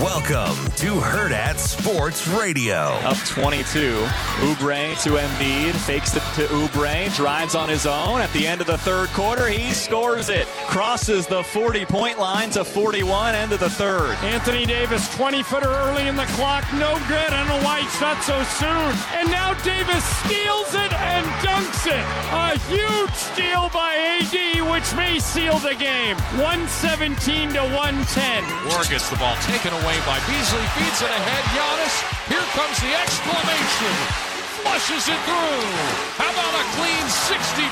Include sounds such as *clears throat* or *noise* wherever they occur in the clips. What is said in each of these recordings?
Welcome to Hurrdat Sports Radio. Up 22. Oubre to Embiid. Fakes it to Oubre. Drives on his own. At the end of the third quarter, he scores it. Crosses the 40 point line to 41. End of the third. Anthony Davis, 20 footer early in the clock. No good. And a white shot so soon. And now Davis steals it and dunks it. A huge steal by AD, which may seal the game. 117 to 110. War gets the ball taken away by Beasley, feeds it ahead. Giannis, here comes the exclamation. Flushes it through. How about a clean 64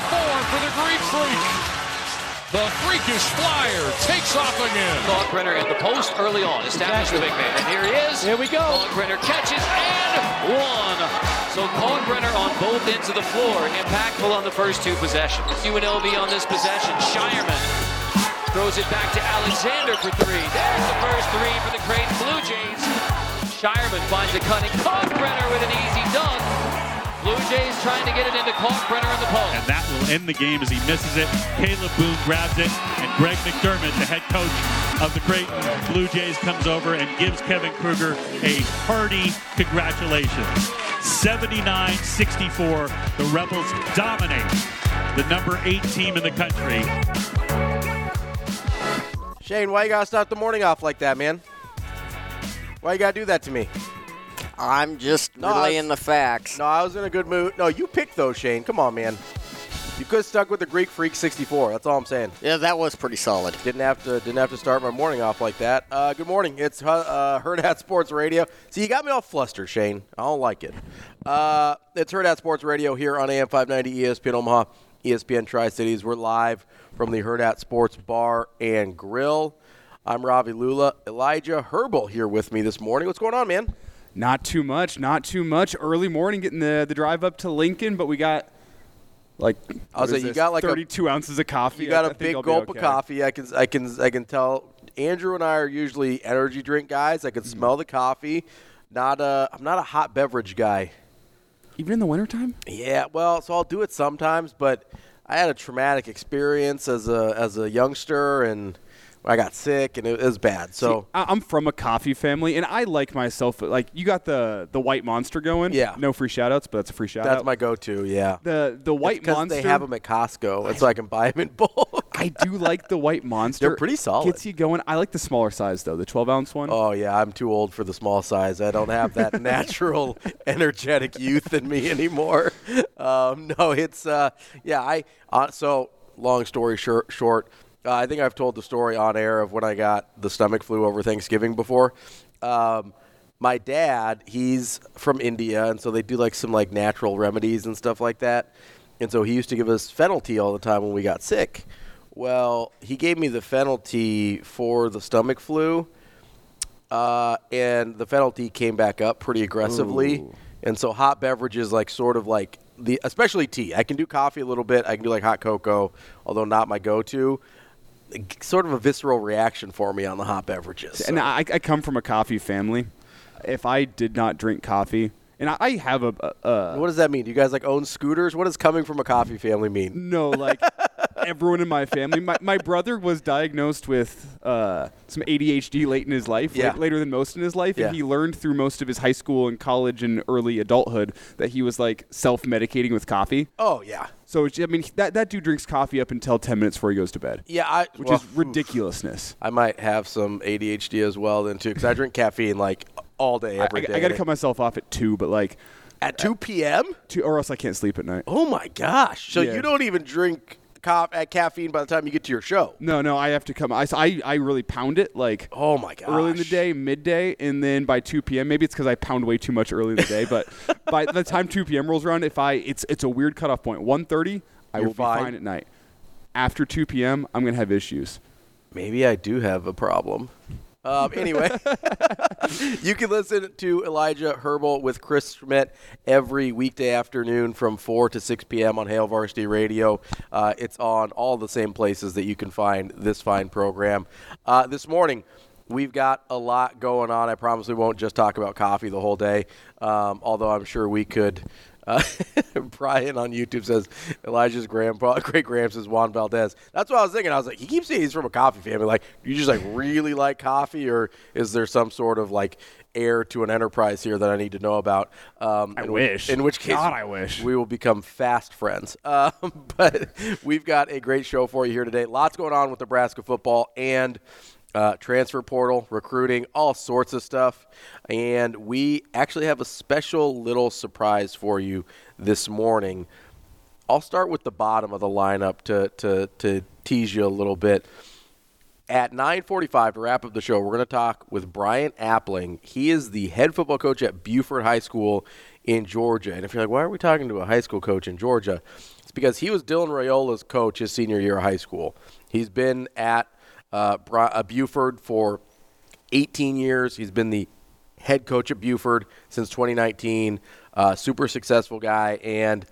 for the Greek freak? The freakish flyer takes off again. Kalkbrenner in the post early on. Establish the big man. And here he is. Here we go. Kalkbrenner catches and one. So Kalkbrenner on both ends of the floor. Impactful on the first two possessions. UNLV on this possession. Scheierman throws it back to Alexander for three. There's the first three for the Creighton Blue Jays. Scheierman finds a cutting Kalkbrenner with an easy dunk. Blue Jays trying to get it into Kalkbrenner in the post. And that will end the game as he misses it. Kalib Boone grabs it, and Greg McDermott, the head coach of the Creighton Blue Jays, comes over and gives Kevin Kruger a hearty congratulations. 79-64, the Rebels dominate the number eight team in the country. Shane, why you gotta start the morning off like that, man? Why you gotta do that to me? I'm just No, relaying was- the facts. No, I was in a good mood. No, you picked those, Shane. Come on, man. You could have stuck with the Greek Freak 64. That's all I'm saying. Yeah, that was pretty solid. Didn't have to didn't have to start my morning off like that. Uh, good morning. It's uh, Hurrdat Sports Radio. See, you got me all flustered, Shane. I don't like it. Uh, it's Hurrdat Sports Radio here on AM 590 ESPN Omaha, ESPN Tri Cities. We're live from the Hurrdat Sports Bar and Grill. I'm Ravi Lulla. Elijah Herbal here with me this morning. What's going on, man? Not too much, not too much. Early morning getting the, the drive up to Lincoln, but we got like I was like, you got like a- 32 ounces of coffee. You got I- a I big gulp okay. of coffee. I can, I can, I can tell. Andrew and I are usually energy drink guys. I can Mm-hmm. smell the coffee. Not a, I'm not a hot beverage guy. Even in the wintertime? Yeah, well, so I'll do it sometimes, but I had a traumatic experience as a as a youngster, and I got sick, and it, was bad. So See, I- I'm from a coffee family, and I like myself. Like you got the the white monster going. Yeah. No free shout outs, but that's a free shout that's out. my go-to. Yeah, the the white monster. they have them at Costco, and so I can buy them in bulk. *laughs* I do like the white *laughs* monster. They're pretty solid. Gets you going. I like the smaller size though, the 12 ounce one. Oh yeah, I'm too old for the small size. I don't have that *laughs* natural, energetic youth in me anymore. Um, no, it's uh, yeah. I uh, so long story short, short uh, I think I've told the story on air of when I got the stomach flu over Thanksgiving before. Um, my dad, he's from India, and so they do like some like natural remedies and stuff like that. And so he used to give us fennel tea all the time when we got sick. Well, he gave me the fennel tea for the stomach flu uh, and the fennel tea came back up pretty aggressively. And so hot beverages like sort of like the especially tea. I can do coffee a little bit. I can do like hot cocoa, although not my go-to. Sort of a visceral reaction for me on the hot beverages. And I, I come from a coffee family. If I did not drink coffee, and I, I have a, a, a what does that mean? Do you guys like own scooters? What does coming from a coffee family mean? no, like *laughs* everyone in my family. My, my brother was diagnosed with uh, some ADHD late in his life, Yeah. late- later than most in his life, Yeah. and he learned through most of his high school and college and early adulthood that he was like self-medicating with coffee. Oh yeah, So I mean, that that dude drinks coffee up until ten minutes before he goes to bed. yeah. I which well, is ridiculousness. I might have some ADHD as well then too, because I drink caffeine like all day I, every day. I, got to cut myself off at two, but like at 2 p.m. two, or else I can't sleep at night. Oh my gosh! So Yeah. you don't even drink co- at caffeine by the time you get to your show. No, no, I have to come. I, I, I really pound it like Oh my god, early in the day, midday, and then by 2 p.m. Maybe it's because I pound way too much early in the day, but *laughs* by the time 2 p.m. rolls around, if I it's it's a weird cutoff point. 1:30, I will fine. be fine at night. After 2 p.m., I'm gonna have issues. Maybe I do have a problem. Um, anyway, *laughs* you can listen to Elijah Herbal with Chris Schmidt every weekday afternoon from 4 to 6 p.m. on Hail Varsity Radio. Uh, it's on all the same places that you can find this fine program. Uh, this morning, We've got a lot going on. I promise we won't just talk about coffee the whole day, um, although I'm sure we could. Uh, *laughs* Brian on YouTube says Elijah's grandpa, *laughs* great gramps is Juan Valdez. That's what I was thinking. I was like, he keeps saying he's from a coffee family. Like, you just like really like coffee, or is there some sort of like heir to an enterprise here that I need to know about? Um, I in which- wish. in which case, God, I wish. we will become fast friends. *laughs* Um, but we've got a great show for you here today. Lots going on with Nebraska football and uh, transfer portal, recruiting, all sorts of stuff. And we actually have a special little surprise for you this morning. I'll start with the bottom of the lineup to, to, to tease you a little bit. At 9:45 to wrap up the show, we're going to talk with Bryant Appling. He is the head football coach at Buford High School in Georgia. And if you're like, why are we talking to a high school coach in Georgia? It's because he was Dylan Raiola's coach his senior year of high school. He's been at uh, uh, Buford for 18 years. He's been the head coach at Buford since 2019. Uh, super successful guy and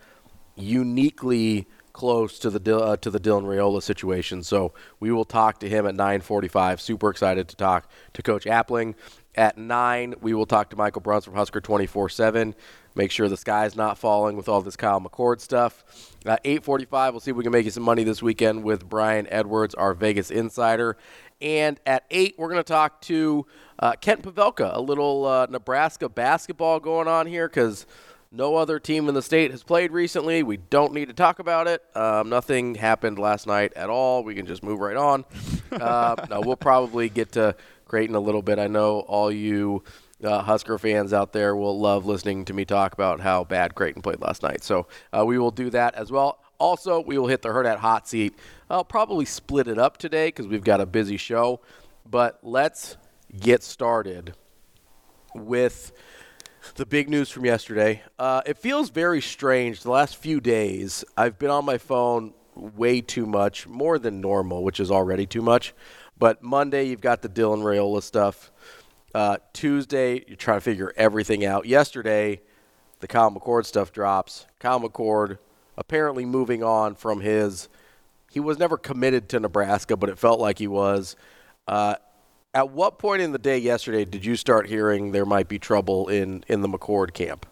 uniquely close to the uh, to the Dylan Raiola situation. So we will talk to him at 9:45. Super excited to talk to Coach Appling. At nine, we will talk to Michael Bruntz from Husker 24/7. Make sure the sky's not falling with all this Kyle McCord stuff. At 8:45, we'll see if we can make you some money this weekend with Brian Edwards, our Vegas insider. And at eight, we're going to talk to uh, Kent Pavelka. A little uh, Nebraska basketball going on here because no other team in the state has played recently. We don't need to talk about it. Um, nothing happened last night at all. We can just move right on. *laughs* uh, no, we'll probably get to Creighton a little bit. I know all you uh, Husker fans out there will love listening to me talk about how bad Creighton played last night. So uh, we will do that as well. Also, we will hit the Hurrdat Hot Seat. I'll probably split it up today because we've got a busy show. But let's get started with the big news from yesterday. Uh, it feels very strange. The last few days, I've been on my phone way too much, more than normal, which is already too much. But Monday, you've got the Dylan Raiola stuff. Uh, Tuesday, you're trying to figure everything out. Yesterday, the Kyle McCord stuff drops. Kyle McCord apparently moving on from his. He was never committed to Nebraska, but it felt like he was. Uh, at what point in the day yesterday did you start hearing there might be trouble in, in the McCord camp?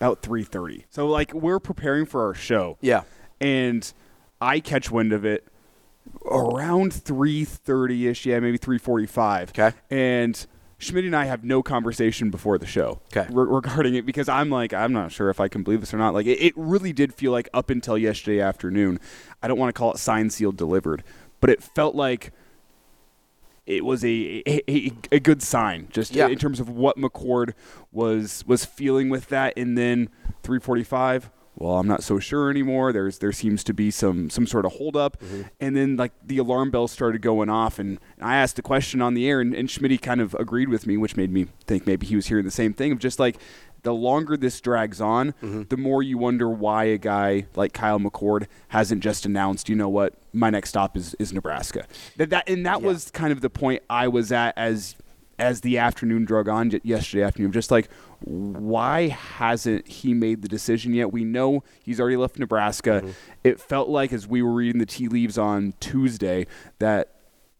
About 3:30. So like we're preparing for our show. Yeah. And I catch wind of it around 3:30 ish. Yeah, maybe 3:45. Okay. And Schmidt and I have no conversation before the show Okay. re- regarding it because I'm like I'm not sure if I can believe this or not. Like it, it really did feel like up until yesterday afternoon. I don't want to call it signed, sealed, delivered, but it felt like it was a a, a, a good sign just Yeah. in terms of what McCord was was feeling with that and then 345 well I'm not so sure anymore. There's there seems to be some some sort of holdup. Mm-hmm. And then like the alarm bells started going off and I asked a question on the air and, and Schmidt kind of agreed with me which made me think maybe he was hearing the same thing of just like the longer this drags on, mm-hmm. the more you wonder why a guy like Kyle McCord hasn't just announced, you know what, my next stop is, is Nebraska. That, that and that was kind of the point I was at as as the afternoon drug on yesterday afternoon. Just like, why hasn't he made the decision yet? We know he's already left Nebraska. Mm-hmm. It felt like, as we were reading the tea leaves on Tuesday, that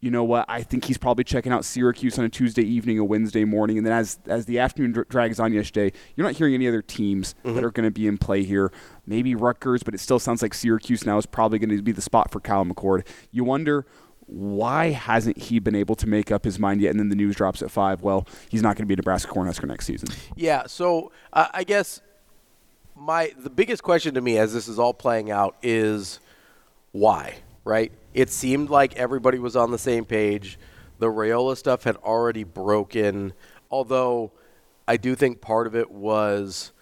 you know what? I think he's probably checking out Syracuse on a Tuesday evening, a Wednesday morning, and then as as the afternoon dr- drags on yesterday, you're not hearing any other teams that mm-hmm. are going to be in play here. Maybe Rutgers, but it still sounds like Syracuse now is probably going to be the spot for Kyle McCord. You wonder why hasn't he been able to make up his mind yet? And then the news drops at five. Well, he's not going to be Nebraska Cornhusker next season. Yeah, so uh, I guess my the biggest question to me as this is all playing out is why, right? It seemed like everybody was on the same page. The Raiola stuff had already broken, although I do think part of it was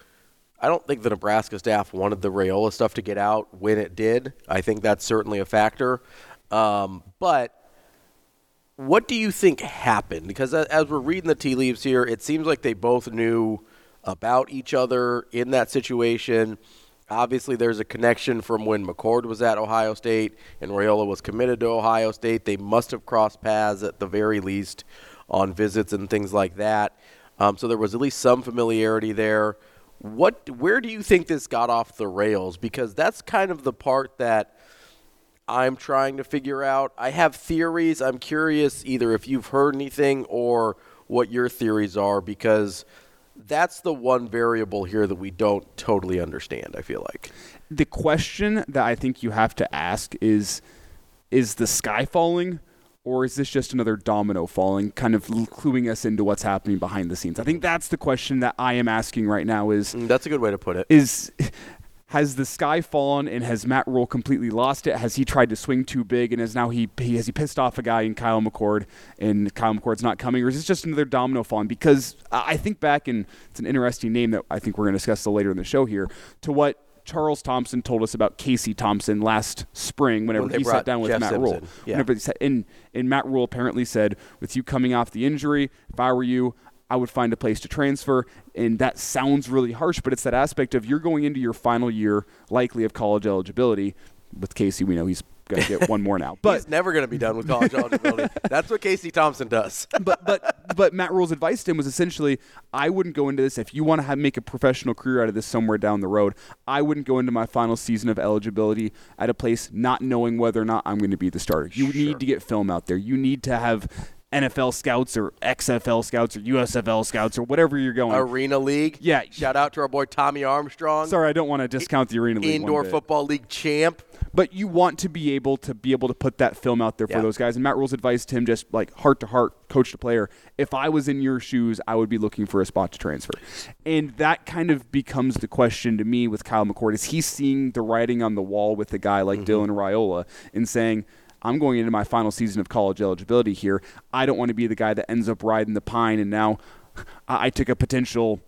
I don't think the Nebraska staff wanted the Raiola stuff to get out when it did. I think that's certainly a factor. Um, but what do you think happened? Because as we're reading the tea leaves here, it seems like they both knew about each other in that situation. Obviously, there's a connection from when McCord was at Ohio State and Raiola was committed to Ohio State. They must have crossed paths at the very least on visits and things like that. Um, so there was at least some familiarity there. What, where do you think this got off the rails? Because that's kind of the part that I'm trying to figure out. I have theories. I'm curious either if you've heard anything or what your theories are because that's the one variable here that we don't totally understand, I feel like. The question that I think you have to ask is is the sky falling or is this just another domino falling kind of cluing us into what's happening behind the scenes? I think that's the question that I am asking right now is Mm, That's a good way to put it. is has the sky fallen and has Matt Rhule completely lost it? Has he tried to swing too big and is now he, he has he pissed off a guy in Kyle McCord and Kyle McCord's not coming, or is this just another domino falling? Because I think back and it's an interesting name that I think we're going to discuss later in the show here to what. Charles Thompson told us about Casey Thompson last spring whenever When he sat down with Jeff Matt Simpson. Rhule. Yeah. Whenever he sat- and, and Matt Rhule apparently said, with you coming off the injury, if I were you, I would find a place to transfer. And that sounds really harsh, but it's that aspect of you're going into your final year, likely of college eligibility. With Casey, we know he's going to get one more now. *laughs* But He's never going to be done with college eligibility. That's what Casey Thompson does. *laughs* but but but Matt Rhule's advice to him was essentially, I wouldn't go into this if you want to have, make a professional career out of this somewhere down the road. I wouldn't go into my final season of eligibility at a place not knowing whether or not I'm going to be the starter. You need to get film out there. You need to have NFL scouts or XFL scouts or USFL scouts or whatever you're going. Arena League. Yeah. Shout out to our boy Tommy Armstrong. Sorry, I don't want to discount the Arena League. Indoor. Football League champ. But you want to be able to be able to put that film out there for Yeah. those guys. And Matt Rhule's advice to him, just like heart to heart, coach to player, if I was in your shoes, I would be looking for a spot to transfer. And that kind of becomes the question to me with Kyle McCord. Is he seeing the writing on the wall with a guy like mm-hmm. Dylan Raiola and saying, I'm going into my final season of college eligibility here. I don't want to be the guy that ends up riding the pine and now I took a potential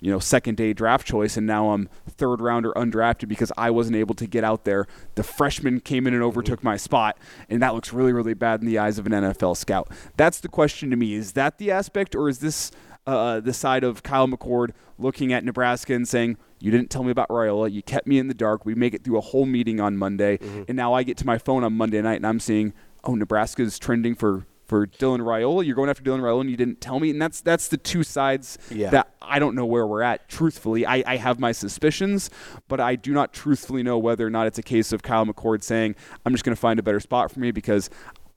you know, second day draft choice, and now I'm third rounder undrafted because I wasn't able to get out there. The freshman came in and overtook my spot, and that looks really, really bad in the eyes of an NFL scout. That's the question to me. Is that the aspect, or is this uh, the side of Kyle McCord looking at Nebraska and saying, you didn't tell me about Raiola. You kept me in the dark. We make it through a whole meeting on Monday, and now I get to my phone on Monday night and I'm seeing, oh, Nebraska's trending for for Dylan Raiola. You're going after Dylan Raiola, and you didn't tell me. And that's that's the two sides Yeah. that I don't know where we're at. Truthfully, I, I have my suspicions, but I do not truthfully know whether or not it's a case of Kyle McCord saying, "I'm just going to find a better spot for me because."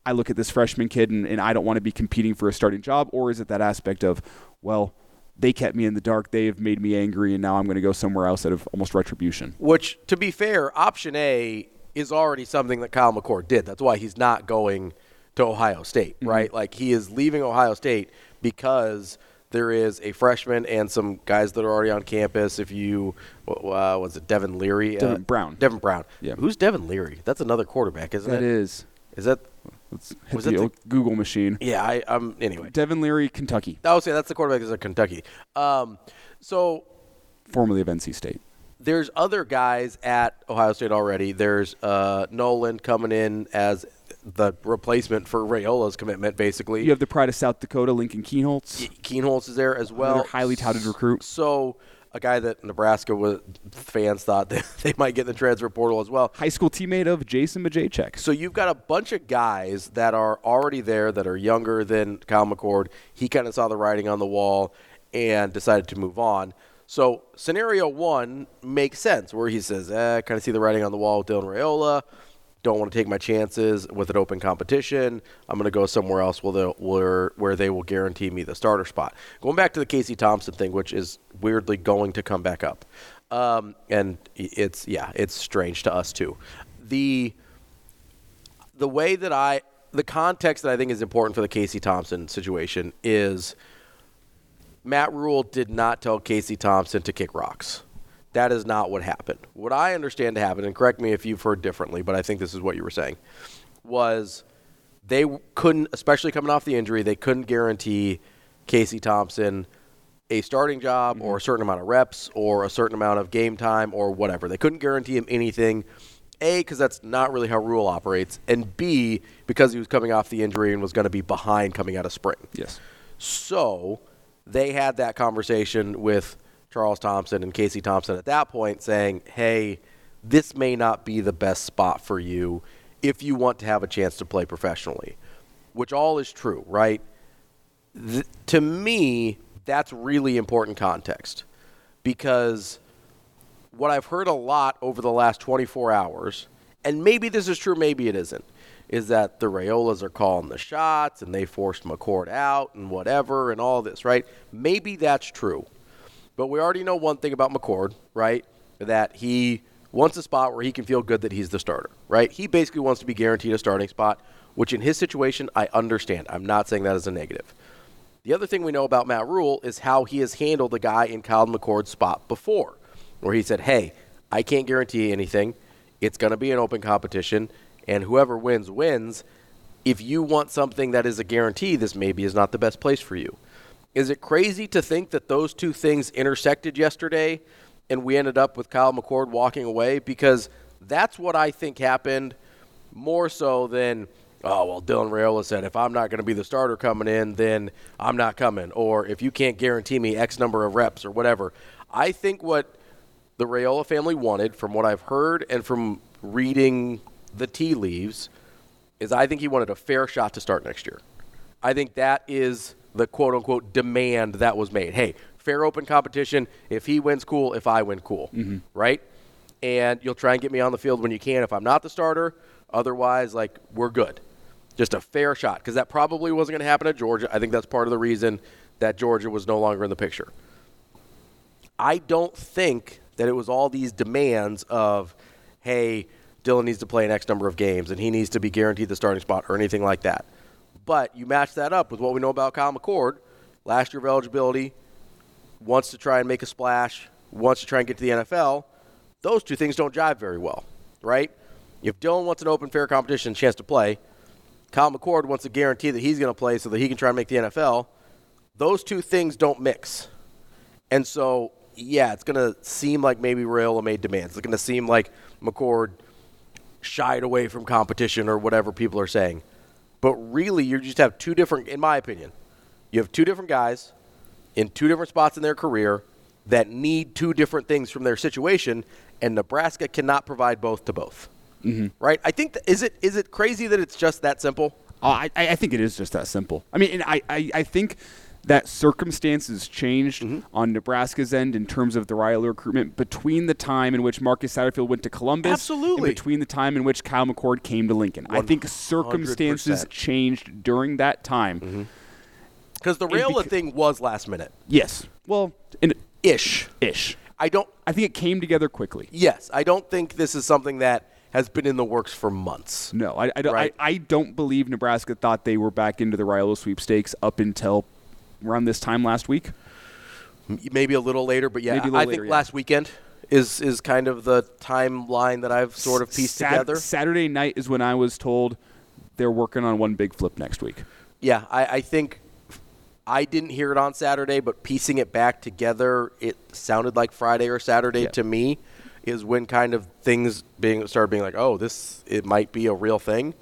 I look at this freshman kid and, and I don't want to be competing for a starting job, or is it that aspect of, well, they kept me in the dark, they have made me angry, and now I'm going to go somewhere else out of almost retribution. Which, to be fair, option A is already something that Kyle McCord did. That's why he's not going to Ohio State, right? Like he is leaving Ohio State because there is a freshman and some guys that are already on campus. If you, uh, was it Devin Leary? Devin uh, Brown. Devin Brown. Yeah. Who's Devin Leary? That's another quarterback, isn't That it? is. Is that? Let's hit Was the, the- Google machine. Yeah, I, I'm. Anyway, Devin Leary, Kentucky, I would say that's the quarterback that's at Kentucky. Um, so formerly of NC State. there's other guys at Ohio State already. There's uh, Nolan coming in as the replacement for Raiola's commitment, basically. You have the pride of South Dakota, Lincoln Kienholz. Kienholz is there as well. Another highly touted recruit. So a guy that Nebraska was, fans thought that *laughs* they might get in the transfer portal as well. High school teammate of Jason Majacek. So you've got a bunch of guys that are already there that are younger than Kyle McCord. He kind of saw the writing on the wall and decided to move on. So scenario one makes sense where he says, eh, I kind of see the writing on the wall with Dylan Raiola. Don't want to take my chances with an open competition. I'm going to go somewhere else where, where they will guarantee me the starter spot. Going back to the Casey Thompson thing, which is weirdly going to come back up. Um, and it's, yeah, it's strange to us too. The, the way that I, the context that I think is important for the Casey Thompson situation is – Matt Rhule did not tell Casey Thompson to kick rocks. That is not what happened. What I understand to happen, and correct me if you've heard differently, but I think this is what you were saying, was they couldn't, especially coming off the injury, they couldn't guarantee Casey Thompson a starting job mm-hmm. or a certain amount of reps or a certain amount of game time or whatever. They couldn't guarantee him anything. A, because that's not really how Rhule operates, and B, because he was coming off the injury and was going to be behind coming out of spring. Yes. So they had that conversation with Charles Thompson and Casey Thompson at that point saying, hey, this may not be the best spot for you if you want to have a chance to play professionally, which all is true, right? Th- to me, that's really important context because what I've heard a lot over the last 24 hours, and maybe this is true, maybe it isn't, is that the Raiolas are calling the shots and they forced McCord out and whatever and all this, right? Maybe that's true. But we already know one thing about McCord, right? That he wants a spot where he can feel good that he's the starter, right? He basically wants to be guaranteed a starting spot, which in his situation, I understand. I'm not saying that as a negative. The other thing we know about Matt Rhule is how he has handled the guy in Kyle McCord's spot before, where he said, hey, I can't guarantee anything. It's going to be an open competition and whoever wins wins. If you want something that is a guarantee, this maybe is not the best place for you. Is it crazy to think that those two things intersected yesterday and we ended up with Kyle McCord walking away? Because that's what I think happened more so than, oh, well, Dylan Raiola said, if I'm not going to be the starter coming in, then I'm not coming. Or if you can't guarantee me X number of reps or whatever. I think what the Raiola family wanted, from what I've heard and from reading the tea leaves is I think he wanted a fair shot to start next year. I think that is the quote unquote demand that was made. Hey, fair open competition. If he wins, cool. If I win, cool. Mm-hmm. Right? And you'll try and get me on the field when you can if I'm not the starter. Otherwise, like, we're good. Just a fair shot. Because that probably wasn't going to happen at Georgia. I think that's part of the reason that Georgia was no longer in the picture. I don't think that it was all these demands of, hey, Dylan needs to play an X number of games and he needs to be guaranteed the starting spot or anything like that. But you match that up with what we know about Kyle McCord, last year of eligibility, wants to try and make a splash, wants to try and get to the NFL. Those two things don't jive very well, right? If Dylan wants an open, fair competition chance to play, Kyle McCord wants a guarantee that he's going to play so that he can try and make the NFL. Those two things don't mix. And so, yeah, it's going to seem like maybe Raiola made demands. It's going to seem like McCord – shied away from competition or whatever people are saying. But really, you just have two different, in my opinion, you have two different guys in two different spots in their career that need two different things from their situation, and Nebraska cannot provide both to both. Mm-hmm. Right? I think, th- is it is it crazy that it's just that simple? Uh, I, I think it is just that simple. I mean, I, I, I think that circumstances changed Mm-hmm. on Nebraska's end in terms of the Riley recruitment between the time in which Marcus Satterfield went to Columbus Absolutely. and between the time in which Kyle McCord came to Lincoln. I think circumstances changed during that time. Because the Raiola beca- thing was last minute. Yes. Well, in, Ish. ish. I don't, I think it came together quickly. yes, I don't think this is something that has been in the works for months. No, I, I, don't, Right. I, I don't believe Nebraska thought they were back into the Raiola sweepstakes up until around this time last week. maybe a little later, but yeah, Maybe a little I later, think yeah. last weekend is is kind of the timeline that I've sort of pieced Sat- together. Saturday night is when I was told they're working on one big flip next week. Yeah, I, I think I didn't hear it on Saturday, but piecing it back together, it sounded like Friday or Saturday Yeah. to me. Is when kind of things being started being like, oh, this it might be a real thing.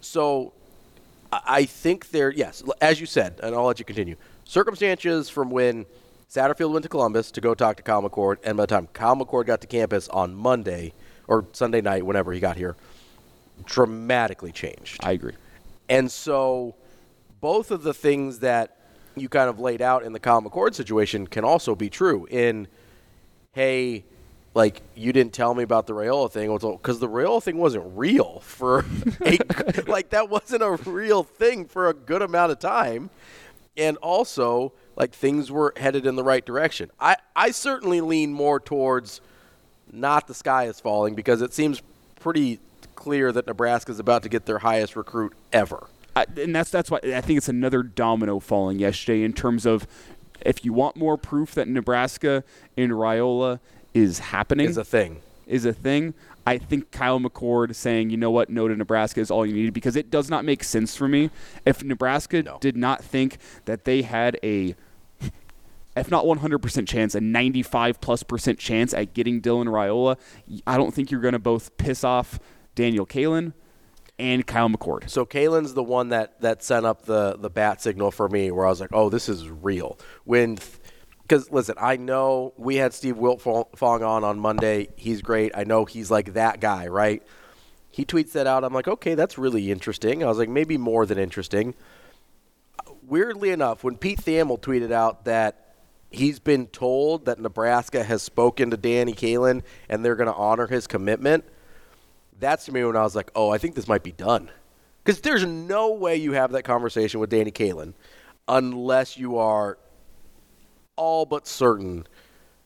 So I I think there, yes, as you said, and I'll let you continue. Circumstances from when Satterfield went to Columbus to go talk to Kyle McCord, and by the time Kyle McCord got to campus on Monday or Sunday night, whenever he got here, dramatically changed. I agree. And so, both of the things that you kind of laid out in the Kyle McCord situation can also be true. In, hey, like you didn't tell me about the Raiola thing because the Raiola thing wasn't real for *laughs* a, *laughs* like that wasn't a real thing for a good amount of time, and also like things were headed in the right direction. I I certainly lean more towards not the sky is falling because it seems pretty clear that Nebraska is about to get their highest recruit ever. I, and that's that's why I think it's another domino falling yesterday in terms of if you want more proof that Nebraska in Raiola is happening is a thing is a thing. I think Kyle McCord saying, you know what, no to Nebraska is all you need because it does not make sense for me. If Nebraska no. did not think that they had a, if not 100% chance, a 95 plus percent chance at getting Dylan Raiola, I don't think you're going to both piss off Daniel Kaelin and Kyle McCord. So Kaelin's the one that, that sent up the, the bat signal for me where I was like, oh, this is real. When – because listen, I know we had Steve Wiltfong on on Monday. He's great. I know he's like that guy, right? He tweets that out. I'm like, okay, that's really interesting. I was like, maybe more than interesting. Weirdly enough, when Pete Thamel tweeted out that he's been told that Nebraska has spoken to Danny Kaelin and they're going to honor his commitment, that's to me when I was like, oh, I think this might be done. Because there's no way you have that conversation with Danny Kaelin unless you are all but certain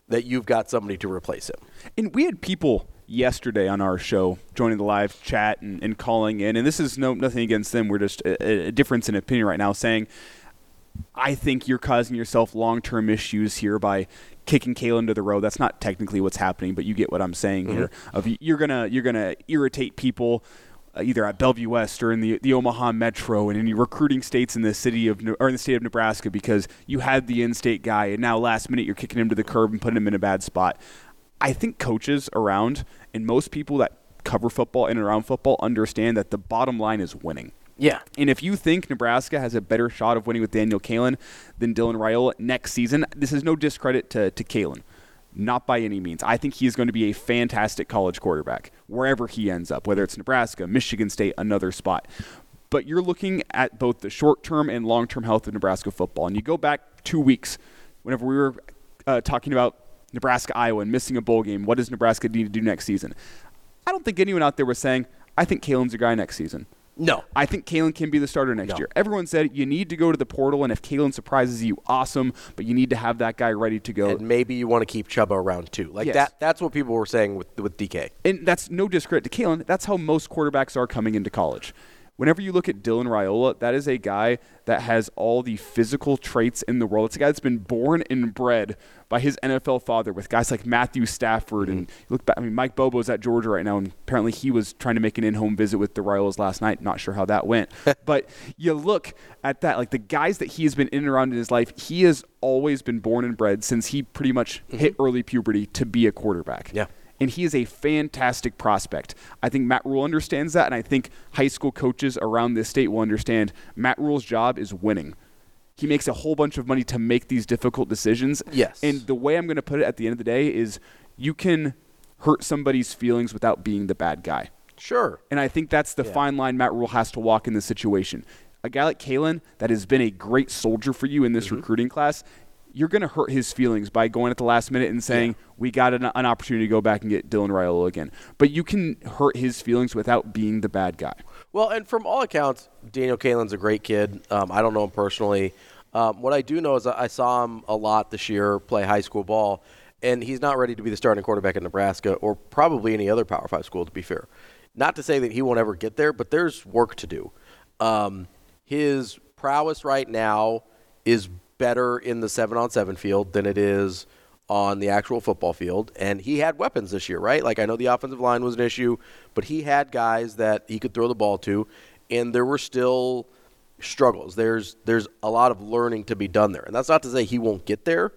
that you've got somebody to replace him. And we had people yesterday on our show joining the live chat and, and calling in, and this is no nothing against them. We're just a, a difference in opinion right now, saying, "I think you're causing yourself long-term issues here by." Kicking Kaelin to the road. That's not technically what's happening, but you get what I'm saying mm-hmm. here. Of you're gonna you're gonna irritate people uh, either at Bellevue West or in the the Omaha Metro and your recruiting states in the city of or in the state of Nebraska because you had the in-state guy and now last minute you're kicking him to the curb and putting him in a bad spot. I think coaches around and most people that cover football and around football understand that the bottom line is winning. Yeah. And if you think Nebraska has a better shot of winning with Daniel Kaelin than Dylan Raiola next season, this is no discredit to, to Kaelin. Not by any means. I think he's going to be a fantastic college quarterback wherever he ends up, whether it's Nebraska, Michigan State, another spot. But you're looking at both the short term and long term health of Nebraska football. And you go back two weeks, whenever we were uh, talking about Nebraska, Iowa, and missing a bowl game, what does Nebraska need to do next season? I don't think anyone out there was saying, I think Kaelin's a guy next season. No. I think Kaelin can be the starter next no. year. Everyone said you need to go to the portal, and if Kaelin surprises you, awesome, but you need to have that guy ready to go. And maybe you want to keep Chubba around too. Like yes. that that's what people were saying with with DK. And that's no discredit to Kaelin. That's how most quarterbacks are coming into college whenever you look at Dylan Raiola, that is a guy that has all the physical traits in the world. It's a guy that's been born and bred by his NFL father with guys like Matthew Stafford mm-hmm. and look back. I mean, Mike Bobo's at Georgia right now, and apparently he was trying to make an in-home visit with the Raiolas last night. Not sure how that went, *laughs* but you look at that, like the guys that he has been in and around in his life. He has always been born and bred since he pretty much mm-hmm. hit early puberty to be a quarterback. Yeah and he is a fantastic prospect. I think Matt Rhule understands that, and I think high school coaches around this state will understand Matt Rhule's job is winning. He makes a whole bunch of money to make these difficult decisions. Yes. And the way I'm going to put it at the end of the day is you can hurt somebody's feelings without being the bad guy. Sure. And I think that's the yeah. fine line Matt Rhule has to walk in this situation. A guy like Kaelin that has been a great soldier for you in this mm-hmm. recruiting class you're going to hurt his feelings by going at the last minute and saying yeah. we got an, an, opportunity to go back and get Dylan Raiola again. But you can hurt his feelings without being the bad guy. Well, and from all accounts, Daniel Kaelin's a great kid. Um, I don't know him personally. Um, what I do know is I saw him a lot this year play high school ball, and he's not ready to be the starting quarterback in Nebraska or probably any other Power Five school. To be fair, not to say that he won't ever get there, but there's work to do. Um, his prowess right now is better in the seven on seven field than it is on the actual football field. And he had weapons this year, right? Like I know the offensive line was an issue, but he had guys that he could throw the ball to, and there were still struggles. There's there's a lot of learning to be done there. And that's not to say he won't get there,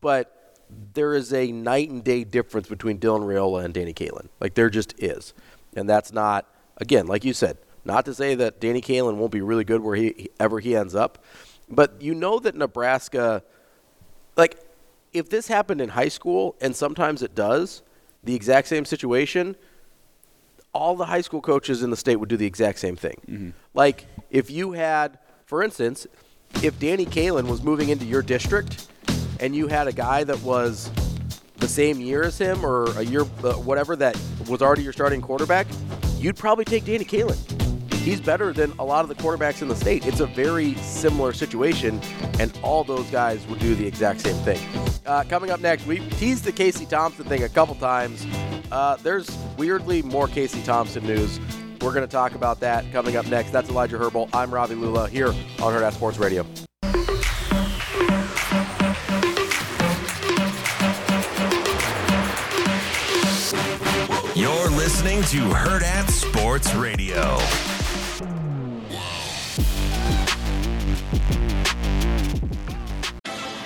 but there is a night and day difference between Dylan Raiola and Danny Kaelin. Like there just is. And that's not again, like you said, not to say that Danny Kaelin won't be really good where he he ends up. But you know that Nebraska, like if this happened in high school, and sometimes it does, the exact same situation, all the high school coaches in the state would do the exact same thing. Like if you had, for instance, if Danny Kaelin was moving into your district, and you had a guy that was the same year as him or a year uh, whatever that was already your starting quarterback, you'd probably take Danny Kaelin. He's better than a lot of the quarterbacks in the state. It's a very similar situation, and all those guys would do the exact same thing. Uh, coming up next, we teased the Casey Thompson thing a couple times. Uh, there's weirdly more Casey Thompson news. We're going to talk about that coming up next. That's Elijah Herbal. I'm Robbie Lulla here on Herd Sports Radio. You're listening to Hurrdat Sports Radio.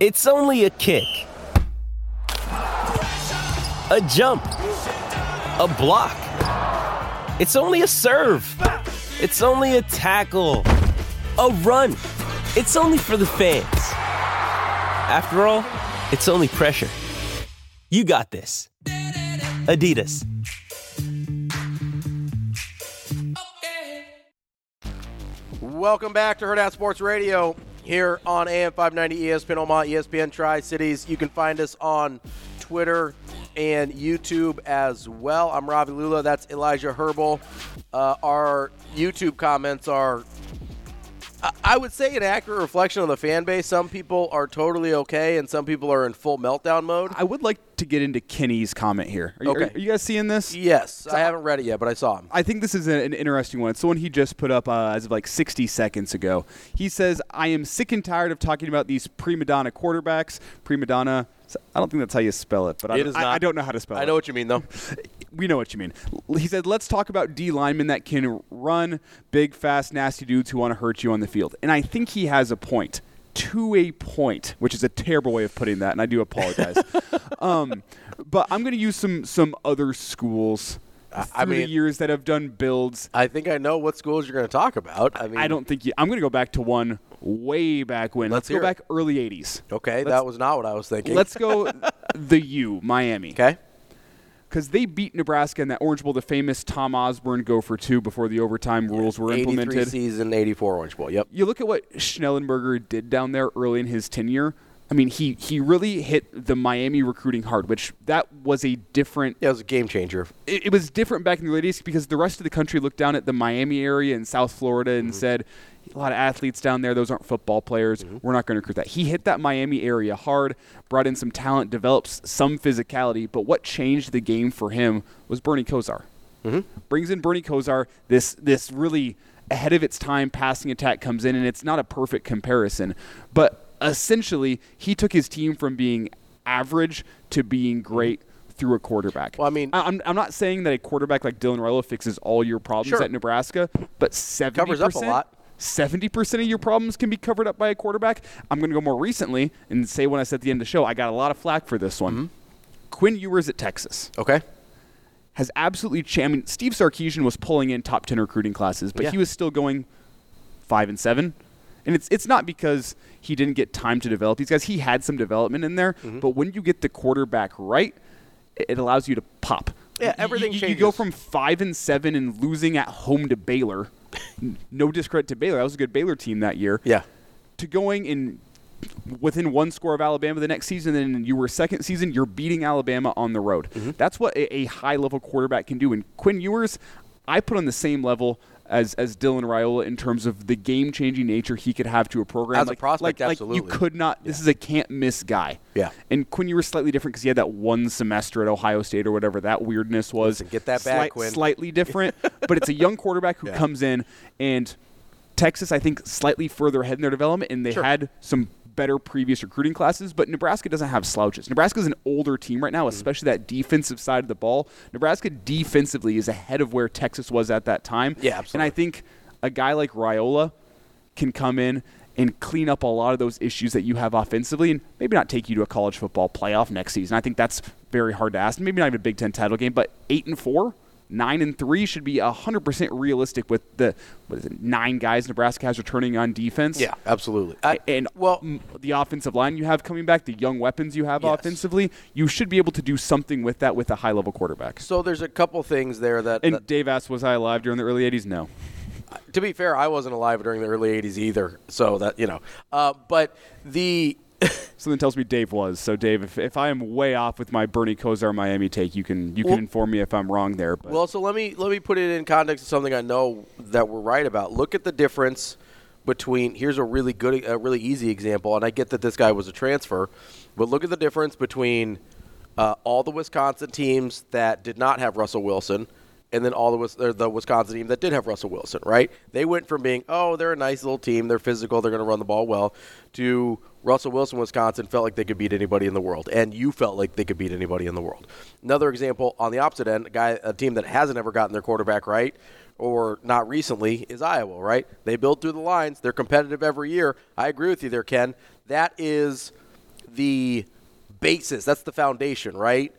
It's only a kick, a jump, a block. It's only a serve. It's only a tackle, a run. It's only for the fans. After all, it's only pressure. You got this. Adidas. Welcome back to Hurrdat Sports Radio here on AM 590 ESPN Omaha, ESPN Tri Cities. You can find us on Twitter and YouTube as well. I'm Ravi Lulla. That's Elijah Herbal. Uh, our YouTube comments are, I- would say, an accurate reflection of the fan base. Some people are totally okay, and some people are in full meltdown mode. I would like to get into Kenny's comment here. Are you, Okay. are you guys seeing this? Yes, I haven't read it yet, but I saw him. I think this is a- an interesting one. It's the one he just put up uh, as of like 60 seconds ago. He says, I am sick and tired of talking about these prima donna quarterbacks. Prima donna, I don't think that's how you spell it, but I, It is I, not. I don't know how to spell it. I know what you mean, though. *laughs* we know what you mean. He said, let's talk about D linemen that can run, big, fast, nasty dudes who want to hurt you on the field. And I think he has a point. To a point, which is a terrible way of putting that, and I do apologize. *laughs* um, but I'm going to use some some other schools through I mean- the years that have done builds. I think I know what schools you're going to talk about. I mean, I don't think you, I'm going to go back to one way back when. Let's Let's, go hear it. back early 80s. Okay, Let's- that was not what I was thinking. Let's go *laughs* the U, Miami. Okay. Because they beat Nebraska in that Orange Bowl, the famous Tom Osborne go for two before the overtime rules were 83 implemented. season, 84 Orange Bowl. Yep. You look at what Schnellenberger did down there early in his tenure. I mean, he, he really hit the Miami recruiting hard, which that was a different. Yeah, it was a game changer. It, it was different back in the late 80s because the rest of the country looked down at the Miami area and South Florida and mm-hmm. said, a lot of athletes down there, those aren't football players. Mm-hmm. We're not going to recruit that. He hit that Miami area hard, brought in some talent, develops some physicality, but what changed the game for him was Bernie Kosar. Mm-hmm. Brings in Bernie Kosar, this this really ahead of its time passing attack comes in, and it's not a perfect comparison, but essentially he took his team from being average to being mm-hmm. great through a quarterback. Well, I mean, I'm, I'm not saying that a quarterback like Dylan Raiola fixes all your problems Sure. at Nebraska, but 70% Covers up a lot. 70% of your problems can be covered up by a quarterback. I'm going to go more recently and say when I said at the end of the show, I got a lot of flack for this one. Mm-hmm. Quinn Ewers at Texas Okay. has absolutely. Cha- I mean, Steve Sarkisian was pulling in top 10 recruiting classes, but Yeah. he was still going five and seven. And it's it's not because he didn't get time to develop these guys. He had some development in there, Mm-hmm. but when you get the quarterback right, it, allows you to pop. Yeah, everything you, you, you go from five and seven and losing at home to Baylor. *laughs* No discredit to Baylor. That was a good Baylor team that year. Yeah. To going in within one score of Alabama the next season, and you were second season, you're beating Alabama on the road. Mm-hmm. That's what a, a high level quarterback can do. And Quinn Ewers, I put on the same level as as Dylan Raiola in terms of the game changing nature he could have to a program. As a like, prospect, like, Like absolutely. you could not. This is a can't miss guy. Yeah. And Quinn Ewers slightly different because he had that one semester at Ohio State or whatever that weirdness was. Listen, get that back, Slight- Quinn. Slightly different, *laughs* but it's a young quarterback who Yeah. comes in and. Texas, I think, slightly further ahead in their development, and they Sure. had some better previous recruiting classes, but Nebraska doesn't have slouches. Nebraska's an older team right now, Mm-hmm. especially that defensive side of the ball. Nebraska defensively is ahead of where Texas was at that time. Yeah, absolutely. And I think a guy like Raiola can come in and clean up a lot of those issues that you have offensively and maybe not take you to a college football playoff next season. I think that's very hard to ask. Maybe not even a Big Ten title game, but eight and four, nine and three should be hundred percent realistic with the what is it, nine guys Nebraska has returning on defense. Yeah, absolutely. and well, the offensive line you have coming back, the young weapons you have Yes. offensively, you should be able to do something with that with a high level quarterback. So there's a couple things there that, And that- Dave asked, "Was I alive during the early '80s?" No. to be fair, I wasn't alive during the early '80s either, so that you know. Uh, but the *laughs* Something tells me Dave was. So Dave, if, if I am way off with my Bernie Kosar Miami take, you can you Well- can inform me if I'm wrong there. But Well, so let me let me put it in context of something I know that we're right about. Look at the difference between here's a really good a really easy example and I get that this guy was a transfer, but look at the difference between uh, all the Wisconsin teams that did not have Russell Wilson and then all the the Wisconsin team that did have Russell Wilson, right? They went from being, "Oh, they're a nice little team, they're physical, they're going to run the ball well," to Russell Wilson, Wisconsin felt like they could beat anybody in the world, and you felt like they could beat anybody in the world. Another example on the opposite end, a guy, a team that hasn't ever gotten their quarterback right, or not recently, is Iowa. Right? They build through the lines. They're competitive every year. I agree with you there, Ken. That is the basis. That's the foundation, right?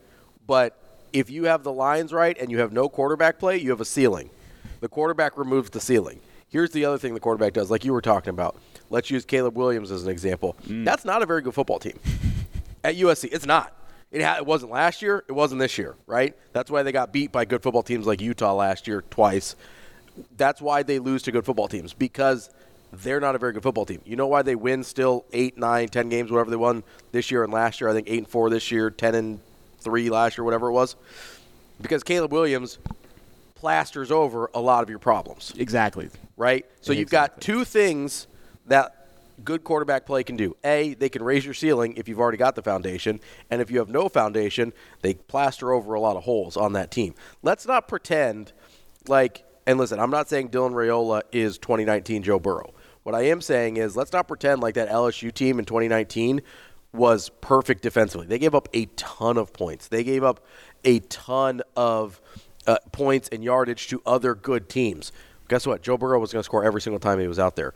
But if you have the lines right and you have no quarterback play, you have a ceiling. The quarterback removes the ceiling. Here's the other thing the quarterback does, like you were talking about. Let's use Caleb Williams as an example. Mm. That's not a very good football team *laughs* at USC. It's not. It, ha- it wasn't last year. It wasn't this year, right? That's why they got beat by good football teams like Utah last year twice. That's why they lose to good football teams because they're not a very good football team. You know why they win still eight, nine, ten games, whatever they won this year and last year. I think eight and four this year, ten and three last year, whatever it was. Because Caleb Williams plasters over a lot of your problems. Exactly. Right? So you've got two things that good quarterback play can do. A, they can raise your ceiling if you've already got the foundation, and if you have no foundation, they plaster over a lot of holes on that team. Let's not pretend like and listen, I'm not saying Dylan Raiola is 2019 Joe Burrow. What I am saying is let's not pretend like that LSU team in 2019 was perfect defensively. They gave up a ton of points. They gave up a ton of uh, points and yardage to other good teams. Guess what? Joe Burrow was going to score every single time he was out there.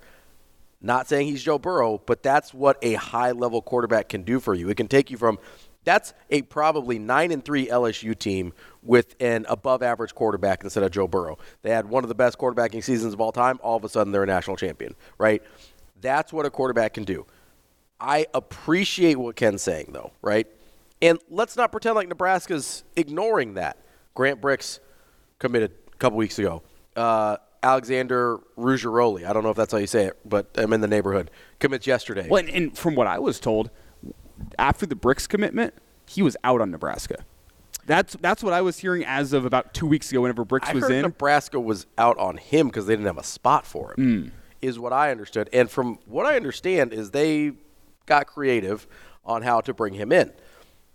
Not saying he's Joe Burrow, but that's what a high level quarterback can do for you. It can take you from that's a probably 9 and 3 LSU team with an above average quarterback instead of Joe Burrow. They had one of the best quarterbacking seasons of all time. All of a sudden they're a national champion, right? That's what a quarterback can do. I appreciate what Ken's saying though, right? And let's not pretend like Nebraska's ignoring that. Grant Bricks committed a couple weeks ago. Uh, Alexander Ruggiero, I don't know if that's how you say it, but I'm in the neighborhood. Commits yesterday. Well, and, and from what I was told, after the Bricks commitment, he was out on Nebraska. That's that's what I was hearing as of about two weeks ago. Whenever Bricks I was heard in, Nebraska was out on him because they didn't have a spot for him. Mm. Is what I understood, and from what I understand is they got creative on how to bring him in.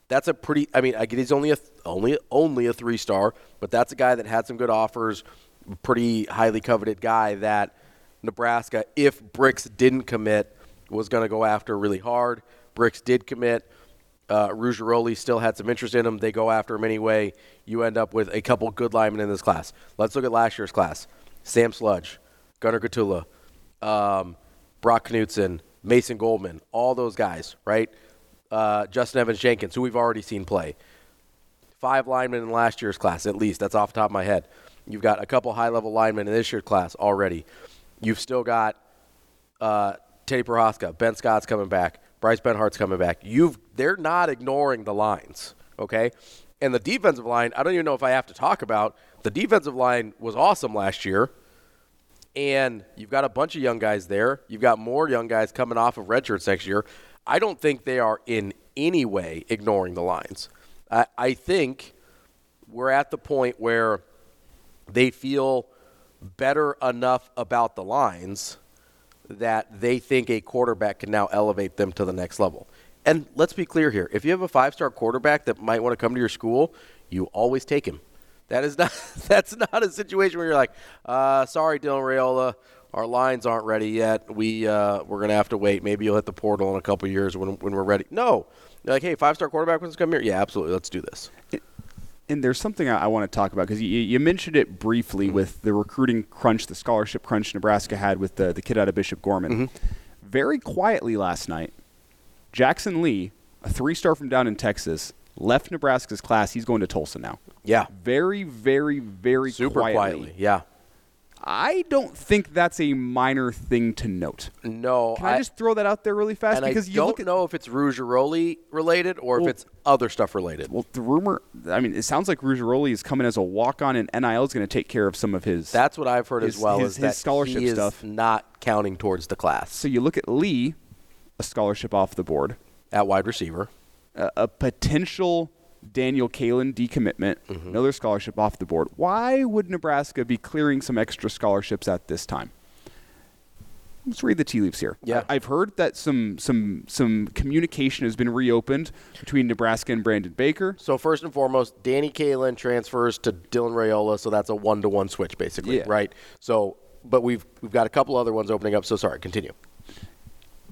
That's a pretty. I mean, I get he's only a only only a three star, but that's a guy that had some good offers. Pretty highly coveted guy that Nebraska, if Bricks didn't commit, was going to go after really hard. Bricks did commit. Uh, Ruggiero still had some interest in him. They go after him anyway. You end up with a couple good linemen in this class. Let's look at last year's class: Sam Sledge, Gunnar Gottula, um, Brock Knutson, Mason Goldman, all those guys, right? Uh, Justin Evans Jenkins, who we've already seen play. Five linemen in last year's class, at least. That's off the top of my head. You've got a couple high level linemen in this year's class already. You've still got uh, Teddy Prochazka, Ben Scott's coming back, Bryce Benhart's coming back. You've they're not ignoring the lines, okay? And the defensive line, I don't even know if I have to talk about. The defensive line was awesome last year. And you've got a bunch of young guys there. You've got more young guys coming off of redshirts next year. I don't think they are in any way ignoring the lines. I, I think we're at the point where they feel better enough about the lines that they think a quarterback can now elevate them to the next level. And let's be clear here. If you have a five-star quarterback that might want to come to your school, you always take him. That is *laughs* not that's not a situation where you're like, uh, sorry, Dylan Raiola, our lines aren't ready yet. We uh, we're gonna have to wait. Maybe you'll hit the portal in a couple years when when we're ready. No, They're like hey, five star quarterback wants to come here. Yeah, absolutely. Let's do this. And there's something I, I want to talk about because you, you mentioned it briefly Mm-hmm. with the recruiting crunch, the scholarship crunch Nebraska had with the, the kid out of Bishop Gorman. Mm-hmm. Very quietly last night, Jackson Lee, a three star from down in Texas, left Nebraska's class. He's going to Tulsa now. Yeah, Very, very, very super quietly. quietly. Yeah. I don't think that's a minor thing to note. No, Can I, just throw that out there really fast? and because I you don't at know if it's Rougeroli related or Well- if it's other stuff related. well, the rumor. I mean, it sounds like Ruggiero is coming as a walk-on, and NIL is going to take care of some of his. That's what I've heard his- as well. his- is his that scholarship stuff. not counting towards the class So you look at Lee, a scholarship off the board, at wide receiver. a, a potential Daniel Kaelin decommitment, Mm-hmm. another scholarship off the board. Why would Nebraska be clearing some extra scholarships at this time? Let's read the tea leaves here. Yeah. I've heard that some some some communication has been reopened between Nebraska and Brandon Baker. So first and foremost, Danny Kaelin transfers to Dylan Raiola, so that's a one-to-one switch, basically, Yeah. right? So, but we've we've got a couple other ones opening up. So sorry, continue.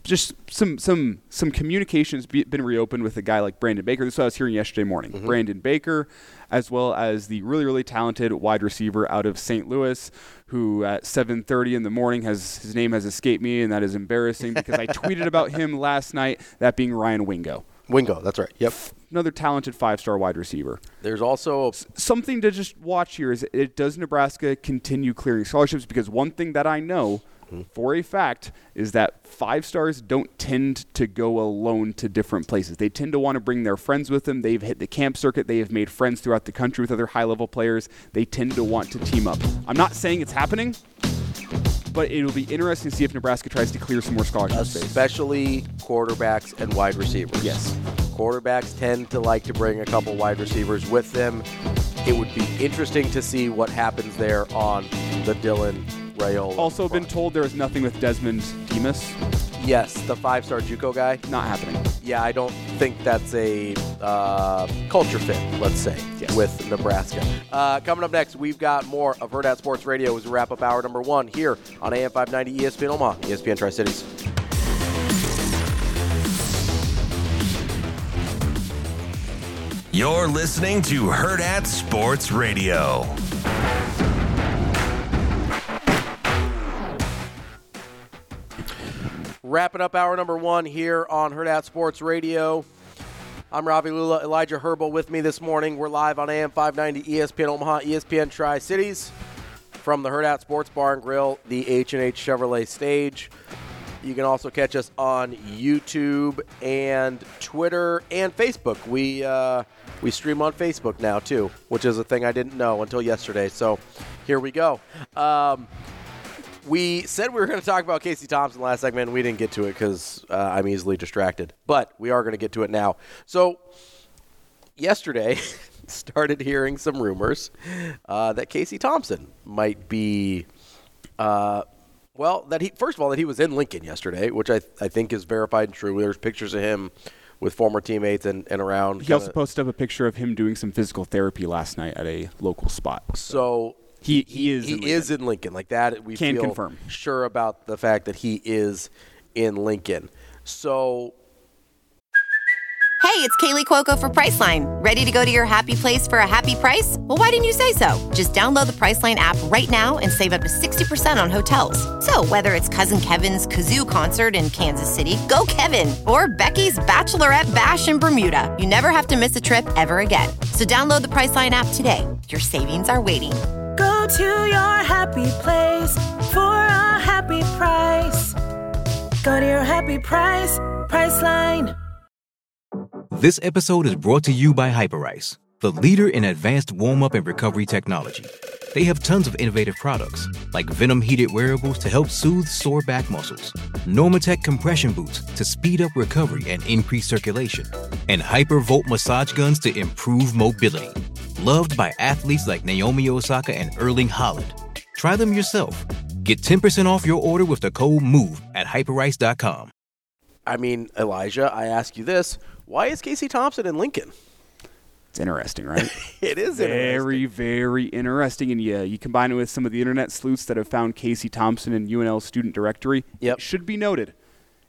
Just some some some communications be, been reopened with a guy like Brandon Baker. This is what I was hearing yesterday morning. Mm-hmm. Brandon Baker, as well as the really really talented wide receiver out of St. Louis, who at 7:30 in the morning has his name has escaped me, and that is embarrassing because I *laughs* tweeted about him last night. That being Ryan Wingo, Wingo, that's right. Yep. another talented five-star wide receiver. There's also Something to just watch here is it does Nebraska continue clearing scholarships because one thing that I know for a fact is that five stars don't tend to go alone to different places. They tend to want to bring their friends with them. They've hit the camp circuit. They have made friends throughout the country with other high level players. They tend to want to team up. I'm not saying it's happening, but it'll be interesting to see if Nebraska tries to clear some more scholarship space. especially quarterbacks and wide receivers. Yes. Quarterbacks tend to like to bring a couple wide receivers with them. It would be interesting to see what happens there on the Dylan Raiola. Also, been told there is nothing with Desmond Demas. yes, the five-star JUCO guy. Not happening. Yeah, I don't think that's a uh, culture fit, let's say, Yes. with Nebraska. Uh, coming up next, we've got more of Hurrdat Sports Radio as we wrap up hour number one here on AM 590 ESPN Omaha, ESPN Tri Cities. You're listening to Hurrdat Sports Radio. Wrapping up hour number one here on Hurrdat Sports Radio. I'm Ravi Lulla, Elijah Herbal with me this morning. We're live on AM 590 ESPN Omaha, ESPN Tri Cities from the Hurrdat Sports Bar and Grill, the H&H Chevrolet stage. You can also catch us on YouTube and Twitter and Facebook. We uh, we stream on Facebook now too, which is a thing I didn't know until yesterday. So here we go. Um, we said we were going to talk about Casey Thompson last segment, and we didn't get to it because uh, I'm easily distracted. But we are going to get to it now. So yesterday, *laughs* started hearing some rumors uh, that Casey Thompson might be. Uh, well, that he first of all that he was in Lincoln yesterday, which I I think is verified and true. There's pictures of him with former teammates and, and around. He also kinda- posted up a picture of him doing some physical therapy last night at a local spot. so He he is he in is in Lincoln like that. We Can feel confirm. sure about the fact that he is in Lincoln. So Hey, it's Kaley Cuoco for Priceline. Ready to go to your happy place for a happy price? Well, why didn't you say so? Just download the Priceline app right now and save up to 60% on hotels. So, whether it's Cousin Kevin's Kazoo concert in Kansas City, go Kevin, or Becky's Bachelorette Bash in Bermuda, you never have to miss a trip ever again. So, download the Priceline app today. Your savings are waiting. Go to your happy place for a happy price. Go to your happy price, Priceline. This episode is brought to you by Hyperice, the leader in advanced warm up and recovery technology. They have tons of innovative products, like Venom heated wearables to help soothe sore back muscles, Normatec compression boots to speed up recovery and increase circulation, and Hypervolt massage guns to improve mobility. Loved by athletes like Naomi Osaka and Erling Haaland. Try them yourself. Get 10% off your order with the code MOVE at hyperice.com. I mean, Elijah, I ask you this: Why is Casey Thompson in Lincoln? It's interesting, right? *laughs* it is very, very interesting. And yeah, you combine it with some of the internet sleuths that have found Casey Thompson in UNL student directory. Yep. It should be noted.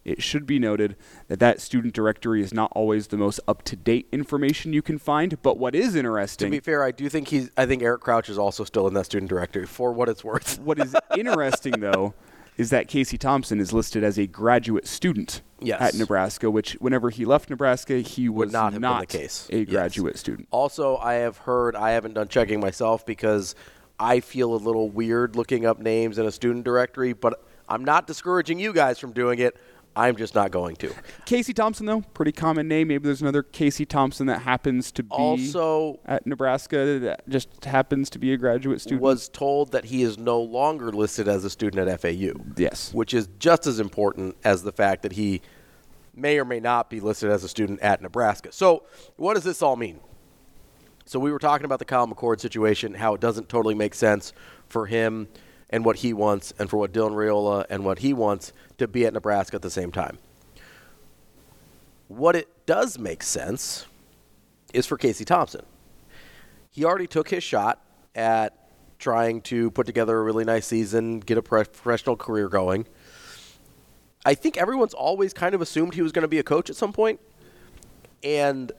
It should be noted that that student directory is not always the most up-to-date information you can find. But what is interesting, To be fair, I do think he's. I think Eric Crouch is also still in that student directory for what it's worth. what is *laughs* interesting though, is that Casey Thompson is listed as a graduate student Yes. at Nebraska. Which, whenever he left Nebraska, he was Would not have been the not case. a Yes. graduate student. Also, I have heard. I haven't done checking myself because I feel a little weird looking up names in a student directory. But I'm not discouraging you guys from doing it. I'm just not going to. Casey Thompson, though, pretty common name. Maybe there's another Casey Thompson that happens to be Also- at Nebraska that just happens to be a graduate student. Was told that he is no longer listed as a student at FAU. Yes. Which is just as important as the fact that he may or may not be listed as a student at Nebraska. So, what does this all mean? So, we were talking about the Kyle McCord situation, how it doesn't totally make sense for him and what he wants, and for what Dylan Raiola and what he wants to be at Nebraska at the same time. What it does make sense is for Casey Thompson. He already took his shot at trying to put together a really nice season, get a professional career going. I think everyone's always kind of assumed he was going to be a coach at some point. And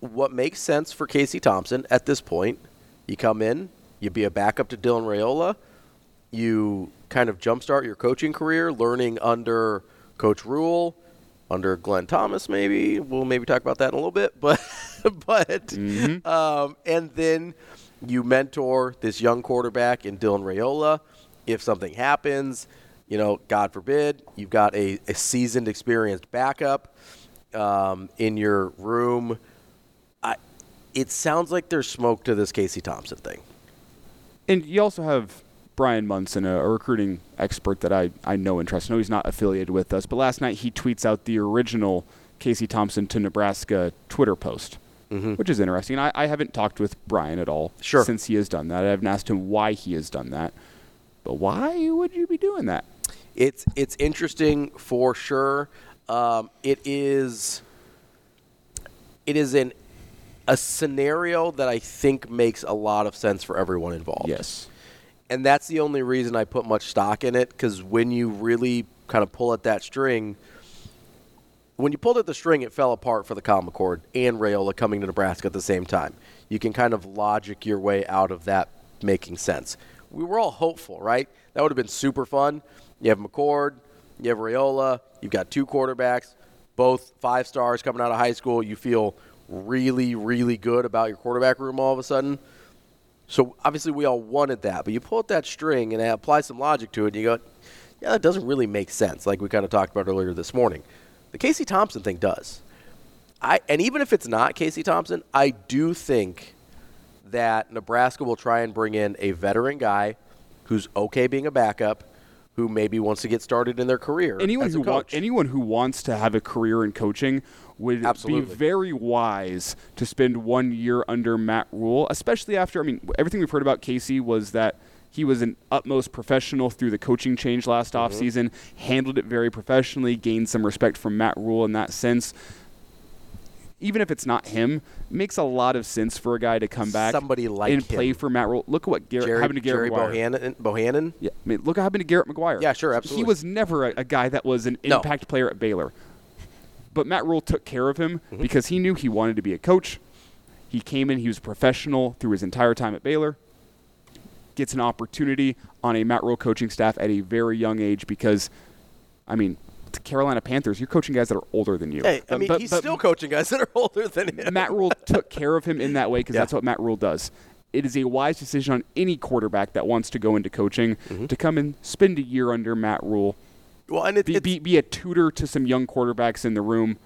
what makes sense for Casey Thompson at this point, you come in, you be a backup to Dylan Raiola, you kind of jumpstart your coaching career, learning under Coach Rhule, under Glenn Thomas, maybe. We'll maybe talk about that in a little bit, *laughs* but but um, and then you mentor this young quarterback in Dylan Raiola. If something happens, you know, God forbid, you've got a, a seasoned, experienced backup um, in your room. I, it sounds like there's smoke to this Casey Thompson thing. And you also have Brian Munson, a, a recruiting expert that I, I know and trust. I know he's not affiliated with us, but last night he tweets out the original Casey Thompson to Nebraska Twitter post, which is interesting. I, I haven't talked with Brian at all Sure. since he has done that. I haven't asked him why he has done that. But why would you be doing that? It's it's interesting for sure. Um, it is it is an a scenario that I think makes a lot of sense for everyone involved. Yes. And that's the only reason I put much stock in it because when you really kind of pull at that string, when you pulled at the string, it fell apart for the McCord and Raiola coming to Nebraska at the same time. You can kind of logic your way out of that making sense. We were all hopeful, right? That would have been super fun. You have McCord, you have Raiola, you've got two quarterbacks, both five stars coming out of high school. You feel really, really good about your quarterback room all of a sudden. So obviously we all wanted that, but you pull at that string and apply some logic to it, and you go, yeah, that doesn't really make sense, like we kind of talked about earlier this morning. The Casey Thompson thing does. I and even if it's not Casey Thompson, I do think that Nebraska will try and bring in a veteran guy who's okay being a backup, who maybe wants to get started in their career. anyone who wa- anyone who wants to have a career in coaching would Absolutely. be very wise to spend one year under Matt Rhule, especially after I mean everything we've heard about Casey was that he was an utmost professional through the coaching change last Mm-hmm. offseason, handled it very professionally, gained some respect from Matt Rhule in that sense. Even if it's not him, it makes a lot of sense for a guy to come back Somebody like and play him. for Matt Rhule. Look at what Garrett, Jerry, happened to Garrett Jerry McGuire. Bohannon, Bohannon. Yeah, I mean, look what happened to Garrett McGuire. Yeah, sure, absolutely. He was never a, a guy that was an No. impact player at Baylor. But Matt Rhule took care of him Mm-hmm. because he knew he wanted to be a coach. He came in, he was professional through his entire time at Baylor. Gets an opportunity on a Matt Rhule coaching staff at a very young age because, I mean, the Carolina Panthers, you're coaching guys that are older than you. Hey, I mean, but- he's but still coaching guys that are older than him. Matt Rhule *laughs* took care of him in that way because Yeah. that's what Matt Rhule does. It is a wise decision on any quarterback that wants to go into coaching Mm-hmm. to come and spend a year under Matt Rhule. Well, and it, be, be, be a tutor to some young quarterbacks in the room,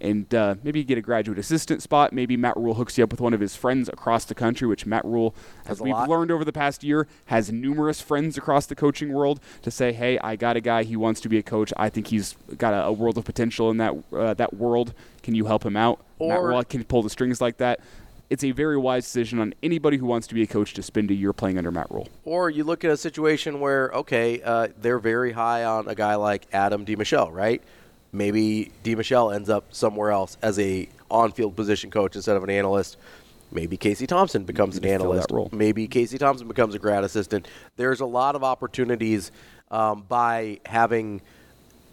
and uh, maybe get a graduate assistant spot. Maybe Matt Rhule hooks you up with one of his friends across the country, which Matt Rhule, as we've lot. learned over the past year, has numerous friends across the coaching world to say, "Hey, I got a guy. He wants to be a coach. I think he's got a, a world of potential in that uh, that world. Can you help him out?" Matt Or- Rhule can pull the strings like that. It's a very wise decision on anybody who wants to be a coach to spend a year playing under Matt Rhule. Or you look at a situation where, okay, uh, they're very high on a guy like Adam DiMichele, right? Maybe DiMichele ends up somewhere else as a on-field position coach instead of an analyst. Maybe Casey Thompson becomes an analyst. Maybe Casey Thompson becomes a grad assistant. There's a lot of opportunities um, by having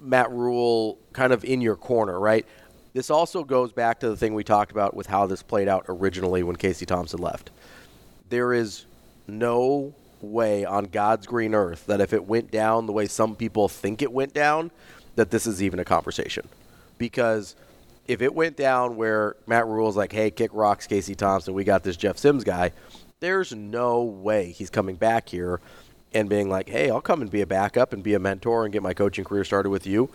Matt Rhule kind of in your corner, right? This also goes back to the thing we talked about with how this played out originally when Casey Thompson left. There is no way on God's green earth that if it went down the way some people think it went down, that this is even a conversation. Because if it went down where Matt Rhule's like, hey, kick rocks, Casey Thompson, we got this Jeff Sims guy, there's no way he's coming back here and being like, hey, I'll come and be a backup and be a mentor and get my coaching career started with you.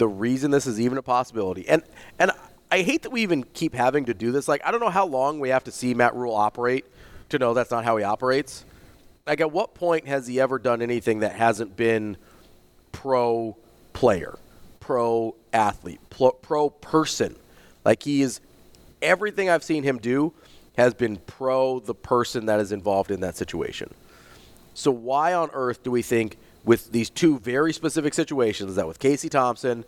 The reason this is even a possibility, and and I hate that we even keep having to do this. Like, I don't know how long we have to see Matt Rhule operate to know that's not how he operates. Like, at what point has he ever done anything that hasn't been pro player, pro athlete, pro, person? Like, he is everything I've seen him do has been pro the person that is involved in that situation. So why on earth do we think with these two very specific situations that with Casey Thompson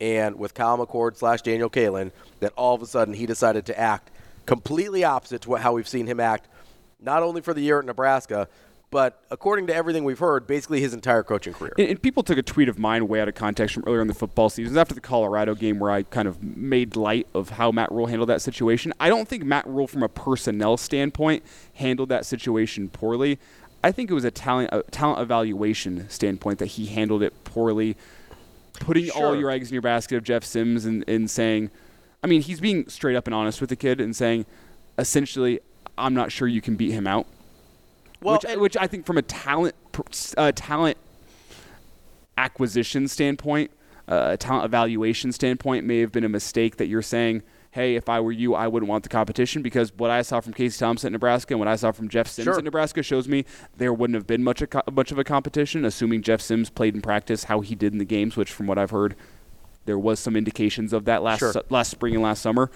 and with Kyle McCord slash Daniel Kaelin that all of a sudden he decided to act completely opposite to what, how we've seen him act not only for the year at Nebraska, but according to everything we've heard, basically his entire coaching career. And, and people took a tweet of mine way out of context from earlier in the football season after the Colorado game where I kind of made light of how Matt Rhule handled that situation. I don't think Matt Rhule, from a personnel standpoint, handled that situation poorly. I think it was a talent a talent evaluation standpoint that he handled it poorly, putting all your eggs in your basket of Jeff Sims and, and saying, I mean, he's being straight up and honest with the kid and saying, essentially, I'm not sure you can beat him out. Well, which, which I think from a talent uh, talent acquisition standpoint, uh, a talent evaluation standpoint, may have been a mistake that you're saying, hey, if I were you, I wouldn't want the competition because what I saw from Casey Thompson at Nebraska and what I saw from Jeff Sims Sure. at Nebraska shows me there wouldn't have been much a much of a competition, assuming Jeff Sims played in practice how he did in the games, which from what I've heard, there was some indications of that last Sure. su- last spring and last summer.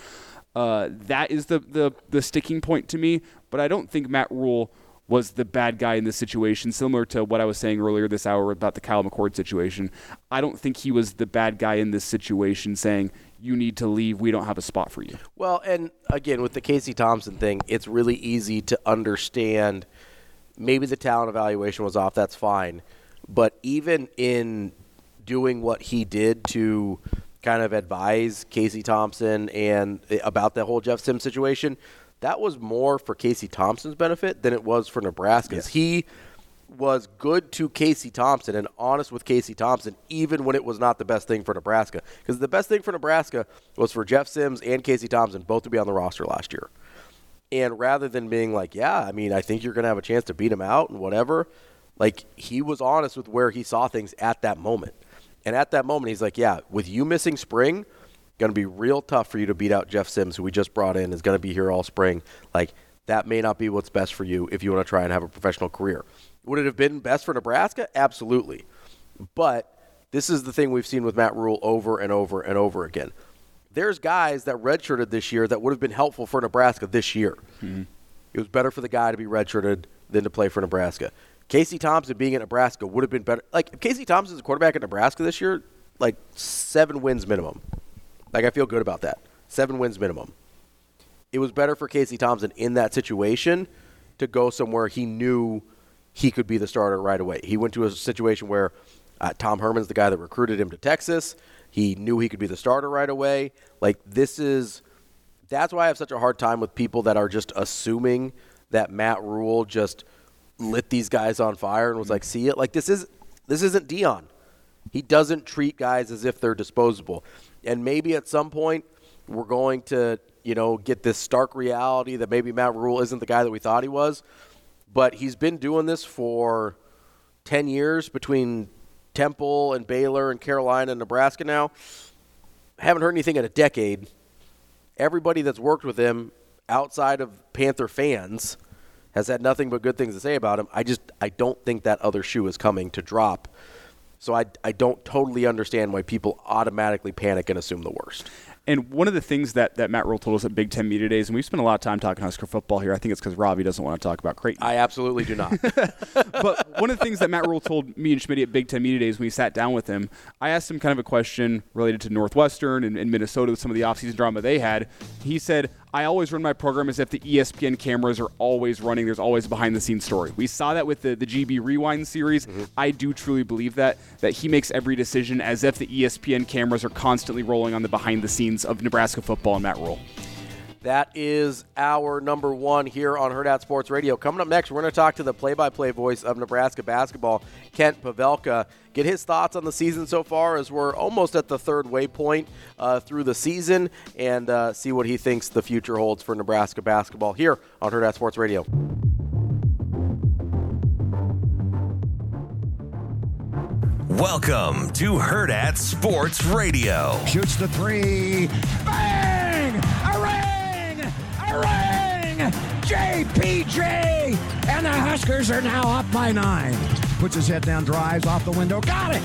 Uh, that is the, the the sticking point to me, but I don't think Matt Rhule was the bad guy in this situation, similar to what I was saying earlier this hour about the Kyle McCord situation. I don't think he was the bad guy in this situation saying, you need to leave, we don't have a spot for you. Well, and again, with the Casey Thompson thing, it's really easy to understand maybe the talent evaluation was off, that's fine. But even in doing what he did to kind of advise Casey Thompson and eh, about the whole Jeff Sims situation, that was more for Casey Thompson's benefit than it was for Nebraska's. He was good to Casey Thompson and honest with Casey Thompson, even when it was not the best thing for Nebraska. Because the best thing for Nebraska was for Jeff Sims and Casey Thompson both to be on the roster last year. And rather than being like, yeah, I mean, I think you're going to have a chance to beat him out and whatever, like he was honest with where he saw things at that moment. And at that moment, he's like, yeah, with you missing spring, going to be real tough for you to beat out Jeff Sims, who we just brought in, is going to be here all spring. Like, that may not be what's best for you if you want to try and have a professional career. Would it have been best for Nebraska? Absolutely. But this is the thing we've seen with Matt Rhule over and over and over again. There's guys that redshirted this year that would have been helpful for Nebraska this year. Mm-hmm. It was better for the guy to be redshirted than to play for Nebraska. Casey Thompson being at Nebraska would have been better. Like, if Casey Thompson's a quarterback at Nebraska this year, like seven wins minimum. Like, I feel good about that. Seven wins minimum. It was better for Casey Thompson in that situation to go somewhere he knew he could be the starter right away. He went to a situation where uh, Tom Herman's the guy that recruited him to Texas. He knew he could be the starter right away. Like, this is that's why I have such a hard time with people that are just assuming that Matt Rhule just lit these guys on fire and was like, "See it." Like this is this isn't Deion. He doesn't treat guys as if they're disposable. And maybe at some point we're going to, you know, get this stark reality that maybe Matt Rhule isn't the guy that we thought he was. But he's been doing this for 10 years between Temple and Baylor and Carolina and Nebraska now. Haven't heard anything in a decade everybody that's worked with him outside of Panther fans has had nothing but good things to say about him. I just I don't think that other shoe is coming to drop. So I, I don't totally understand why people automatically panic and assume the worst. And one of the things that, that Matt Rhule told us at Big Ten Media Days, and we've spent a lot of time talking Husker football here. I think it's because Robbie doesn't want to talk about Creighton. I absolutely do not. *laughs* but one of the things that Matt Rhule told me and Schmidt at Big Ten Media Days when we sat down with him, I asked him kind of a question related to Northwestern and, and Minnesota, with some of the offseason drama they had. He said, I always run my program as if the ESPN cameras are always running. There's always a behind the scenes story. We saw that with the, the GB Rewind series. Mm-hmm. I do truly believe that, that he makes every decision as if the ESPN cameras are constantly rolling on the behind the scenes of Nebraska football and Matt Rhule. That is our number one here on Hurrdat Sports Radio. Coming up next, we're going to talk to the play-by-play voice of Nebraska basketball, Kent Pavelka. Get his thoughts on the season so far, as we're almost at the third waypoint uh, through the season, and uh, see what he thinks the future holds for Nebraska basketball here on Hurrdat Sports Radio. Welcome to Hurrdat Sports Radio. Shoots the three. Bang! A ring! JPJ! And the Huskers are now up by nine. Puts his head down, drives off the window. Got it!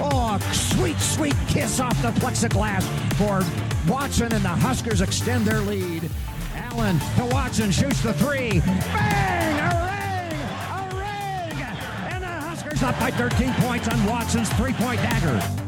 Oh, sweet, sweet kiss off the plexiglass for Watson, and the Huskers extend their lead. Allen to Watson, shoots the three. Bang! A ring! A ring! And the Huskers up by 13 points on Watson's three-point dagger.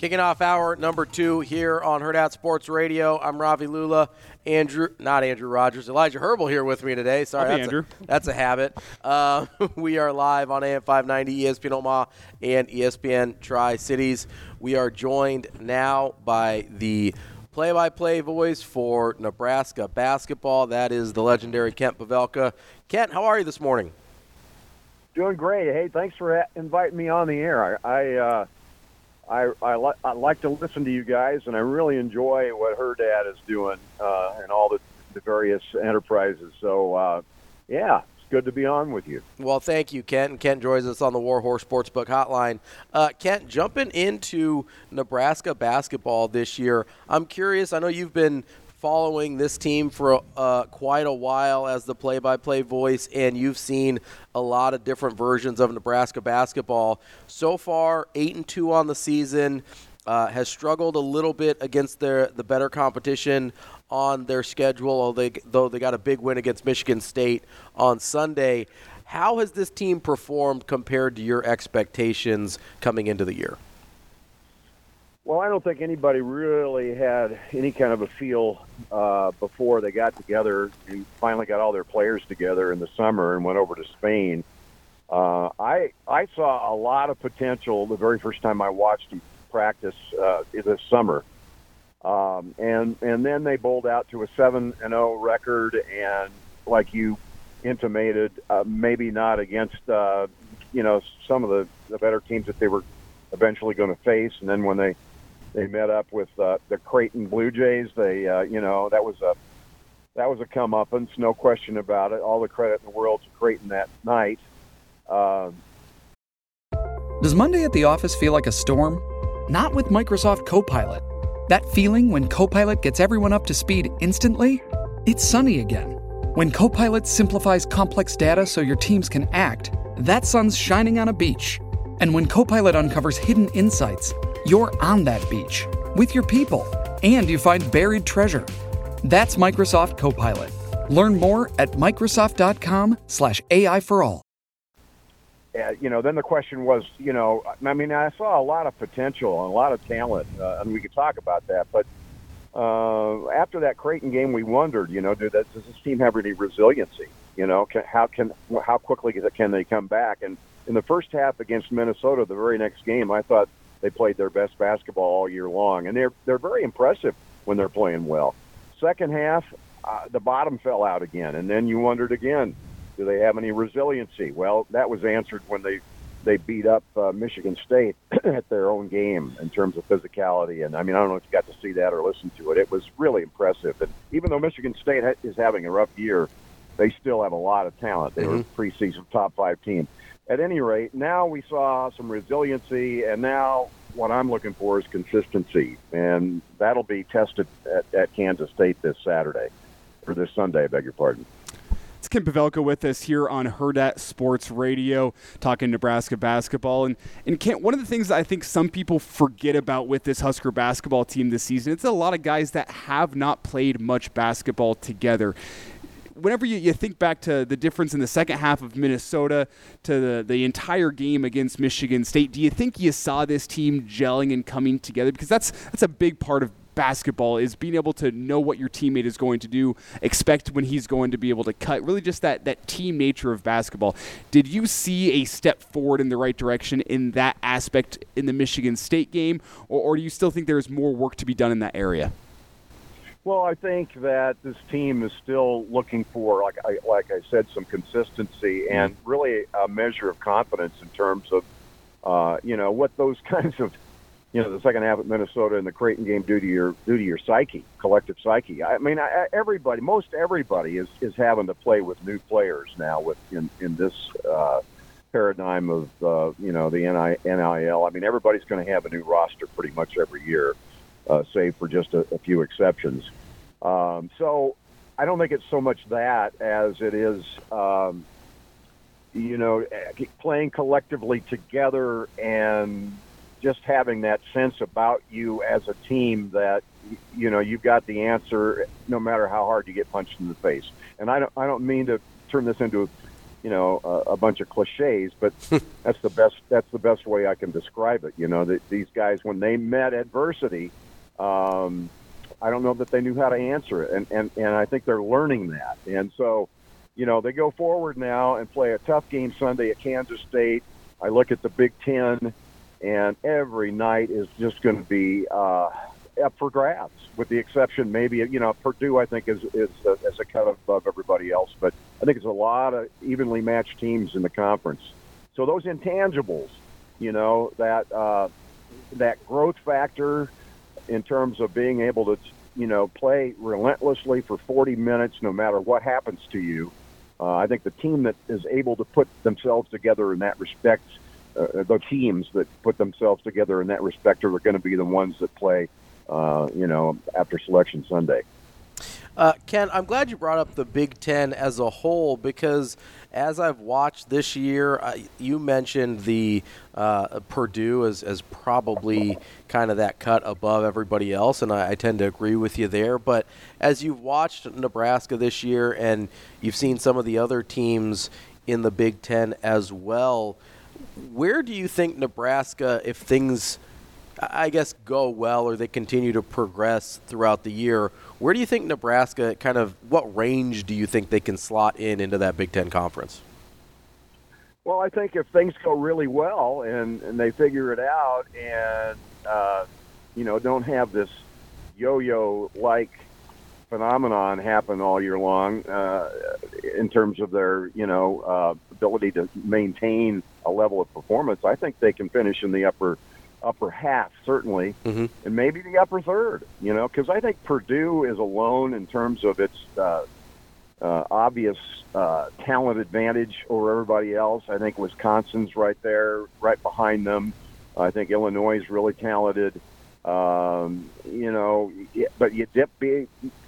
Kicking off hour number two here on Hurrdat Sports Radio. I'm Ravi Lulla. Andrew, not Andrew Rogers, Elijah Herbal here with me today. Sorry, that's, Andrew. A, that's a habit. Uh, *laughs* we are live on AM 590, ESPN Omaha, and ESPN Tri Cities. We are joined now by the play-by-play voice for Nebraska basketball. That is the legendary Kent Pavelka. Kent, how are you this morning? Doing great. Hey, thanks for inviting me on the air. I I, uh, I, I, li- I like to listen to you guys, and I really enjoy what Hurrdat is doing uh, and all the, the various enterprises. So, uh, yeah, it's good to be on with you. Well, thank you, Kent. And Kent joins us on the Warhorse Sportsbook Hotline. Uh, Kent, jumping into Nebraska basketball this year, I'm curious. I know you've been following this team for uh, quite a while as the play-by-play voice, and you've seen a lot of different versions of Nebraska basketball. So far, eight and two on the season. Uh, has struggled a little bit against their the better competition on their schedule, although they, though they got a big win against Michigan State on Sunday. How has this team performed compared to your expectations coming into the year? Well, I don't think anybody really had any kind of a feel uh, before they got together and finally got all their players together in the summer and went over to Spain. Uh, I I saw a lot of potential the very first time I watched them practice uh, this summer, um, and and then they bowled out to a seven and zero record, and like you intimated, uh, maybe not against uh, you know some of the, the better teams that they were eventually going to face, and then when they they met up with uh, the Creighton Blue Jays. They, uh, you know, that was a that was a comeuppance, no question about it. All the credit in the world to Creighton that night. Uh, Does Monday at the office feel like a storm? Not with Microsoft Copilot. That feeling when Copilot gets everyone up to speed instantly? It's sunny again. When Copilot simplifies complex data so your teams can act, that sun's shining on a beach. And when Copilot uncovers hidden insights, you're on that beach with your people and you find buried treasure. That's Microsoft Copilot. Learn more at Microsoft.com/slash AI for all. uh, you know, then the question was, you know, I mean, I saw a lot of potential and a lot of talent, uh, and we could talk about that. But uh, after that Creighton game, we wondered, you know, do that, does this team have any resiliency? You know, can, how can how quickly can they come back? And in the first half against Minnesota, the very next game, I thought they played their best basketball all year long, and they're they're very impressive when they're playing well. Second half, uh, the bottom fell out again, and then you wondered again, do they have any resiliency? Well, that was answered when they they beat up uh, Michigan State *clears throat* at their own game in terms of physicality. And I mean, I don't know if you got to see that or listen to it. It was really impressive. And even though Michigan State ha- is having a rough year, they still have a lot of talent. They were mm-hmm. preseason top five team. At any rate, now we saw some resiliency, and now what I'm looking for is consistency, and that'll be tested at, at Kansas State this Saturday or this Sunday. I beg your pardon. It's Ken Pavelka with us here on Hurrdat Sports Radio, talking Nebraska basketball. And, and Kent, one of the things that I think some people forget about with this Husker basketball team this season, it's a lot of guys that have not played much basketball together whenever you, you think back to the difference in the second half of Minnesota to the, the entire game against Michigan State, do you think you saw this team gelling and coming together? Because that's that's a big part of basketball is being able to know what your teammate is going to do, expect when he's going to be able to cut. Really, just that that team nature of basketball. Did you see a step forward in the right direction in that aspect in the Michigan State game, or, or do you still think there's more work to be done in that area? Well, I think that this team is still looking for, like I, like I said, some consistency and really a measure of confidence in terms of, uh, you know, what those *laughs* kinds of, you know, the second half of Minnesota and the Creighton game do to your do to your psyche, collective psyche. I mean, I, everybody, most everybody is is having to play with new players now with in in this. Uh, paradigm of uh, you know the NIL. I mean, everybody's going to have a new roster pretty much every year uh, save for just a, a few exceptions. Um, so I don't think it's so much that as it is, um, you know, playing collectively together and just having that sense about you as a team that you know you've got the answer no matter how hard you get punched in the face. And I don't I don't mean to turn this into you know a, a bunch of cliches, but *laughs* that's the best that's the best way I can describe it. You know that these guys when they met adversity um, I don't know that they knew how to answer it, and, and and I think they're learning that. And so, you know, they go forward now and play a tough game Sunday at Kansas State. I look at the Big Ten, and every night is just going to be uh, up for grabs, with the exception maybe you know Purdue. I think is is a, is a cut above everybody else, but I think it's a lot of evenly matched teams in the conference. So those intangibles, you know, that uh, that growth factor in terms of being able to, you know, play relentlessly for 40 minutes no matter what happens to you. Uh, I think the team that is able to put themselves together in that respect, uh, the teams that put themselves together in that respect are going to be the ones that play, uh, you know, after Selection Sunday. Uh, Ken, I'm glad you brought up the Big Ten as a whole because as I've watched this year, uh, you mentioned the uh, Purdue as, as probably kind of that cut above everybody else, and I, I, tend to agree with you there. But as you've watched Nebraska this year and you've seen some of the other teams in the Big Ten as well, where do you think Nebraska, if things, I guess, go well or they continue to progress throughout the year, where do you think Nebraska kind of what range do you think they can slot in into that Big Ten conference? Well, I think if things go really well and, and they figure it out and uh, you know don't have this yo-yo like phenomenon happen all year long uh, in terms of their you know uh, ability to maintain a level of performance, I think they can finish in the upper upper half certainly, mm-hmm. and maybe the upper third. You know, because I think Purdue is alone in terms of its uh, uh, obvious uh, talent advantage over everybody else. I think Wisconsin's right there, right behind them. I think Illinois is really talented. Um, you know, but you dip be,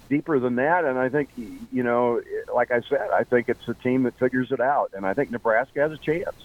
deeper than that, and I think you know, like I said, I think it's a team that figures it out, and I think Nebraska has a chance.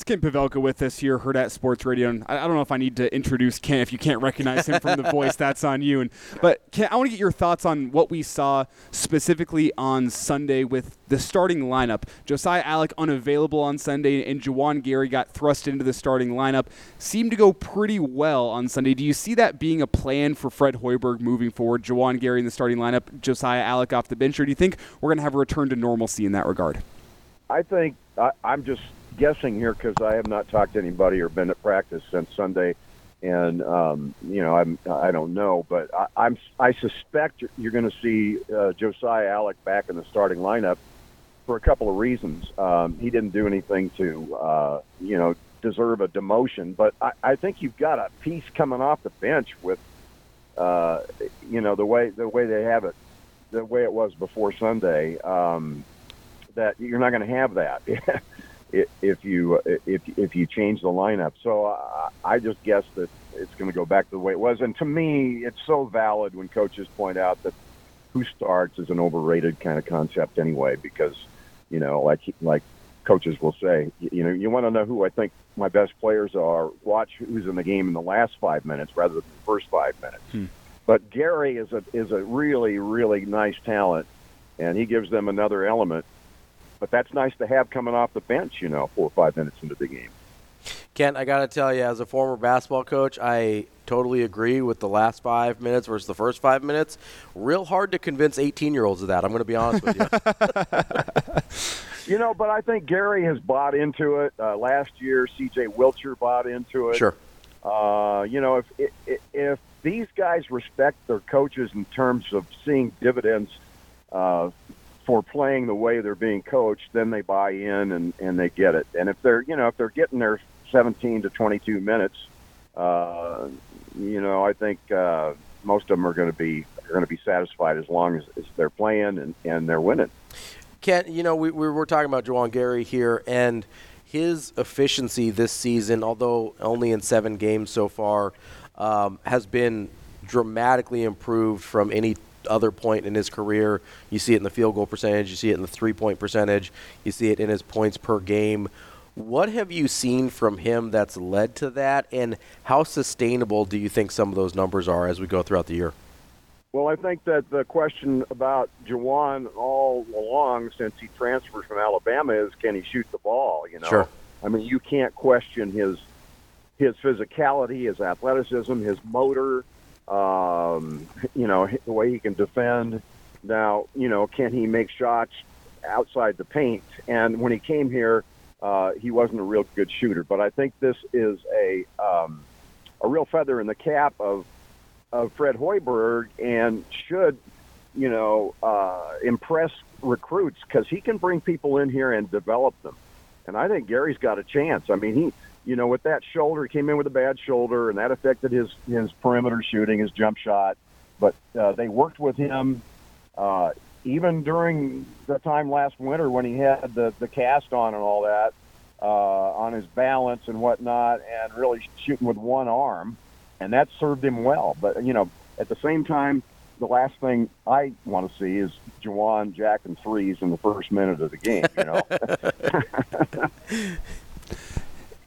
It's Ken Pavelka with us here, Hurrdat Sports Radio. And I, I, don't know if I need to introduce Ken. If you can't recognize him from the *laughs* voice, that's on you. And but Ken, I want to get your thoughts on what we saw specifically on Sunday with the starting lineup. Josiah Allick unavailable on Sunday, and Juwan Gary got thrust into the starting lineup. Seemed to go pretty well on Sunday. Do you see that being a plan for Fred Hoiberg moving forward? Juwan Gary in the starting lineup, Josiah Allick off the bench, or do you think we're going to have a return to normalcy in that regard? I think I, I'm just guessing here because I have not talked to anybody or been at practice since Sunday, and um, you know I'm I don't know, but I, I'm I suspect you're going to see uh, Josiah Allick back in the starting lineup for a couple of reasons. Um, he didn't do anything to uh, you know deserve a demotion, but I, I think you've got a piece coming off the bench with uh, you know the way the way they have it, the way it was before Sunday. Um, that you're not going to have that. *laughs* if you if if you change the lineup. So uh, I just guess that it's going to go back to the way it was. And to me, it's so valid when coaches point out that who starts is an overrated kind of concept anyway because you know like like coaches will say you, you know you want to know who I think my best players are watch who's in the game in the last five minutes rather than the first five minutes Hmm. but Gary is a is a really really nice talent and he gives them another element but that's nice to have coming off the bench you know four or five minutes into the game Kent, I got to tell you, as a former basketball coach, I totally agree with the last five minutes versus the first five minutes. Real hard to convince 18 year olds of that. I'm going to be honest with you. *laughs* You know, but I think Gary has bought into it. Uh, last year, C.J. Wilcher bought into it. Sure. Uh, you know, if, if if these guys respect their coaches in terms of seeing dividends uh, for playing the way they're being coached, then they buy in and and they get it. And if they're you know if they're getting their 17 to 22 minutes, uh, you know, I think uh, most of them are going to be are going to be satisfied as long as, as they're playing and, and they're winning. Kent, you know, we, we were talking about Juwan Gary here, and his efficiency this season, although only in seven games so far, um, has been dramatically improved from any other point in his career. You see it in the field goal percentage, you see it in the three point percentage, you see it in his points per game. What have you seen from him that's led to that, and how sustainable do you think some of those numbers are as we go throughout the year? Well, I think that the question about Juwan all along since he transferred from Alabama is can he shoot the ball? You know, Sure. I mean, you can't question his his physicality, his athleticism, his motor. Um, you know, the way he can defend. Now, you know, can he make shots outside the paint? And when he came here, uh, he wasn't a real good shooter. But I think this is a um, a real feather in the cap of of Fred Hoiberg and should, you know, uh, impress recruits because he can bring people in here and develop them. And I think Gary's got a chance. I mean, he, you know, with that shoulder, he came in with a bad shoulder, and that affected his his perimeter shooting, his jump shot. But uh, they worked with him uh, even during the time last winter when he had the the cast on and all that uh, on his balance and whatnot, and really shooting with one arm and that served him well. But you know, at the same time, the last thing I want to see is Juwan jacking threes in the first minute of the game. You know. *laughs* *laughs*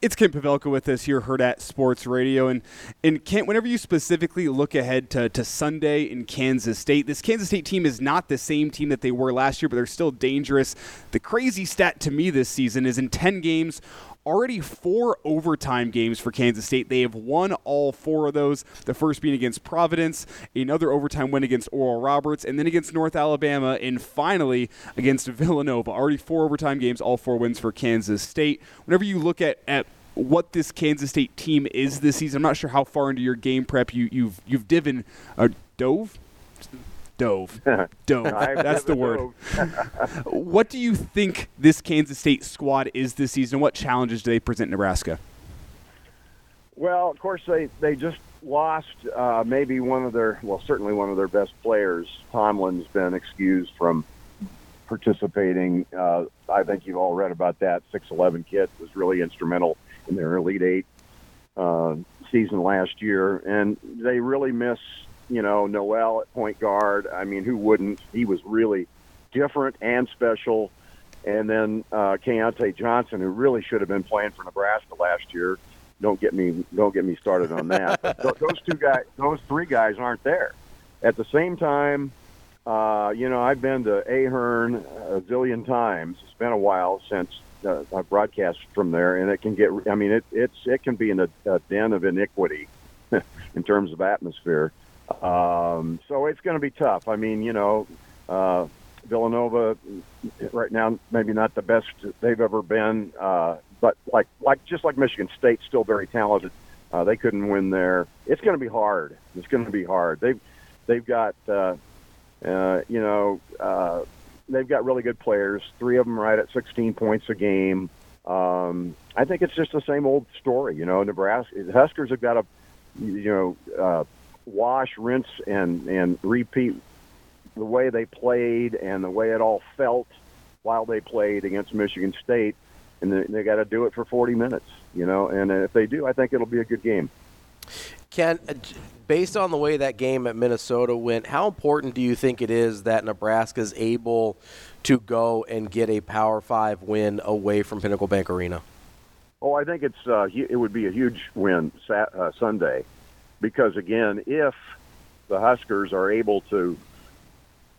It's Kent Pavelka with us here, Hurrdat Sports Radio. And, and Kent, whenever you specifically look ahead to, to Sunday in Kansas State, this Kansas State team is not the same team that they were last year, but they're still dangerous. The crazy stat to me this season is in 10 games, already four overtime games for Kansas State. They have won all four of those. The first being against Providence, another overtime win against Oral Roberts, and then against North Alabama, and finally against Villanova. Already four overtime games, all four wins for Kansas State. Whenever you look at, at what this Kansas State team is this season, I'm not sure how far into your game prep you, you've you've diven uh, dove. Dove. *laughs* Dove. That's the word. *laughs* what do you think this Kansas State squad is this season? What challenges do they present Nebraska? Well, of course they they just lost uh, maybe one of their well certainly one of their best players. Tomlin's been excused from participating. Uh, I think you've all read about that. Six eleven kid was really instrumental in their Elite Eight uh, season last year, and they really miss you know Nowell at point guard. I mean, who wouldn't? He was really different and special. And then uh, Keontae Johnson, who really should have been playing for Nebraska last year. Don't get me don't get me started on that. *laughs* Th- those two guys, those three guys aren't there. At the same time, uh, you know, I've been to Ahearn a zillion times. It's been a while since uh, I broadcast from there, and it can get. I mean, it it's it can be in a, a den of iniquity *laughs* in terms of atmosphere. Um, so it's going to be tough. I mean, you know, uh, Villanova right now maybe not the best they've ever been, uh, but like like just like Michigan State, still very talented. Uh, they couldn't win there. It's going to be hard. It's going to be hard. They've they've got uh, uh, you know uh, they've got really good players. Three of them right at 16 points a game. Um, I think it's just the same old story. You know, Nebraska Huskers have got a you know uh, wash, rinse, and and repeat the way they played and the way it all felt while they played against Michigan State, and they, they got to do it for 40 minutes, you know. And if they do, I think it'll be a good game. Ken, uh, based on the way that game at Minnesota went, how important do you think it is that Nebraska is able to go and get a Power Five win away from Pinnacle Bank Arena? Oh, I think it's uh, it would be a huge win uh, Sunday, because again, if the Huskers are able to,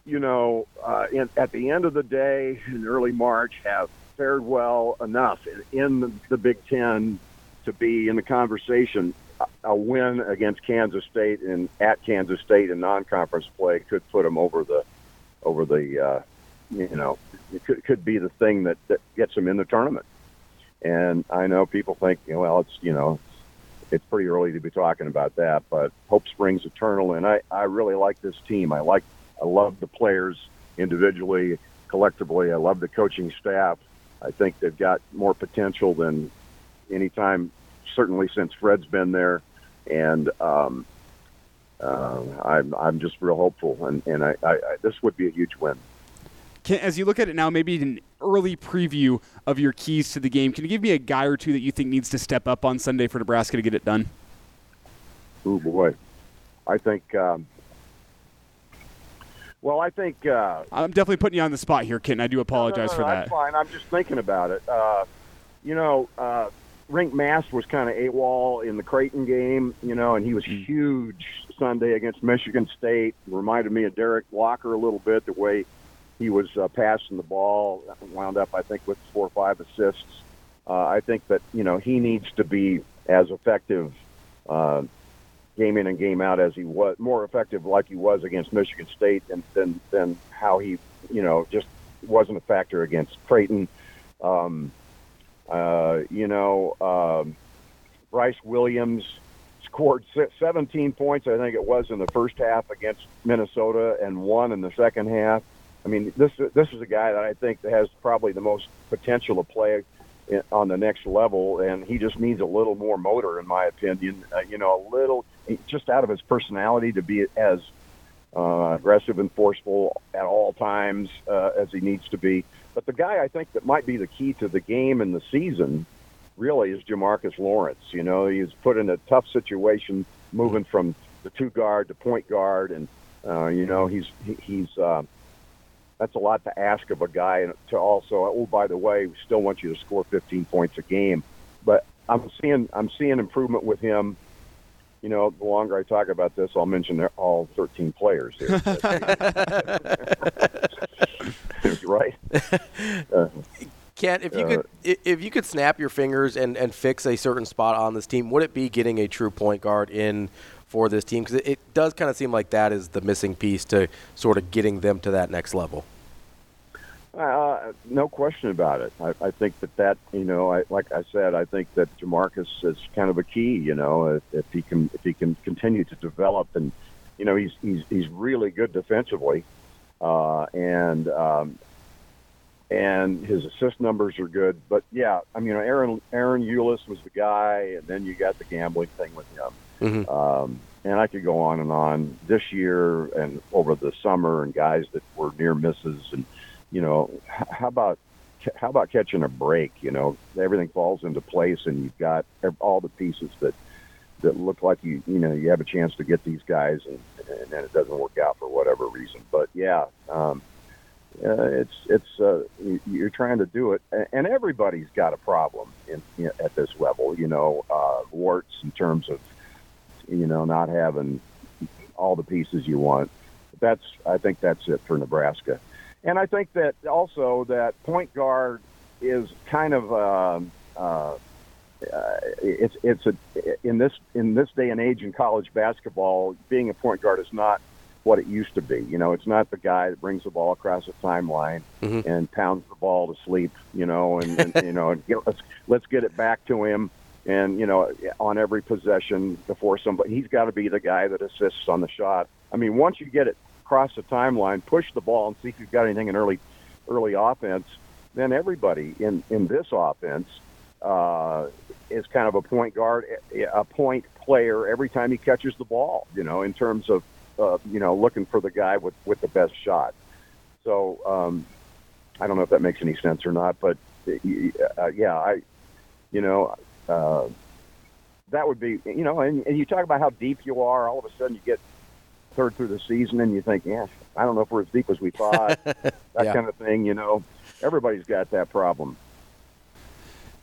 you know, uh, in, at the end of the day in early March, have fared well enough in, in the, the Big Ten to be in the conversation, a, win against Kansas State and at Kansas State in non-conference play could put them over the over the uh, you know it could, could be the thing that, that gets them in the tournament. And I know people think, you know, well, it's you know, it's pretty early to be talking about that, but hope springs eternal. And I, I really like this team. I like, I love the players individually, collectively. I love the coaching staff. I think they've got more potential than any time, certainly since Fred's been there. And um, uh, I'm, I'm just real hopeful. And, and I, I, I, this would be a huge win. Can, as you look at it now, maybe an early preview of your keys to the game. Can you give me a guy or two that you think needs to step up on Sunday for Nebraska to get it done? Oh boy, I think. Um, well, I think uh, I'm definitely putting you on the spot here, Kitten. I do apologize no, no, for no, that. That's fine. I'm just thinking about it. Uh, you know, uh, Rienk Mast was kind of AWOL in the Creighton game, you know, and he was huge Sunday against Michigan State. Reminded me of Derrick Walker a little bit, the way he was uh, passing the ball, wound up, I think, with four or five assists. Uh, I think that, you know, he needs to be as effective uh, game in and game out as he was, more effective like he was against Michigan State than, than, than how he, you know, just wasn't a factor against Creighton. Um, uh, you know, um, Brice Williams scored 17 points, I think it was, in the first half against Minnesota, and one in the second half. I mean, this this is a guy that I think has probably the most potential to play on the next level, and he just needs a little more motor, in my opinion. Uh, you know, a little just out of his personality to be as uh, aggressive and forceful at all times uh, as he needs to be. But the guy I think that might be the key to the game and the season really is Jamarques Lawrence. You know, he's put in a tough situation moving from the two guard to point guard, and uh, you know he's he, he's uh, that's a lot to ask of a guy. And to also, oh by the way, we still want you to score 15 points a game. But I'm seeing I'm seeing improvement with him. You know, the longer I talk about this, I'll mention they're all 13 players here. *laughs* *laughs* right? Uh, *laughs* Kent, if you Uh, could, if you could snap your fingers and, and fix a certain spot on this team, would it be getting a true point guard in for this team? Because it, it does kind of seem like that is the missing piece to sort of getting them to that next level. Uh, no question about it. I, I think that that you know, I, like I said, I think that Jamarques is kind of a key. You know, if, if he can if he can continue to develop, and you know, he's he's he's really good defensively, uh, and um, and his assist numbers are good. But yeah, I mean, Ahron Ahron Ulis was the guy, and then you got the gambling thing with him. Um, and I could go on and on this year and over the summer, and guys that were near misses, and you know, how about how about catching a break? You know, everything falls into place, and you've got all the pieces that that look like you you know you have a chance to get these guys, and and then it doesn't work out for whatever reason. But yeah. Um, uh, it's it's uh, you- you're trying to do it, and everybody's got a problem in, at this level. You know, uh, warts in terms of you know not having all the pieces you want. That's I think that's it for Nebraska, and I think that also that point guard is kind of um, uh, uh, it's it's a in this in this day and age in college basketball, being a point guard is not what it used to be. You know, it's not the guy that brings the ball across the timeline and pounds the ball to sleep. You know, and, and you know, and get, let's let's get it back to him. And you know, on every possession before somebody, he's got to be the guy that assists on the shot. I mean, once you get it across the timeline, push the ball and see if you've got anything in early early offense. Then everybody in in this offense uh, is kind of a point guard, a point player every time he catches the ball. You know, in terms of uh, you know looking for the guy with with the best shot. So um, I don't know if that makes any sense or not, but uh, yeah, I you know uh, that would be, you know, and, and you talk about how deep you are. All of a sudden, you get third through the season, and you think, yeah, I don't know if we're as deep as we thought. *laughs* that Yeah. kind of thing, you know. Everybody's got that problem.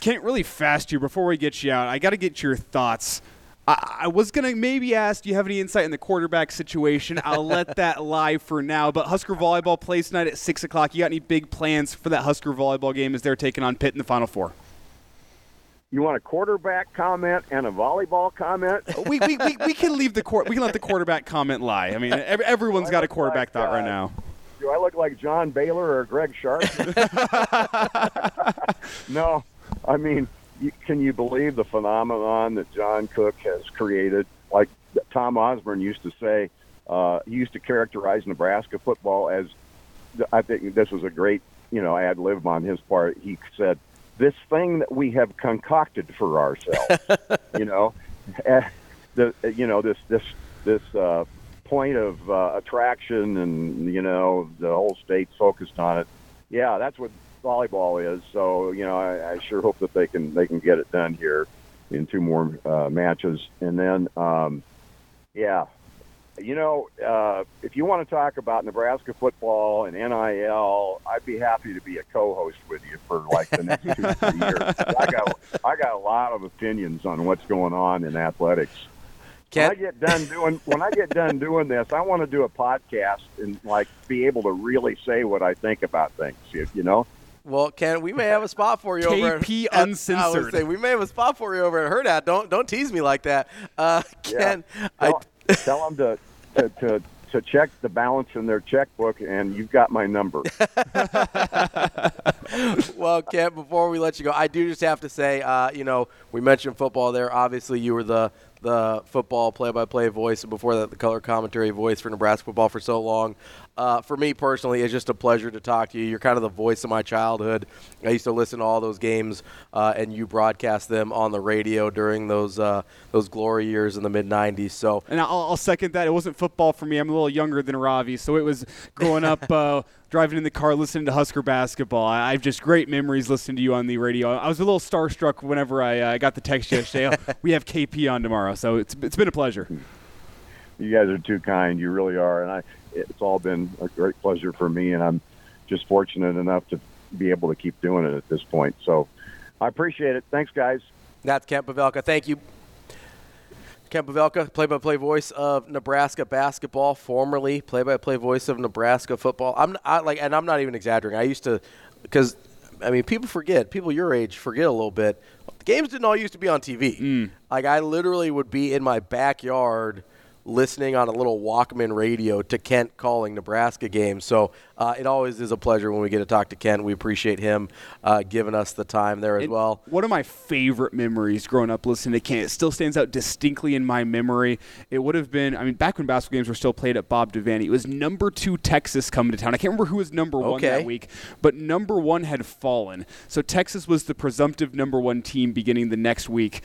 Kent, really fast here before we get you out, I got to get your thoughts. I, I was going to maybe ask, do you have any insight in the quarterback situation? I'll let *laughs* that lie for now. But Husker Volleyball plays tonight at 6 o'clock. You got any big plans for that Husker Volleyball game as they're taking on Pitt in the Final Four? You want a quarterback comment and a volleyball comment? *laughs* we, we, we, we can leave the court. We can let the quarterback comment lie. I mean, ev- everyone's got a quarterback thought right now. Do I look like John Baylor or Greg Sharpe? *laughs* no, I mean, you, can you believe the phenomenon that John Cook has created? Like Tom Osborne used to say, uh, he used to characterize Nebraska football as. I think this was a great, you know, ad lib on his part. He said, "This thing that we have concocted for ourselves." *laughs* you know, eh, the you know this this this uh, point of uh, attraction, and you know the whole state's focused on it. Yeah, that's what volleyball is. So you know, I, I sure hope that they can they can get it done here in two more uh, matches, and then um, yeah, you know, uh, if you want to talk about Nebraska football and NIL, I'd be happy to be a co-host with you for like the next two three years. I got I got a lot of opinions on what's going on in athletics. When I get done doing when I get done doing this, I want to do a podcast and like be able to really say what I think about things. You, you know. Well, Ken, we may have a spot for you over at KP at- I Uncensored. would say we may have a spot for you over at Hurrdat. Don't don't tease me like that, uh, Ken. I, Tell, tell them to, to to to check the balance in their checkbook, and you've got my number. *laughs* well, Kent, before we let you go, I do just have to say, uh, you know, we mentioned football there. Obviously, you were the the football play-by-play voice, and before that, the color commentary voice for Nebraska football for so long. Uh, for me personally, it's just a pleasure to talk to you. You're kind of the voice of my childhood. I used to listen to all those games, uh, and you broadcast them on the radio during those uh, those glory years in the mid '90s. So And I'll, I'll second that. It wasn't football for me. I'm a little younger than Ravi, so it was growing up, *laughs* uh, driving in the car, listening to Husker basketball. I, I have just great memories listening to you on the radio. I was a little starstruck whenever I uh, got the text yesterday. "Oh, we have KP on tomorrow, so it's it's been a pleasure. you guys are too kind. You really are, and I. It's all been a great pleasure for me, and I'm just fortunate enough to be able to keep doing it at this point. So, I appreciate it. Thanks, guys. That's Kent Pavelka. Thank you. Kent Pavelka, play-by-play voice of Nebraska basketball, formerly play-by-play voice of Nebraska football. I'm I, like, and I'm not even exaggerating. I used to, because I mean, people forget. People your age forget a little bit. The games didn't all used to be on TV. Mm. Like I literally would be in my backyard listening on a little Walkman radio to Kent calling Nebraska games. So uh, it always is a pleasure when we get to talk to Kent. We appreciate him uh, giving us the time there as well. One of my favorite memories growing up listening to Kent, it still stands out distinctly in my memory. It would have been, I mean, back when basketball games were still played at Bob Devaney, it was number two Texas coming to town. I can't remember who was number one that week, but number one had fallen. So Texas was the presumptive number one team beginning the next week.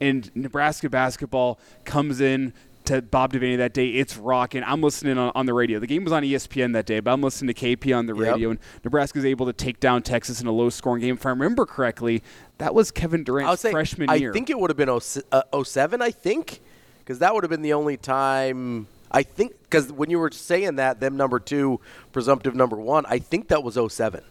And Nebraska basketball comes in to Bob Devaney that day. It's rocking. I'm listening on, on the radio. The game was on ESPN that day, but I'm listening to KP on the Yep. radio. And Nebraska's able to take down Texas in a low scoring game. If I remember correctly, that was Kevin Durant's say, freshman I year. I think it would have been 07, uh, 07 I think, because that would have been the only time. I think because when you were saying that, them number two, presumptive number one, I think that was 07.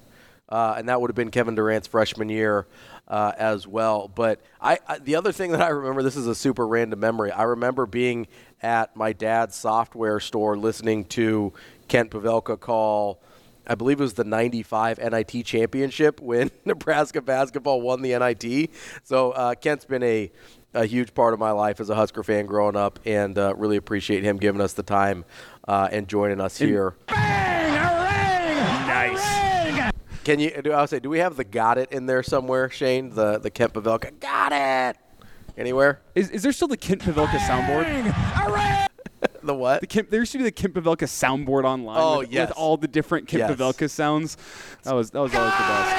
Uh, and that would have been Kevin Durant's freshman year uh, as well. But I, I, the other thing that I remember, this is a super random memory. I remember being at my dad's software store listening to Kent Pavelka call. I believe it was the 95 NIT championship *laughs* when Nebraska basketball won the NIT. So uh, Kent's been a, a huge part of my life as a Husker fan growing up, and uh, really appreciate him giving us the time uh, and joining us here. Bang! Hooray! Nice. Can you? Do I would say? Do we have the "Got It" in there somewhere, Shane? The the Kent Pavelka "Got It" anywhere? Is, is there still the Kent Pavelka soundboard? *laughs* the what? The Kent, there used to be the Kent Pavelka soundboard online Oh, with, yes. with all the different Kent Yes. Pavelka sounds. That was that was always the best.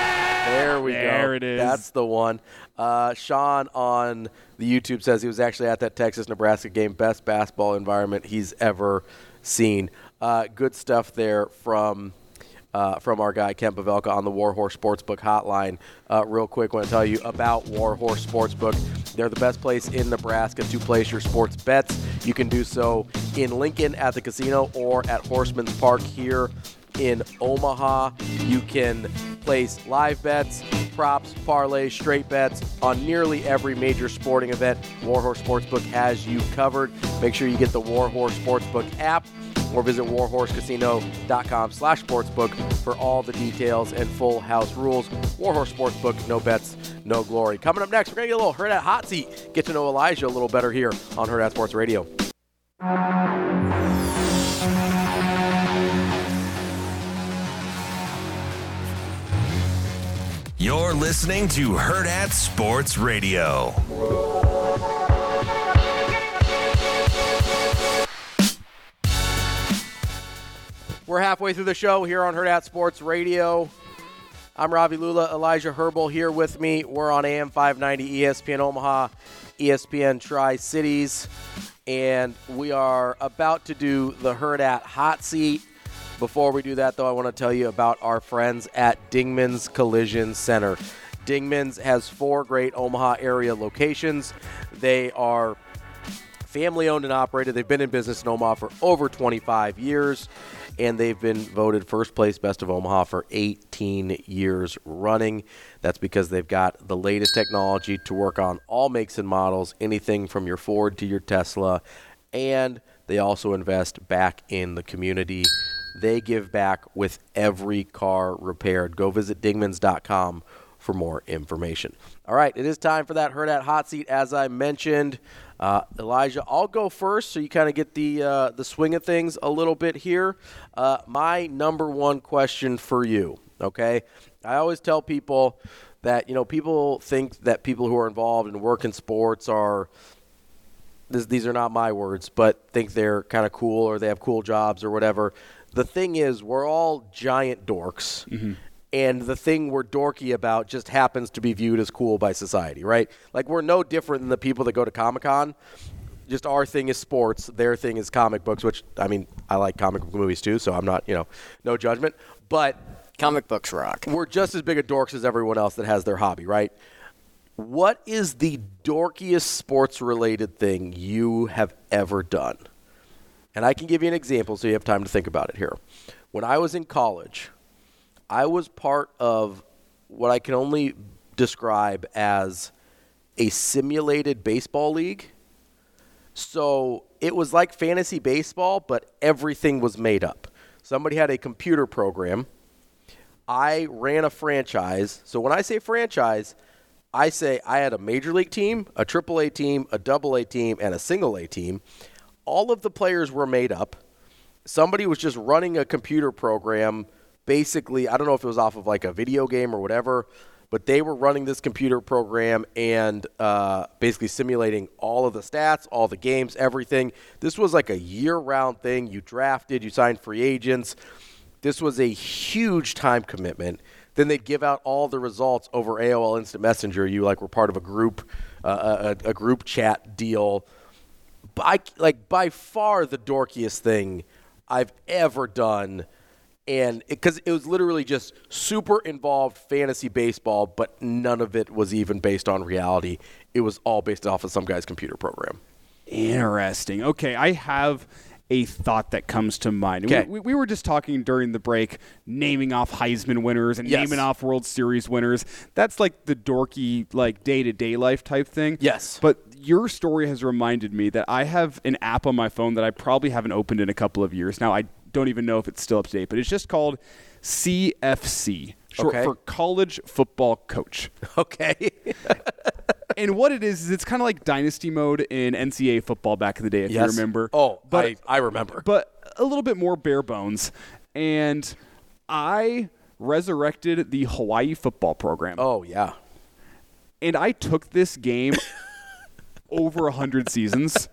There we go. There it is. That's the one. Uh, Sean on the YouTube says he was actually at that Texas Nebraska game. Best basketball environment he's ever seen. Uh, good stuff there from. Uh, from our guy Kent Pavelka on the Warhorse Sportsbook hotline. Uh, real quick, want to tell you about Warhorse Sportsbook. They're the best place in Nebraska to place your sports bets. You can do so in Lincoln at the casino or at Horseman's Park here in Omaha. You can place live bets, props, parlays, straight bets on nearly every major sporting event. Warhorse Sportsbook has you covered. Make sure you get the Warhorse Sportsbook app or visit warhorsecasino.com slash sportsbook for all the details and full house rules. Warhorse Sportsbook, no bets, no glory. Coming up next, we're going to get a little Hurrdat Hot Seat. Get to know Elijah a little better here on Hurrdat Sports Radio. You're listening to Hurrdat Sports Radio. We're halfway through the show here on Hurrdat Sports Radio. I'm Ravi Lulla, Elijah Herbal here with me. We're on AM 590 ESPN Omaha, ESPN Tri Cities, and we are about to do the Hurrdat Hot Seat. Before we do that, though, I want to tell you about our friends at Dingman's Collision Center. Dingman's has four great Omaha area locations. They are family owned and operated. They've been in business in Omaha for over 25 years, and they've been voted first place best of Omaha for 18 years running. That's because they've got the latest technology to work on all makes and models, anything from your Ford to your Tesla, and they also invest back in the community. They give back with every car repaired. Go visit dingmans.com for more information. All right, it is time for that Hurrdat Hot Seat. As I mentioned, uh, Elijah, I'll go first, so you kind of get the uh, the swing of things a little bit here. Uh, my number one question for you, okay? I always tell people that you know people think that people who are involved in work in sports are this, these are not my words, but think they're kind of cool or they have cool jobs or whatever. The thing is, we're all giant dorks. Mm-hmm. And the thing we're dorky about just happens to be viewed as cool by society, right? Like, we're no different than the people that go to Comic Con. Just our thing is sports, their thing is comic books, which, I mean, I like comic book movies too, so I'm not, you know, no judgment. But comic books rock. We're just as big a dorks as everyone else that has their hobby, right? What is the dorkiest sports related thing you have ever done? And I can give you an example so you have time to think about it here. When I was in college, I was part of what I can only describe as a simulated baseball league. So it was like fantasy baseball, but everything was made up. Somebody had a computer program. I ran a franchise. So when I say franchise, I say I had a major league team, a triple A team, a double A team, and a single A team. All of the players were made up. Somebody was just running a computer program. Basically, I don't know if it was off of like a video game or whatever, but they were running this computer program and uh, basically simulating all of the stats, all the games, everything. This was like a year round thing. You drafted, you signed free agents. This was a huge time commitment. Then they'd give out all the results over AOL Instant Messenger. You like were part of a group, uh, a, a group chat deal. By like by far the dorkiest thing I've ever done, and because it, it was literally just super involved fantasy baseball, but none of it was even based on reality. It was all based off of some guy's computer program. Interesting. Okay, I have a thought that comes to mind. Okay. We, we, were just talking during the break, naming off Heisman winners and Yes. naming off World Series winners. That's like the dorky, like day to day life type thing. Yes. But your story has reminded me that I have an app on my phone that I probably haven't opened in a couple of years. Now, I don't even know if it's still up to date, but it's just called CFC, short Okay. for College Football Coach. *laughs* Okay. *laughs* and what it is is it's kind of like dynasty mode in NCAA football back in the day, if you remember. Oh, but I, I remember. but a little bit more bare bones. And I resurrected the Hawaii football program. Oh yeah. And I took this game *laughs* over a hundred seasons.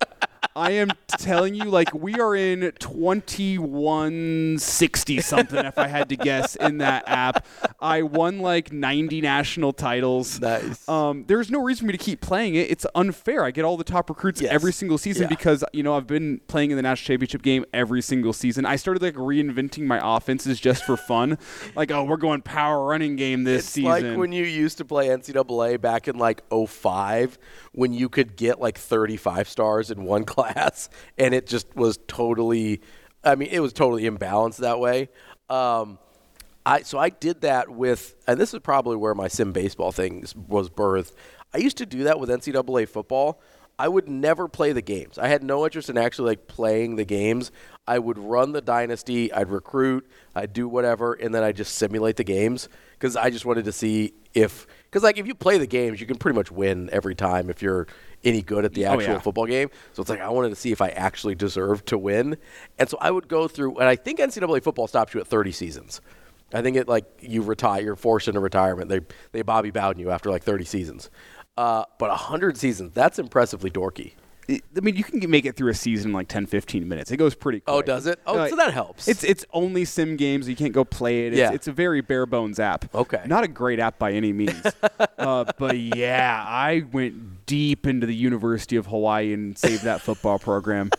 I am telling you, like we are in 2160 something. if I had to guess in that app, I won like 90 national titles. Nice. Um, there's no reason for me to keep playing it. It's unfair. I get all the top recruits every single season Yeah. because you know I've been playing in the national championship game every single season. I started like reinventing my offenses just for fun. *laughs* like, oh, we're going power running game this It's season. like when you used to play NCAA back in like 05 when you could get like 35 stars in one *laughs* class and it just was totally I mean it was totally imbalanced that way. Um, I so I did that with and this is probably where my sim baseball thing was birthed. I used to do that with NCAA football. I would never play the games. I had no interest in actually like playing the games. I would run the dynasty, I'd recruit, I'd do whatever, and then I just simulate the games because I just wanted to see if because like if you play the games, you can pretty much win every time if you're any good at the Oh, actual yeah. football game. So it's like I wanted to see if I actually deserved to win, and so I would go through. And I think NCAA football stops you at 30 seasons. I think it like you retire, you're forced into retirement. They they Bobby Bowden you after like 30 seasons. Uh, but 100 seasons, that's impressively dorky. I mean, you can make it through a season in like 10, 15 minutes. It goes pretty quick. Oh, does it? Oh, so that helps. It's it's only sim games. You can't go play it. It's, Yeah. it's a very bare bones app. Okay. Not a great app by any means. *laughs* uh, but yeah, I went deep into the University of Hawaii and saved that football program.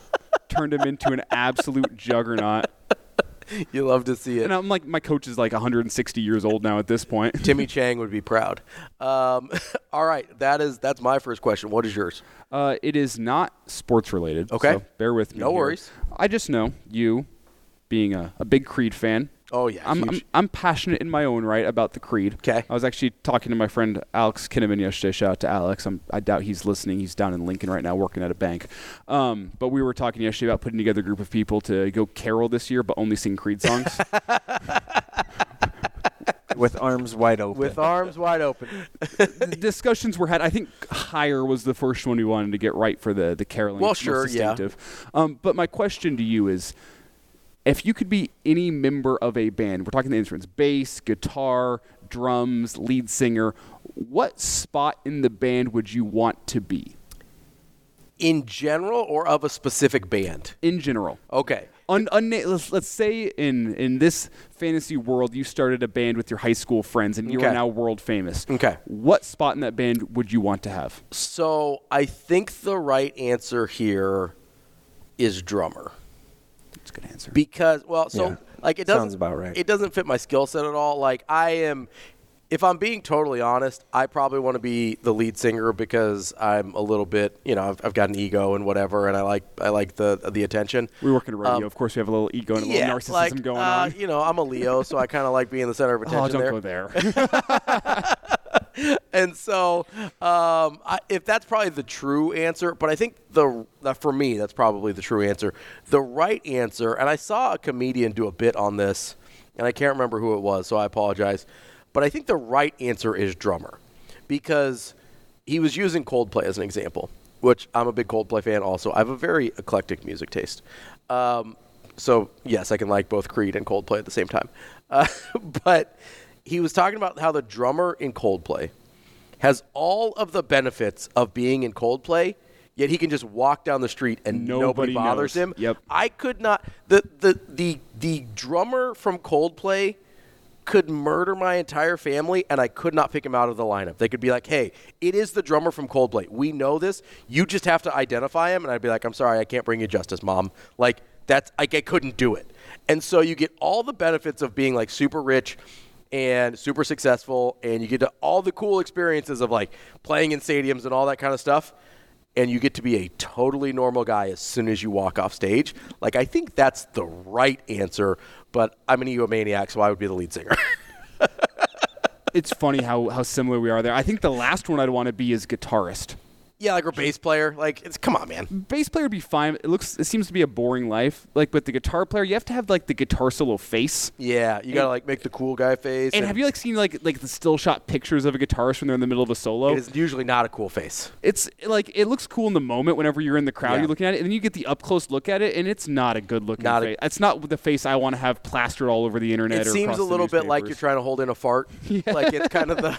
Turned him into an absolute juggernaut. *laughs* you love to see it. And I'm like, my coach is like 160 years old now at this point. *laughs* Timmy Chang would be proud. Um, *laughs* all right, that is that's my first question. What is yours? Uh, it is not sports related. Okay. so bear with me. No here. worries. I just know you, being a, a big Creed fan. Oh yeah, I'm, I'm. I'm passionate in my own right about the Creed. Okay. I was actually talking to my friend Alex Kinnaman yesterday. Shout out to Alex. I'm, I doubt he's listening. He's down in Lincoln right now working at a bank. Um, but we were talking yesterday about putting together a group of people to go carol this year, but only sing Creed songs. *laughs* with arms wide open. With arms wide open. Discussions were had. I think higher was the first one we wanted to get right for the the caroling. Well, most sure, yeah. distinctive. Um, but my question to you is, if you could be any member of a band, we're talking the instruments, bass, guitar, drums, lead singer, what spot in the band would you want to be? In general, or of a specific band? In general. Okay. Un, unna- let's, let's say in in this fantasy world, you started a band with your high school friends, and you are now world famous. Okay. What spot in that band would you want to have? So I think the right answer here is drummer. That's a good answer. Because well, so Yeah. like it doesn't Sounds about right. It doesn't fit my skill set at all. Like I am if I'm being totally honest, I probably want to be the lead singer because I'm a little bit, you know, I've, I've got an ego and whatever, and I like I like the the attention. We work in radio. Um, of course, we have a little ego and a yeah, little narcissism like, going uh, on. You know, I'm a Leo, so I kind of like being the center of *laughs* attention. Oh, don't there. go there. *laughs* *laughs* *laughs* and so, um, I, if that's probably the true answer, but I think the uh, for me that's probably the true answer. The right answer, and I saw a comedian do a bit on this, and I can't remember who it was, so I apologize. But I think the right answer is drummer, because he was using Coldplay as an example, which I'm a big Coldplay fan. Also, I have a very eclectic music taste. Um, so yes, I can like both Creed and Coldplay at the same time. *laughs* Uh, but he was talking about how the drummer in Coldplay has all of the benefits of being in Coldplay, yet he can just walk down the street and nobody, Nobody bothers knows. him. Yep. I could not the, the the the drummer from Coldplay could murder my entire family and I could not pick him out of the lineup. They could be like, "Hey, it is the drummer from Coldplay. We know this. You just have to identify him." And I'd be like, "I'm sorry, I can't bring you justice, mom." Like that's like I couldn't do it. And so you get all the benefits of being like super rich and super successful and you get to all the cool experiences of like playing in stadiums and all that kind of stuff and you get to be a totally normal guy as soon as you walk off stage. Like I think that's the right answer, but I'm an egomaniac, so I would be the lead singer. *laughs* it's funny how, how similar we are there. I think the last one I'd want to be is guitarist. Yeah, like a bass player. Like it's come on, man. Bass player would be fine. It looks it seems to be a boring life. Like with the guitar player, you have to have like the guitar solo face. Yeah, you gotta like make the cool guy face. And have you like seen like like the still shot pictures of a guitarist when they're in the middle of a solo? It is usually not a cool face. It's like it looks cool in the moment whenever you're in the crowd, Yeah. you're looking at it, and then you get the up close look at it, and it's not a good looking Not a- it's not the face I want to have plastered all over the internet. It seems a little bit like you're trying to hold in a fart. *laughs* Like it's kind of the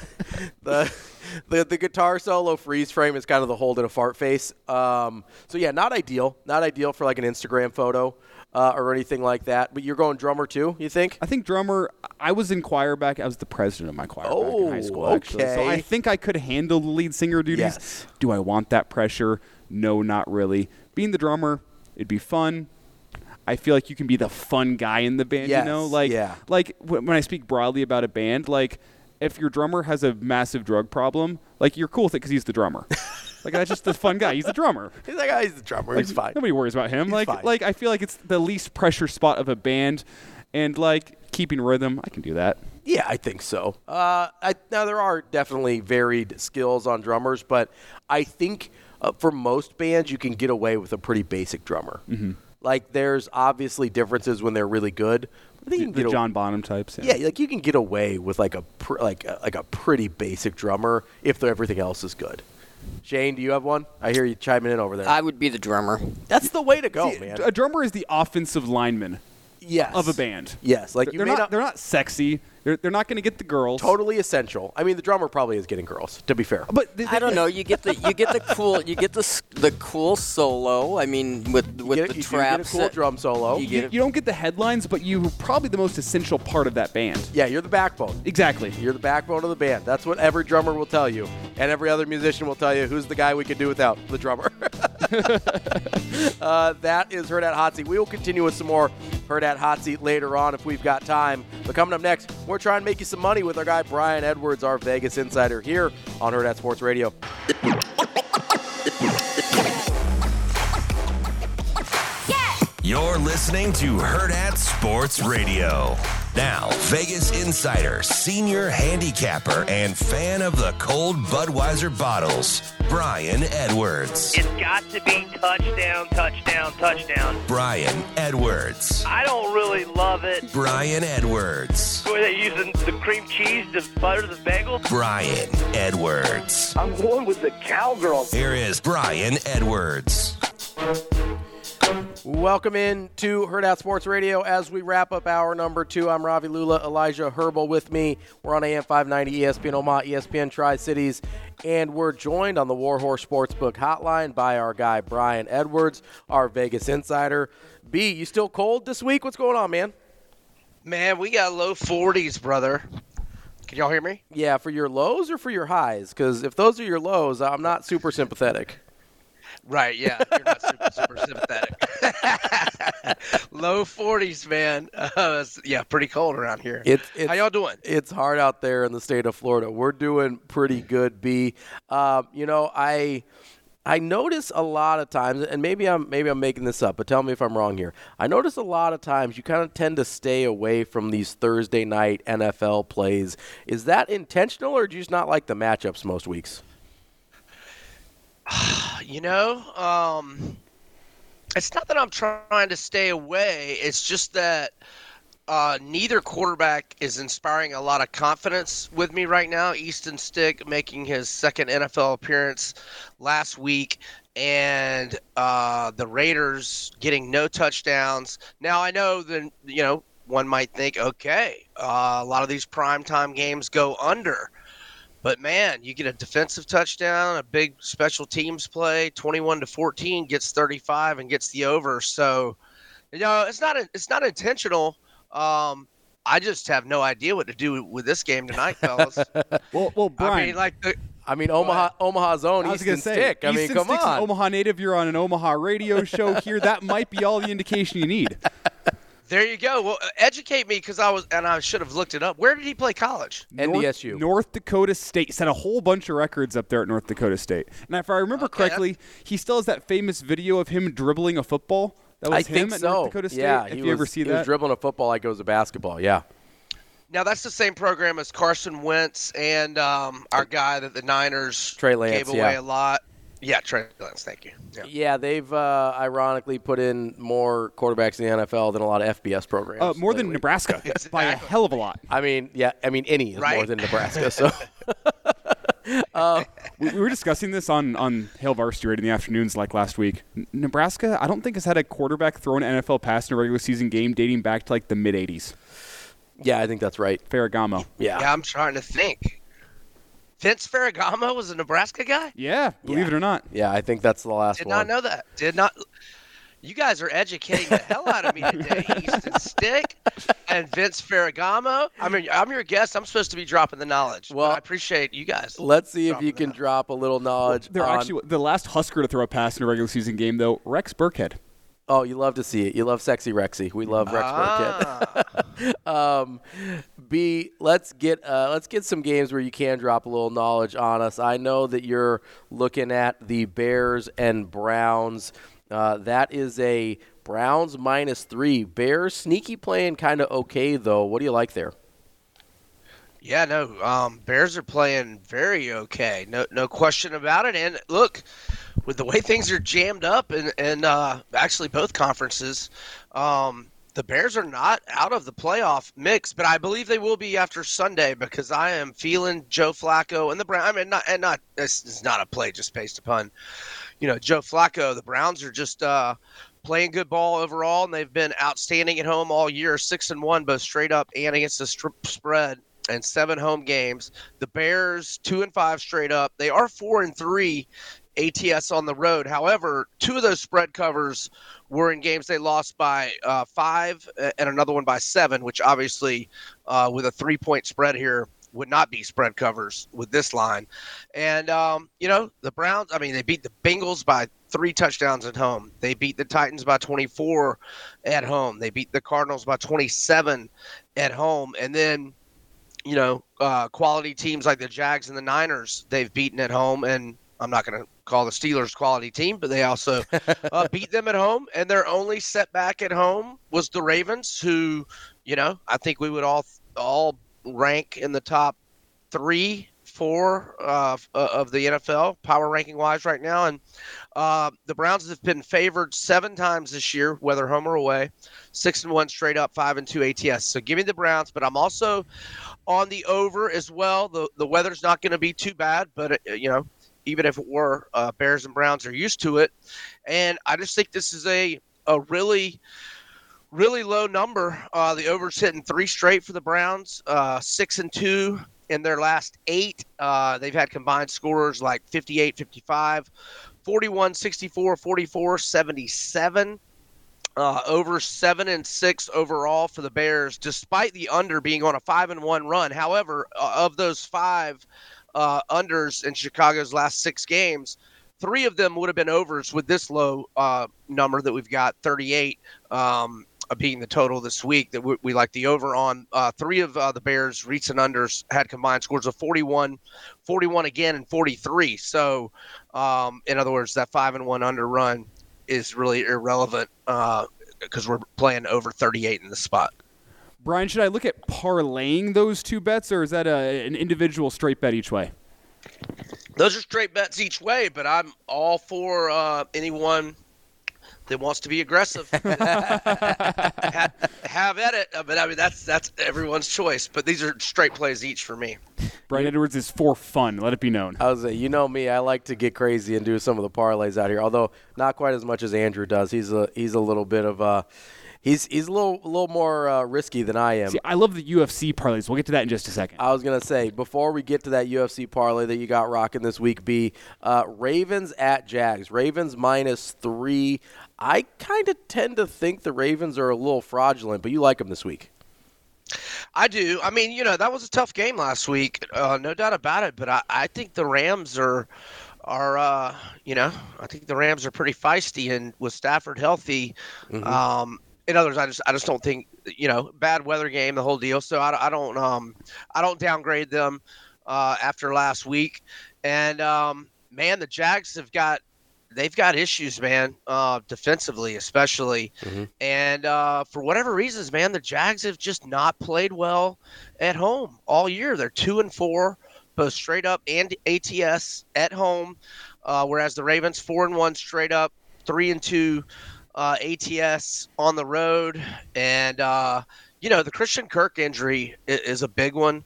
the *laughs* *laughs* the the guitar solo freeze frame is kind of the hold in a fart face. Um, so yeah, not ideal. Not ideal for like an Instagram photo uh, or anything like that. But you're going drummer too, you think? I think drummer. I was in choir back. I was the president of my choir back in high school. Actually. So okay. I think I could handle the lead singer duties. Yes. Do I want that pressure? No, not really. Being the drummer, it'd be fun. I feel like you can be the fun guy in the band. Yes, You know, like yeah. like when I speak broadly about a band, like if your drummer has a massive drug problem, like you're cool with it because he's the drummer. *laughs* like that's just the fun guy. He's the drummer. He's like, oh, he's the drummer. Like, he's fine. Nobody worries about him. He's like fine. like I feel like it's the least pressure spot of a band, and like keeping rhythm. I can do that. Yeah, I think so. Uh, I, now there are definitely varied skills on drummers, but I think uh, for most bands you can get away with a pretty basic drummer. Mhm. Like there's obviously differences when they're really good. I think you can The get a- John Bonham types. yeah, like you can get away with like a pr- like a, like a pretty basic drummer if everything else is good. Shane, do you have one? I hear you chiming in over there. I would be the drummer. That's the way to go, See, man. A drummer is the offensive lineman. Yes. Of a band. Yes, like you they're may not, not- they're not sexy. They're, they're not going to get the girls. Totally essential. I mean, the drummer probably is getting girls. To be fair, but I don't know. You get the you get the cool you get the the cool solo. I mean, with with get- the you do trap get a cool drum solo. You You, get you don't get the headlines, but you're probably the most essential part of that band. Yeah, you're the backbone. Exactly. You're the backbone of the band. That's what every drummer will tell you, and every other musician will tell you. Who's the guy we could do without? The drummer. *laughs* uh, that is Hurrdat Hot Seat. We will continue with some more Hurrdat Hot Seat later on if we've got time. But coming up next, we're trying to make you some money with our guy Brian Edwards, our Vegas insider here on Hurrdat Sports Radio. You're listening to Hurrdat Sports Radio. Now, Vegas insider, senior handicapper, and fan of the cold Budweiser bottles, Brian Edwards. It's got to be touchdown, touchdown, touchdown. Brian Edwards. I don't really love it. Brian Edwards. Were they using the cream cheese to butter the bagel? Brian Edwards. I'm going with the cowgirl. Here is Brian Edwards. Welcome in to Hurrdat Sports Radio as we wrap up hour number two. I'm Ravi Lulla, Elijah Herbal with me. We're on AM 590 ESPN Omaha, ESPN Tri Cities, and we're joined on the Warhorse Sportsbook hotline by our guy Brian Edwards, our Vegas insider. B, you still cold this week? What's going on, man? Man, we got low 40s, brother. Can y'all hear me? Yeah, for your lows or for your highs? Because if those are your lows, I'm not super sympathetic. Right, yeah. You're not super, super sympathetic. *laughs* low 40s, man. Uh, yeah, pretty cold around here. It's, it's, How y'all doing? It's hard out there in the state of Florida. We're doing pretty good, B. Um, you know, I I notice a lot of times, and maybe I'm maybe I'm making this up, but tell me if I'm wrong here. I notice a lot of times you kind of tend to stay away from these Thursday night NFL plays. Is that intentional, or do you just not like the matchups most weeks? *sighs* You know, um, it's not that I'm trying to stay away. It's just that uh, neither quarterback is inspiring a lot of confidence with me right now. Easton Stick making his second NFL appearance last week, and uh, the Raiders getting no touchdowns. Now I know that you know one might think, okay, uh, a lot of these primetime games go under. But man, you get a defensive touchdown, a big special teams play, 21 to 14 gets 35 and gets the over. So, you know, it's not it's not intentional. Um, I just have no idea what to do with this game tonight, fellas. *laughs* well, well, I Brian. mean, like the, I mean, Omaha Omaha's own I was Easton gonna say, Stick. I mean, come Stick's an on. Omaha native. You're on an Omaha radio show here. That might be all the indication you need. *laughs* there you go. Well, uh, educate me because I was and I should have looked it up. Where did he play college? North, North Dakota State set a whole bunch of records up there at North Dakota State. And if I remember correctly, he still has that famous video of him dribbling a football. That was I him think at so. North Dakota State. Yeah, if you was, ever see he that, was dribbling a football like it was a basketball. Yeah. Now that's the same program as Carson Wentz and um, our guy that the Niners Trey Lance, gave away yeah. a lot. Yeah, Trey Lance. Thank you. Yeah. Yeah, they've uh, ironically put in more quarterbacks in the NFL than a lot of FBS programs. uh, more than Nebraska *laughs* by a hell of a lot. I mean, yeah, I mean any is more than Nebraska. *laughs* So *laughs* uh, we, we were discussing this on on Hail Varsity Radio in the afternoons, like last week. N- Nebraska, I don't think has had a quarterback throw an NFL pass in a regular season game dating back to like the mid '80s. Yeah, I think that's right. Ferragamo. Yeah. Yeah, I'm trying to think. Vince Ferragamo was a Nebraska guy. Yeah, believe it or not. Yeah, I think that's the last Did one. not know that. Did not. You guys are educating the hell out of me today. *laughs* Easton Stick and Vince Ferragamo. I mean, I'm your guest. I'm supposed to be dropping the knowledge. Well, I appreciate you guys. Let's see if you can drop a little knowledge. They're on- actually the last Husker to throw a pass in a regular season game, though. Rex Burkhead. Oh, you love to see it. You love sexy Rexy. We love Rex Ah. Burkhead. *laughs* um, B, let's get uh, let's get some games where you can drop a little knowledge on us. I know that you're looking at the Bears and Browns. Uh, that is a Browns minus three. Bears sneaky playing kind of okay though. What do you like there? Yeah, no. Um, Bears are playing very okay. No, no question about it. And look, with the way things are jammed up, and and uh, actually both conferences, um, the Bears are not out of the playoff mix. But I believe they will be after Sunday because I am feeling Joe Flacco and the Brown. I mean, not and not this is not a play just based upon, you know, Joe Flacco. The Browns are just. Uh, playing good ball overall, and they've been outstanding at home all year, six and one, both straight up and against the stri- spread, and seven home games. The Bears two and five straight up. They are four and three ATS on the road. However, two of those spread covers were in games they lost by uh, five, uh, and another one by seven, which obviously, uh, with a three point spread here. Would not be spread covers with this line. And, um, you know, the Browns, I mean, they beat the Bengals by three touchdowns at home. They beat the Titans by 24 at home. They beat the Cardinals by 27 at home. And then, you know, uh, quality teams like the Jags and the Niners, they've beaten at home. And I'm not going to call the Steelers quality team, but they also *laughs* uh, beat them at home. And their only setback at home was the Ravens, who, you know, I think we would all all rank in the top three, four uh, of the NFL power ranking wise right now. And uh, the Browns have been favored seven times this year, whether home or away, six and one straight up, five and two ATS. So give me the Browns, but I'm also on the over as well. The the weather's not going to be too bad, but uh, you know, even if it were, uh, Bears and Browns are used to it, and I just think this is a a really really low number. Uh, the over's hitting three straight for the Browns, uh, six and two in their last eight. Uh, they've had combined scores like 58, 55, 41, 64, 44, 77. Uh, over seven and six overall for the Bears, despite the under being on a five and one run. However, uh, of those five uh, unders in Chicago's last six games, three of them would have been overs with this low uh, number that we've got 38 um, uh, being the total this week that we, we like the over on. Uh, three of uh, the bears recent unders had combined scores of 41 41 again and 43 so um, in other words that five and one under run is really irrelevant because we're playing over 38 in the spot Brian, should I look at parlaying those two bets, or is that a, an individual straight bet each way? those are straight bets each way, but I'm all for uh, anyone that wants to be aggressive. *laughs* have, have at it, but I mean that's that's everyone's choice. But these are straight plays each for me. Brian Edwards is for fun. Let it be known. I was say, you know me, I like to get crazy and do some of the parlays out here. Although not quite as much as Andrew does. He's a he's a little bit of a he's he's a little a little more uh, risky than I am. See, I love the UFC parlays. We'll get to that in just a second. I was gonna say before we get to that UFC parlay that you got rocking this week, B uh, Ravens at Jags. Ravens minus three. I kind of tend to think the Ravens are a little fraudulent, but you like them this week. I do. I mean, you know, that was a tough game last week, uh, no doubt about it. But I, I think the Rams are are uh, you know, I think the Rams are pretty feisty, and with Stafford healthy, Mm-hmm. um, in other words, I just I just don't think you know bad weather game, the whole deal. So I, I don't um I don't downgrade them uh, after last week, and um, man, the Jags have got they've got issues, man, uh, defensively especially. And uh, for whatever reasons, man, the Jags have just not played well at home all year. They're two and four, both straight up and ATS at home, uh, whereas the Ravens four and one straight up, three and two uh, ATS on the road. And uh, you know the Christian Kirk injury i- is a big one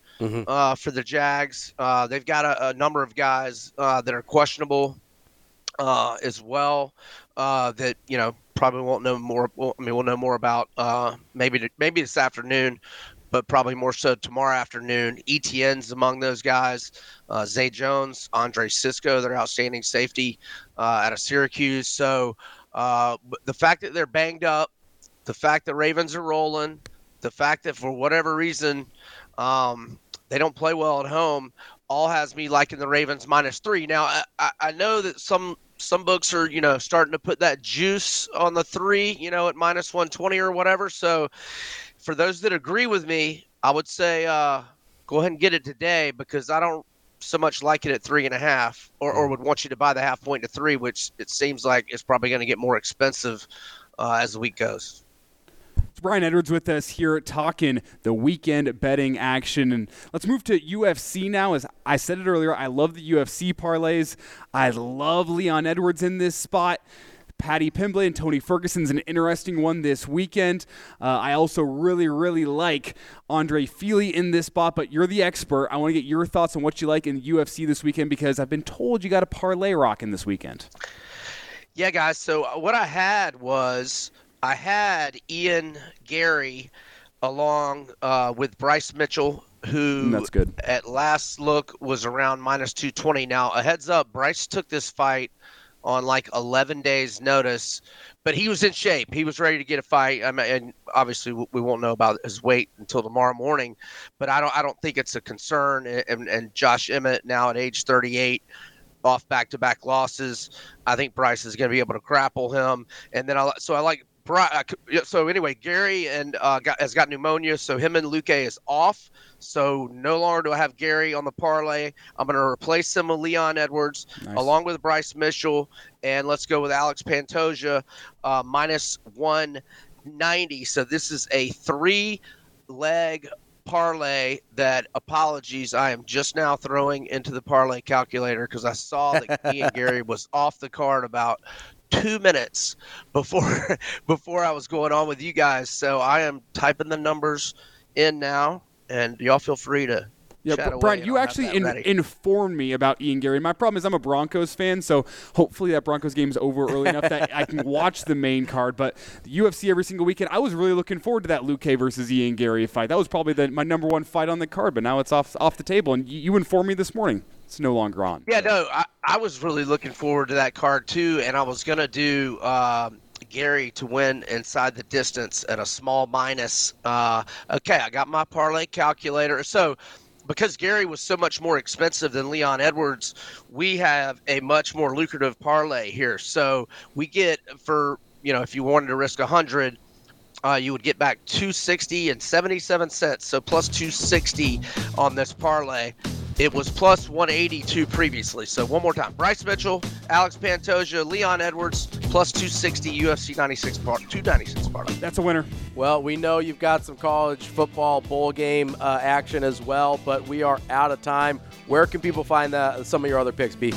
uh, for the Jags. Uh, they've got a, a number of guys uh, that are questionable uh, as well. Uh, that you know probably won't know more. Well, I mean, we'll know more about uh, maybe maybe this afternoon but probably more so tomorrow afternoon. Etienne's among those guys. Uh, Zay Jones, Andre Cisco, their outstanding safety uh, out of Syracuse. So uh, the fact that they're banged up, the fact that Ravens are rolling, the fact that for whatever reason um, they don't play well at home, all has me liking the Ravens minus three. Now I, I know that some some books are you know starting to put that juice on the three, you know, at minus one twenty or whatever. So for those that agree with me, I would say uh, go ahead and get it today because I don't so much like it at three and a half, or, or would want you to buy the half point to three, which it seems like is probably going to get more expensive uh, as the week goes. It's Brian Edwards with us here talking the weekend betting action. And let's move to UFC now. As I said it earlier, I love the UFC parlays. I love Leon Edwards in this spot. Paddy Pimblett and Tony Ferguson's an interesting one this weekend. Uh, I also really, really like Andre Fili in this spot, but you're the expert. I want to get your thoughts on what you like in UFC this weekend because I've been told you got a parlay rocking this weekend. Yeah, guys. So uh, what I had was I had Ian Garry along uh, with Bryce Mitchell, who Mm, That's good. at last look was around minus 220. Now, a heads up, Bryce took this fight on like 11 days notice, but he was in shape. He was ready to get a fight. I mean, and obviously we won't know about his weight until tomorrow morning, but I don't I don't think it's a concern. And, and Josh Emmett now at age 38 off back-to-back losses. I think Bryce is going to be able to grapple him, and then I so I like. Bri- I could- yeah, So anyway, Garry and uh, got, has got pneumonia, so him and Luque is off. So no longer do I have Garry on the parlay. I'm going to replace him with Leon Edwards along with Bryce Mitchell, and let's go with Alex Pantoja uh, minus 190. So this is a three leg parlay that apologies I am just now throwing into the parlay calculator because I saw that he and *laughs* Garry was off the card about two minutes before *laughs* before I was going on with you guys. So I am typing the numbers in now, and y'all feel free to. Yeah, Brian, you actually in, informed me about Ian Garry. My problem is I'm a Broncos fan, so hopefully that Broncos game is over early enough that I can watch the main card. But the UFC every single weekend, I was really looking forward to that Luque versus Ian Garry fight. That was probably the, my number one fight on the card, but now it's off off the table. And you, you informed me this morning it's no longer on. Yeah, no, I, I was really looking forward to that card too, and I was gonna do um, Garry to win inside the distance at a small minus. Uh, okay, I got my parlay calculator. So because Garry was so much more expensive than Leon Edwards, we have a much more lucrative parlay here. So we get for you know if you wanted to risk a hundred. Uh, you would get back 260 and 77 cents, so plus 260 on this parlay. It was plus 182 previously. So one more time: Bryce Mitchell, Alex Pantoja, Leon Edwards, plus 260 UFC 96 par 296 parlay. That's a winner. Well, we know you've got some college football bowl game uh, action as well, but we are out of time. Where can people find that, some of your other picks, B?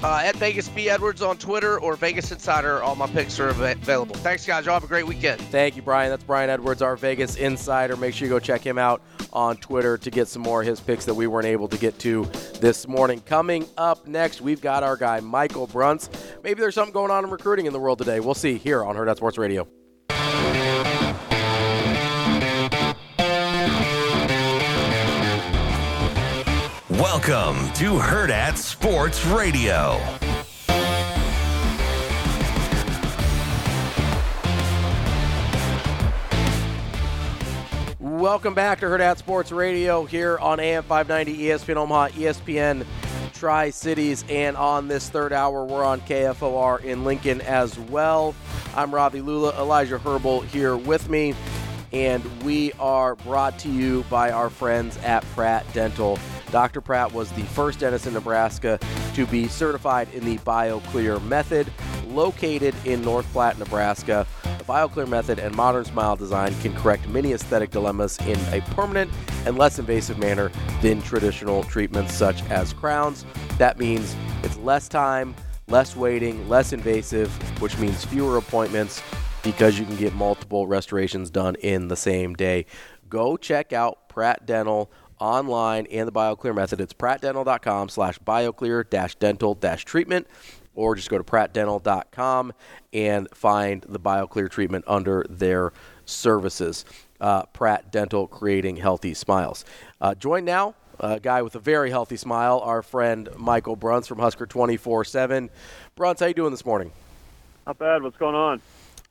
Uh, at Vegas B Edwards on Twitter or Vegas Insider, all my picks are av- available. Thanks, guys. Y'all have a great weekend. Thank you, Brian. That's Brian Edwards, our Vegas insider. Make sure you go check him out on Twitter to get some more of his picks that we weren't able to get to this morning. Coming up next, we've got our guy, Michael Bruntz. Maybe there's something going on in recruiting in the world today. We'll see here on Hurrdat Sports Radio. Welcome to Herd at Sports Radio. Welcome back to Hurrdat Sports Radio here on AM 590 ESPN Omaha, ESPN Tri Cities, and on this third hour, we're on KFOR in Lincoln as well. I'm Ravi Lulla, Elijah Herbal here with me, and we are brought to you by our friends at Pratt Dental. Dr. Pratt was the first dentist in Nebraska to be certified in the BioClear method, located in North Platte, Nebraska. The BioClear method and modern smile design can correct many aesthetic dilemmas in a permanent and less invasive manner than traditional treatments such as crowns. That means it's less time, less waiting, less invasive, which means fewer appointments because you can get multiple restorations done in the same day. Go check out Pratt Dental online and the BioClear method. It's prattdental.com slash BioClear dash dental dash treatment or just go to prattdental.com and find the BioClear treatment under their services. uh, Pratt Dental, creating healthy smiles. Uh, joined now, a guy with a very healthy smile, our friend Michael Bruntz from Husker 24 7. Bruntz, how you doing this morning? Not bad. What's going on?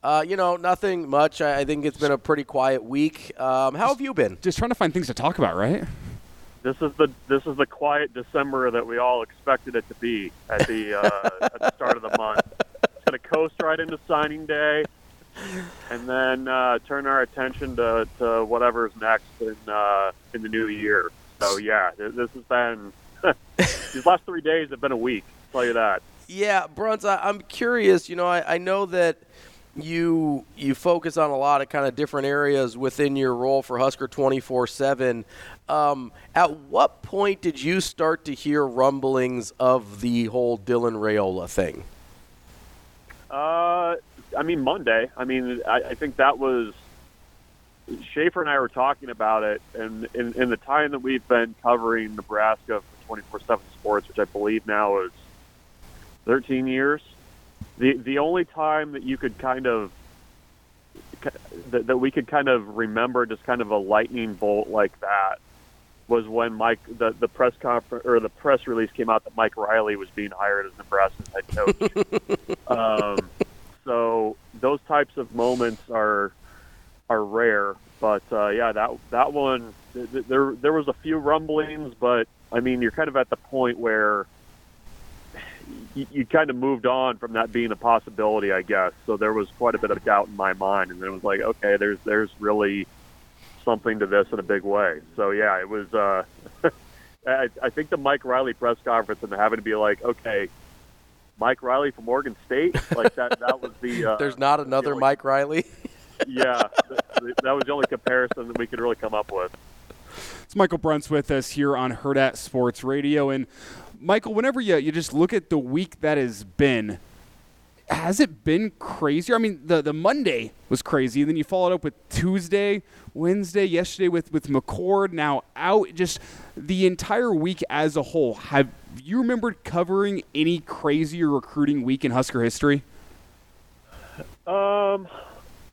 Uh, you know, nothing much. I, I think it's been a pretty quiet week. Um, how have you been? Just trying to find things to talk about, right? This is the this is the quiet December that we all expected it to be at the uh, at the start of the month. It's going to coast right into signing day, and then uh, turn our attention to, to whatever's next in uh, in the new year. So yeah, this has been *laughs* these last three days have been a week. I'll tell you that. Yeah, Bruntz, I, I'm curious. You know, I, I know that you you focus on a lot of kind of different areas within your role for Husker 24 7. Um, at what point did you start to hear rumblings of the whole Dylan Raiola thing? Uh, I mean Monday. I mean, I, I think that was Schaefer and I were talking about it, and in, in the time that we've been covering Nebraska for 24/7 Sports, which I believe now is 13 years, the the only time that you could kind of that, that we could kind of remember just kind of a lightning bolt like that was when Mike the, the press conference or the press release came out that Mike Riley was being hired as Nebraska's head coach. *laughs* um, so those types of moments are are rare, but uh, yeah, that that one th- th- there there was a few rumblings, but I mean you're kind of at the point where you, you kind of moved on from that being a possibility, I guess. So there was quite a bit of doubt in my mind, and then it was like, okay, there's there's really something to this in a big way. So yeah, it was. Uh, *laughs* I, I think the Mike Riley press conference and having to be like, okay, Mike Riley from Oregon State, like that. That was the. Uh, *laughs* There's not another Mike Riley. *laughs* yeah, th- that was the only comparison that we could really come up with. It's Michael Bruntz with us here on Hurrdat Sports Radio. And Michael, whenever you, you just look at the week that has been, has it been crazier? I mean, the, the Monday was crazy. And then you followed up with Tuesday, Wednesday, yesterday with, with McCord, now out. Just the entire week as a whole. Have you remembered covering any crazier recruiting week in Husker history? Um,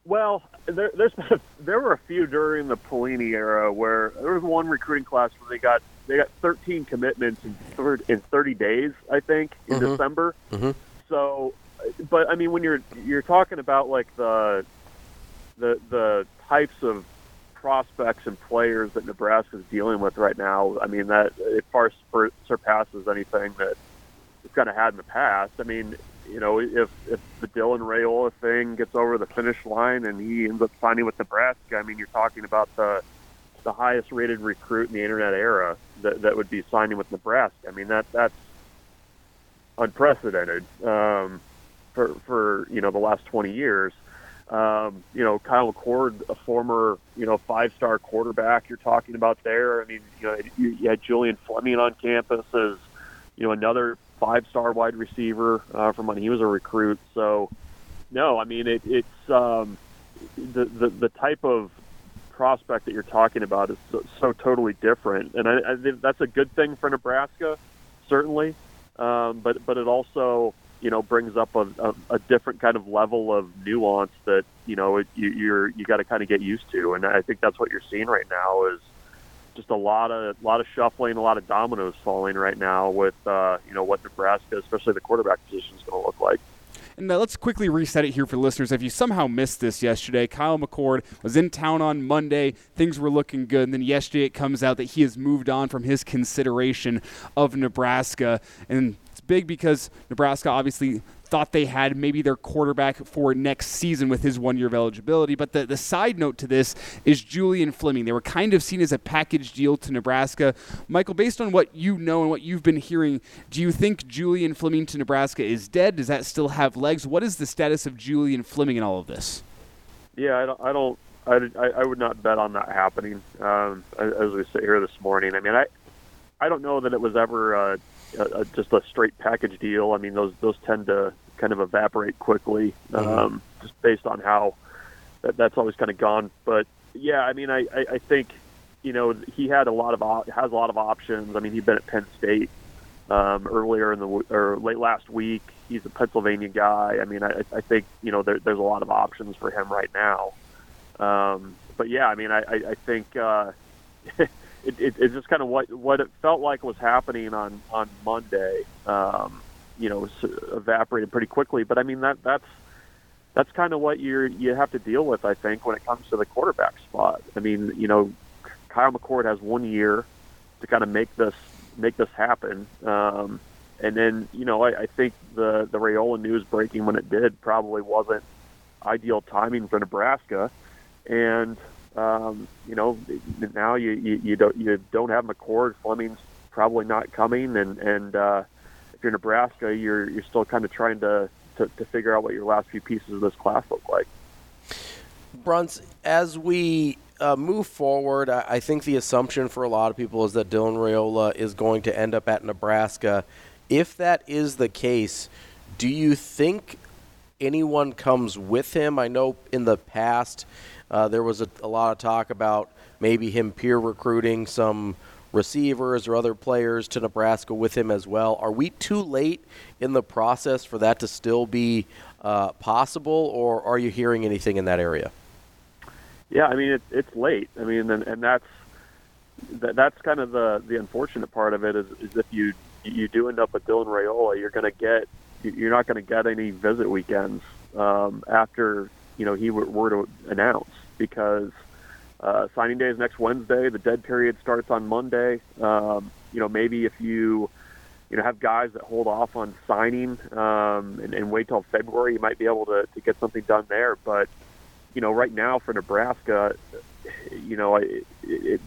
well, there, there's *laughs* there were a few during the Pelini era where there was one recruiting class where they got they got 13 commitments in, thir- in 30 days, I think, in Mhm. December. Mm-hmm. So, but I mean, when you're you're talking about like the the the types of prospects and players that Nebraska is dealing with right now, I mean that it far surpasses anything that it's kind of had in the past. I mean, you know, if if the Dylan Raiola thing gets over the finish line and he ends up signing with Nebraska, I mean, you're talking about the the highest rated recruit in the internet era that that would be signing with Nebraska. I mean, that that's unprecedented um, for for you know the last 20 years. Um, you know, Kyle McCord, a former you know five star quarterback, you're talking about there. I mean, you know, you, you had Julian Fleming on campus as you know another five star wide receiver uh, from when he was a recruit. So, no, I mean it, it's um, the, the the type of prospect that you're talking about is so, so totally different, and I, I think that's a good thing for Nebraska, certainly. Um, but but it also you know brings up a, a, a different kind of level of nuance that you know it, you, you're you got to kind of get used to, and I think that's what you're seeing right now is just a lot of lot of shuffling, a lot of dominoes falling right now with uh, you know what Nebraska, especially the quarterback position, is going to look like. And uh, let's quickly reset it here for listeners. If you somehow missed this yesterday, Kyle McCord was in town on Monday. Things were looking good. And then yesterday it comes out that he has moved on from his consideration of Nebraska. And it's big because Nebraska obviously thought they had maybe their quarterback for next season with his one year of eligibility. But the, the side note to this is Julian Fleming. They were kind of seen as a package deal to Nebraska. Michael, based on what you know and what you've been hearing, do you think Julian Fleming to Nebraska is dead? Does that still have legs? What is the status of Julian Fleming in all of this? Yeah, I don't. I don't. I, I, would not bet on that happening. Um, as as we sit here this morning, I mean, I I don't know that it was ever uh, a, a, just a straight package deal. I mean, those those tend to kind of evaporate quickly, um, Mhm. just based on how that, that's always kind of gone. But yeah, I mean, I, I, I think you know he had a lot of op- has a lot of options. I mean, he'd been at Penn State um, earlier in the or late last week. He's a Pennsylvania guy. I mean, I, I think you know there, there's a lot of options for him right now. Um, but yeah, I mean, I, I, I think uh, *laughs* it, it, just kind of what what it felt like was happening on on Monday. Um, you know, evaporated pretty quickly. But I mean, that that's that's kind of what you're you have to deal with. I think when it comes to the quarterback spot. I mean, you know, Kyle McCord has one year to kind of make this make this happen. Um, and then, you know, I, I think the the Raiola news breaking when it did probably wasn't ideal timing for Nebraska. And um, you know, now you, you you don't you don't have McCord. Fleming's probably not coming, and and uh, if you're Nebraska, you're you're still kind of trying to, to to figure out what your last few pieces of this class look like. Bruntz, as we uh, move forward, I, I think the assumption for a lot of people is that Dylan Raiola is going to end up at Nebraska. If that is the case, do you think anyone comes with him? I know in the past uh, there was a, a, lot of talk about maybe him peer recruiting some receivers or other players to Nebraska with him as well. Are we too late in the process for that to still be uh, possible, or are you hearing anything in that area? Yeah, I mean it, it's late. I mean, and, and that's that, that's kind of the the unfortunate part of it is, is if you you do end up with Dylan Raiola, you're going to get you're not going to get any visit weekends um, after you know he were, were to announce because uh, signing day is next Wednesday. The dead period starts on Monday. Um, you know, maybe if you you know have guys that hold off on signing um, and, and wait till February, you might be able to, to get something done there. But you know, right now for Nebraska, you know, it, it,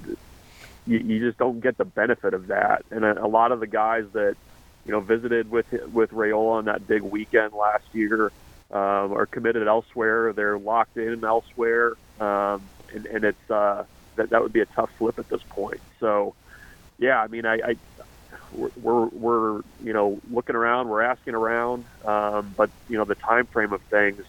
you, you just don't get the benefit of that. And a, a lot of the guys that you know visited with with Raiola on that big weekend last year um, are committed elsewhere. They're locked in elsewhere, um, and, and it's uh, that that would be a tough flip at this point. So, yeah, I mean, I, I we're, we're you know looking around, we're asking around, um, but you know the time frame of things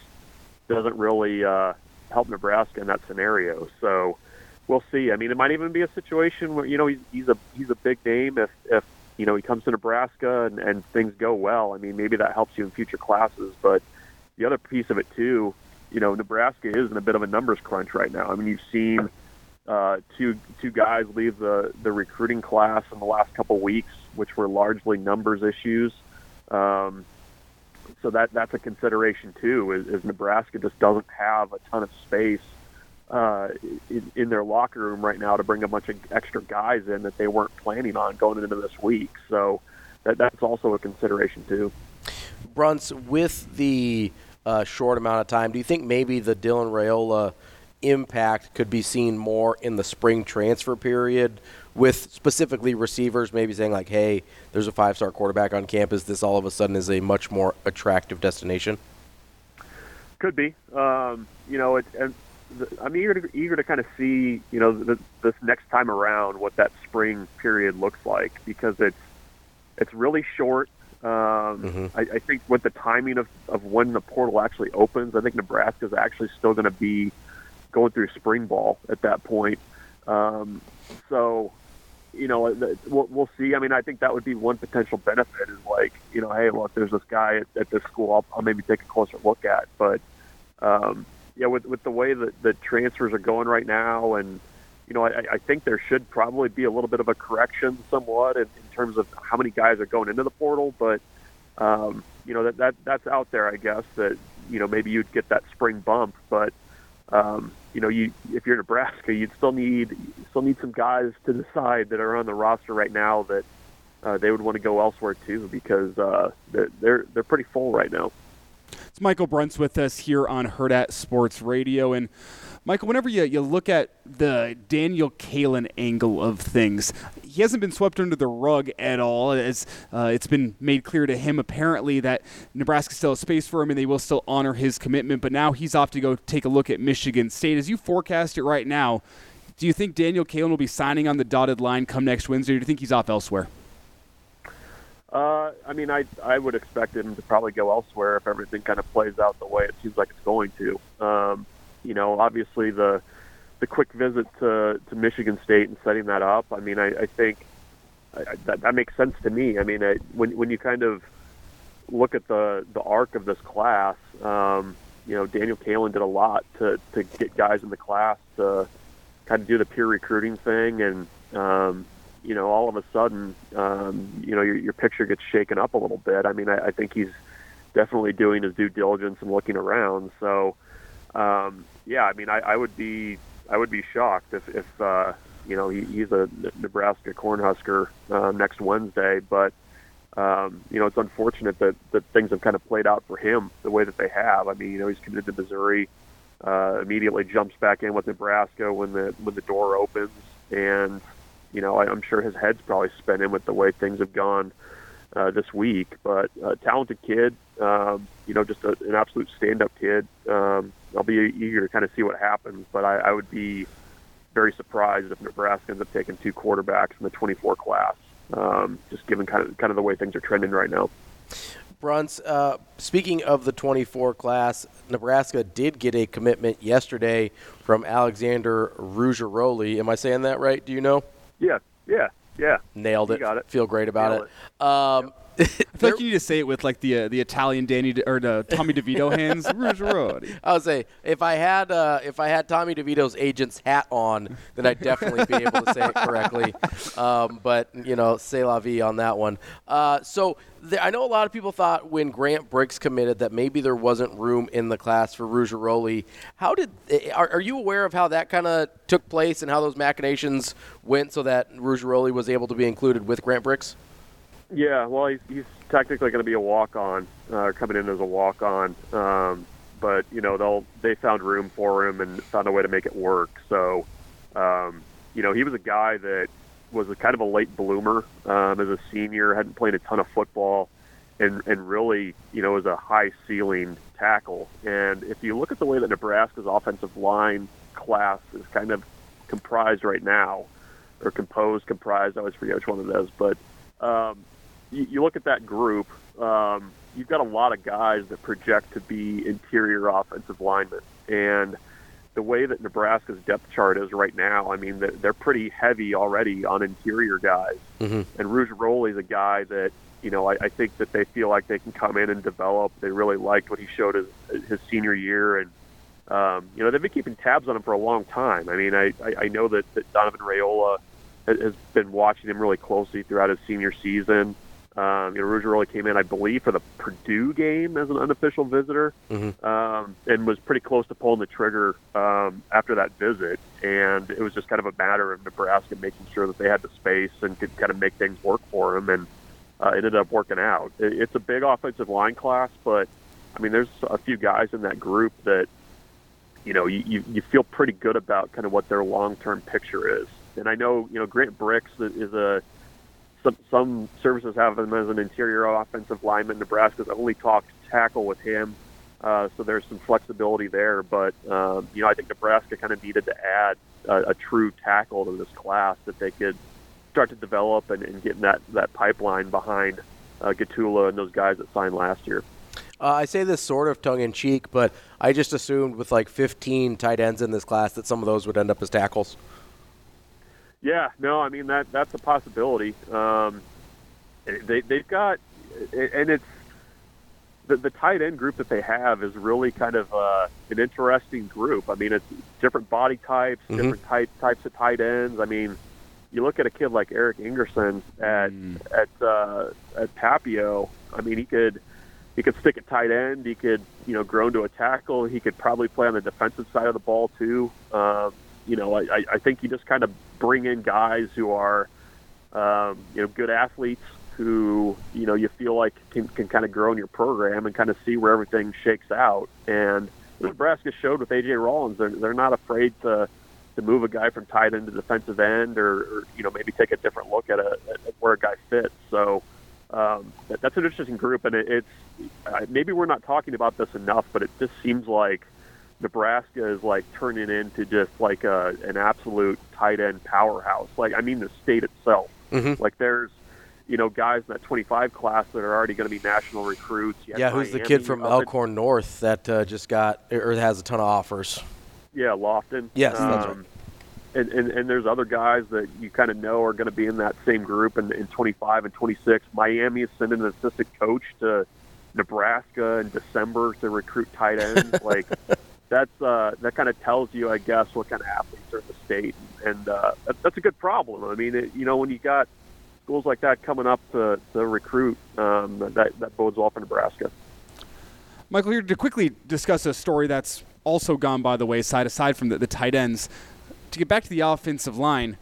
doesn't really uh, help Nebraska in that scenario. So we'll see. I mean, it might even be a situation where you know he's, he's a he's a big name if if you know he comes to Nebraska and, and things go well. I mean, maybe that helps you in future classes. But the other piece of it too, you know, Nebraska is in a bit of a numbers crunch right now. I mean, you've seen uh, two two guys leave the the recruiting class in the last couple weeks, which were largely numbers issues. Um, so that that's a consideration too. Is, is Nebraska just doesn't have a ton of space uh, in, in their locker room right now to bring a bunch of extra guys in that they weren't planning on going into this week. So that that's also a consideration too. Bruntz, with the uh, short amount of time, do you think maybe the Dylan Raiola impact could be seen more in the spring transfer period with specifically receivers maybe saying like hey there's a five star quarterback on campus. This all of a sudden is a much more attractive destination? Could be. Um, you know it, i'm eager to eager to kind of see you know the, this next time around what that spring period looks like because it's it's really short um, mm-hmm. I, I think with the timing of, of when the portal actually opens, I think Nebraska's actually still going to be going through spring ball at that point. Um, so, you know, we'll, we'll see. I mean, I think that would be one potential benefit is like, you know, hey, look, there's this guy at, at this school I'll, I'll maybe take a closer look at. But, um, yeah, with, with the way that the transfers are going right now, and, you know, I, I think there should probably be a little bit of a correction somewhat in, in terms of how many guys are going into the portal. But, um, you know, that, that that's out there, I guess, that, you know, maybe you'd get that spring bump. But, um, you know, you if you're Nebraska, you'd still need still need some guys to decide that are on the roster right now that uh, they would want to go elsewhere too because uh, they're, they're they're pretty full right now. It's Michael Bruntz with us here on Hurrdat Sports Radio and. Michael, whenever you, you look at the Daniel Kaelin angle of things, he hasn't been swept under the rug at all. As uh, it's been made clear to him, apparently, that Nebraska still has space for him and they will still honor his commitment. But now he's off to go take a look at Michigan State. As you forecast it right now, do you think Daniel Kaelin will be signing on the dotted line come next Wednesday, or do you think he's off elsewhere? Uh, I mean, I I would expect him to probably go elsewhere if everything kind of plays out the way it seems like it's going to. Um, you know, obviously the the quick visit to to Michigan State and setting that up. I mean, I, I think I, that that makes sense to me. I mean, I, when when you kind of look at the the arc of this class, um, you know, Daniel Kaelin did a lot to to get guys in the class to kind of do the peer recruiting thing, and um, you know, all of a sudden, um, you know, your, your picture gets shaken up a little bit. I mean, I, I think he's definitely doing his due diligence and looking around. So, um, yeah, I mean, I, I would be I would be shocked if if uh, you know he, he's a Nebraska Cornhusker uh, next Wednesday, but um, you know, it's unfortunate that, that things have kind of played out for him the way that they have. I mean, you know, he's committed to Missouri, uh, immediately jumps back in with Nebraska when the when the door opens, and you know, I, I'm sure his head's probably spinning with the way things have gone uh, this week. But uh, talented kid, um, you know, just a, an absolute stand-up kid. Um, I'll be eager to kind of see what happens, but I, I would be very surprised if Nebraska ends up taking two quarterbacks in the 24 class um, just given kind of kind of the way things are trending right now. Bruntz, uh, speaking of the 24 class, Nebraska did get a commitment yesterday from Alexander Rugeroli. Am I saying that right? Do you know? Yeah, yeah, yeah. Nailed it. got it. Feel great about Nailed it. Um, *laughs* I feel like you need to say it with like the uh, the Italian Danny De- or the Tommy DeVito *laughs* hands. I would say if I had uh, if I had Tommy DeVito's agent's hat on, then I'd definitely be able to say it correctly. *laughs* Um, but you know, say la vie on that one. Uh, so I know a lot of people thought when Grant Brix committed that maybe there wasn't room in the class for Rugeroli. How did are, are you aware of how that kind of took place and how those machinations went so that Rugeroli was able to be included with Grant Brix? Yeah, well, he's, he's technically going to be a walk-on, uh, coming in as a walk-on. Um, but you know, they'll they found room for him and found a way to make it work. So, um, you know, he was a guy that was a kind of a late bloomer um, as a senior, hadn't played a ton of football, and and really, you know, was a high ceiling tackle. And if you look at the way that Nebraska's offensive line class is kind of comprised right now, or composed, comprised, I always forget which one it is, but um, you, you look at that group, um, you've got a lot of guys that project to be interior offensive linemen. And the way that Nebraska's depth chart is right now, I mean, they're, they're pretty heavy already on interior guys. Mm-hmm. And Rugeroli is a guy that, you know, I, I think that they feel like they can come in and develop. They really liked what he showed his, his senior year. And, um, you know, they've been keeping tabs on him for a long time. I mean, I, I, I know that, that Donovan Raiola has been watching him really closely throughout his senior season. Um, you know, Rugeroli came in, I believe, for the Purdue game as an unofficial visitor, Mm-hmm. um, and was pretty close to pulling the trigger um, after that visit. And it was just kind of a matter of Nebraska making sure that they had the space and could kind of make things work for him, and uh, it ended up working out. It, it's a big offensive line class, but I mean, there's a few guys in that group that you know you, you, you feel pretty good about kind of what their long-term picture is. And I know you know Grant Brix is a some some services have him as an interior offensive lineman. Nebraska's only talked tackle with him, uh, so there's some flexibility there. But um, you know, I think Nebraska kind of needed to add a, a true tackle to this class that they could start to develop and, and get in that that pipeline behind uh, Gottula and those guys that signed last year. Uh, I say this sort of tongue in cheek, but I just assumed with like 15 tight ends in this class that some of those would end up as tackles. Yeah, no, I mean that that's a possibility. Um, they they've got, and it's the the tight end group that they have is really kind of uh, an interesting group. I mean, it's different body types, Mhm. different type types of tight ends. I mean, you look at a kid like Eric Ingerson at at uh, at Papio. I mean, he could he could stick at tight end. He could you know grow into a tackle. He could probably play on the defensive side of the ball too. Um, you know, I- I think he just kind of bring in guys who are um, you know good athletes who you know you feel like can, can kind of grow in your program and kind of see where everything shakes out. And Nebraska showed with AJ Rollins they're they're not afraid to to move a guy from tight end to defensive end or, or you know maybe take a different look at, a, at where a guy fits. So um, that, that's an interesting group, and it, it's uh, maybe we're not talking about this enough, but it just seems like Nebraska is like turning into just like a, an absolute tight end powerhouse. Like I mean the state itself. Mhm. Like there's you know guys in that 25 class that are already going to be national recruits. Yeah, who's the kid from Elkhorn North that uh, just got or has a ton of offers? Yeah, Lofton. Yes, that's right. Um, And, and and there's other guys that you kind of know are going to be in that same group in, in 25 and 26. Miami is sending an assistant coach to Nebraska in December to recruit tight ends. like *laughs* that's uh, that kind of tells you, I guess, what kind of athletes are in the state, and uh, that, that's a good problem. I mean, it, you know, when you got schools like that coming up to, to recruit, um, that that bodes well for Nebraska. Michael, here to quickly discuss a story that's also gone by the wayside, aside from the, the tight ends. To get back to the offensive line,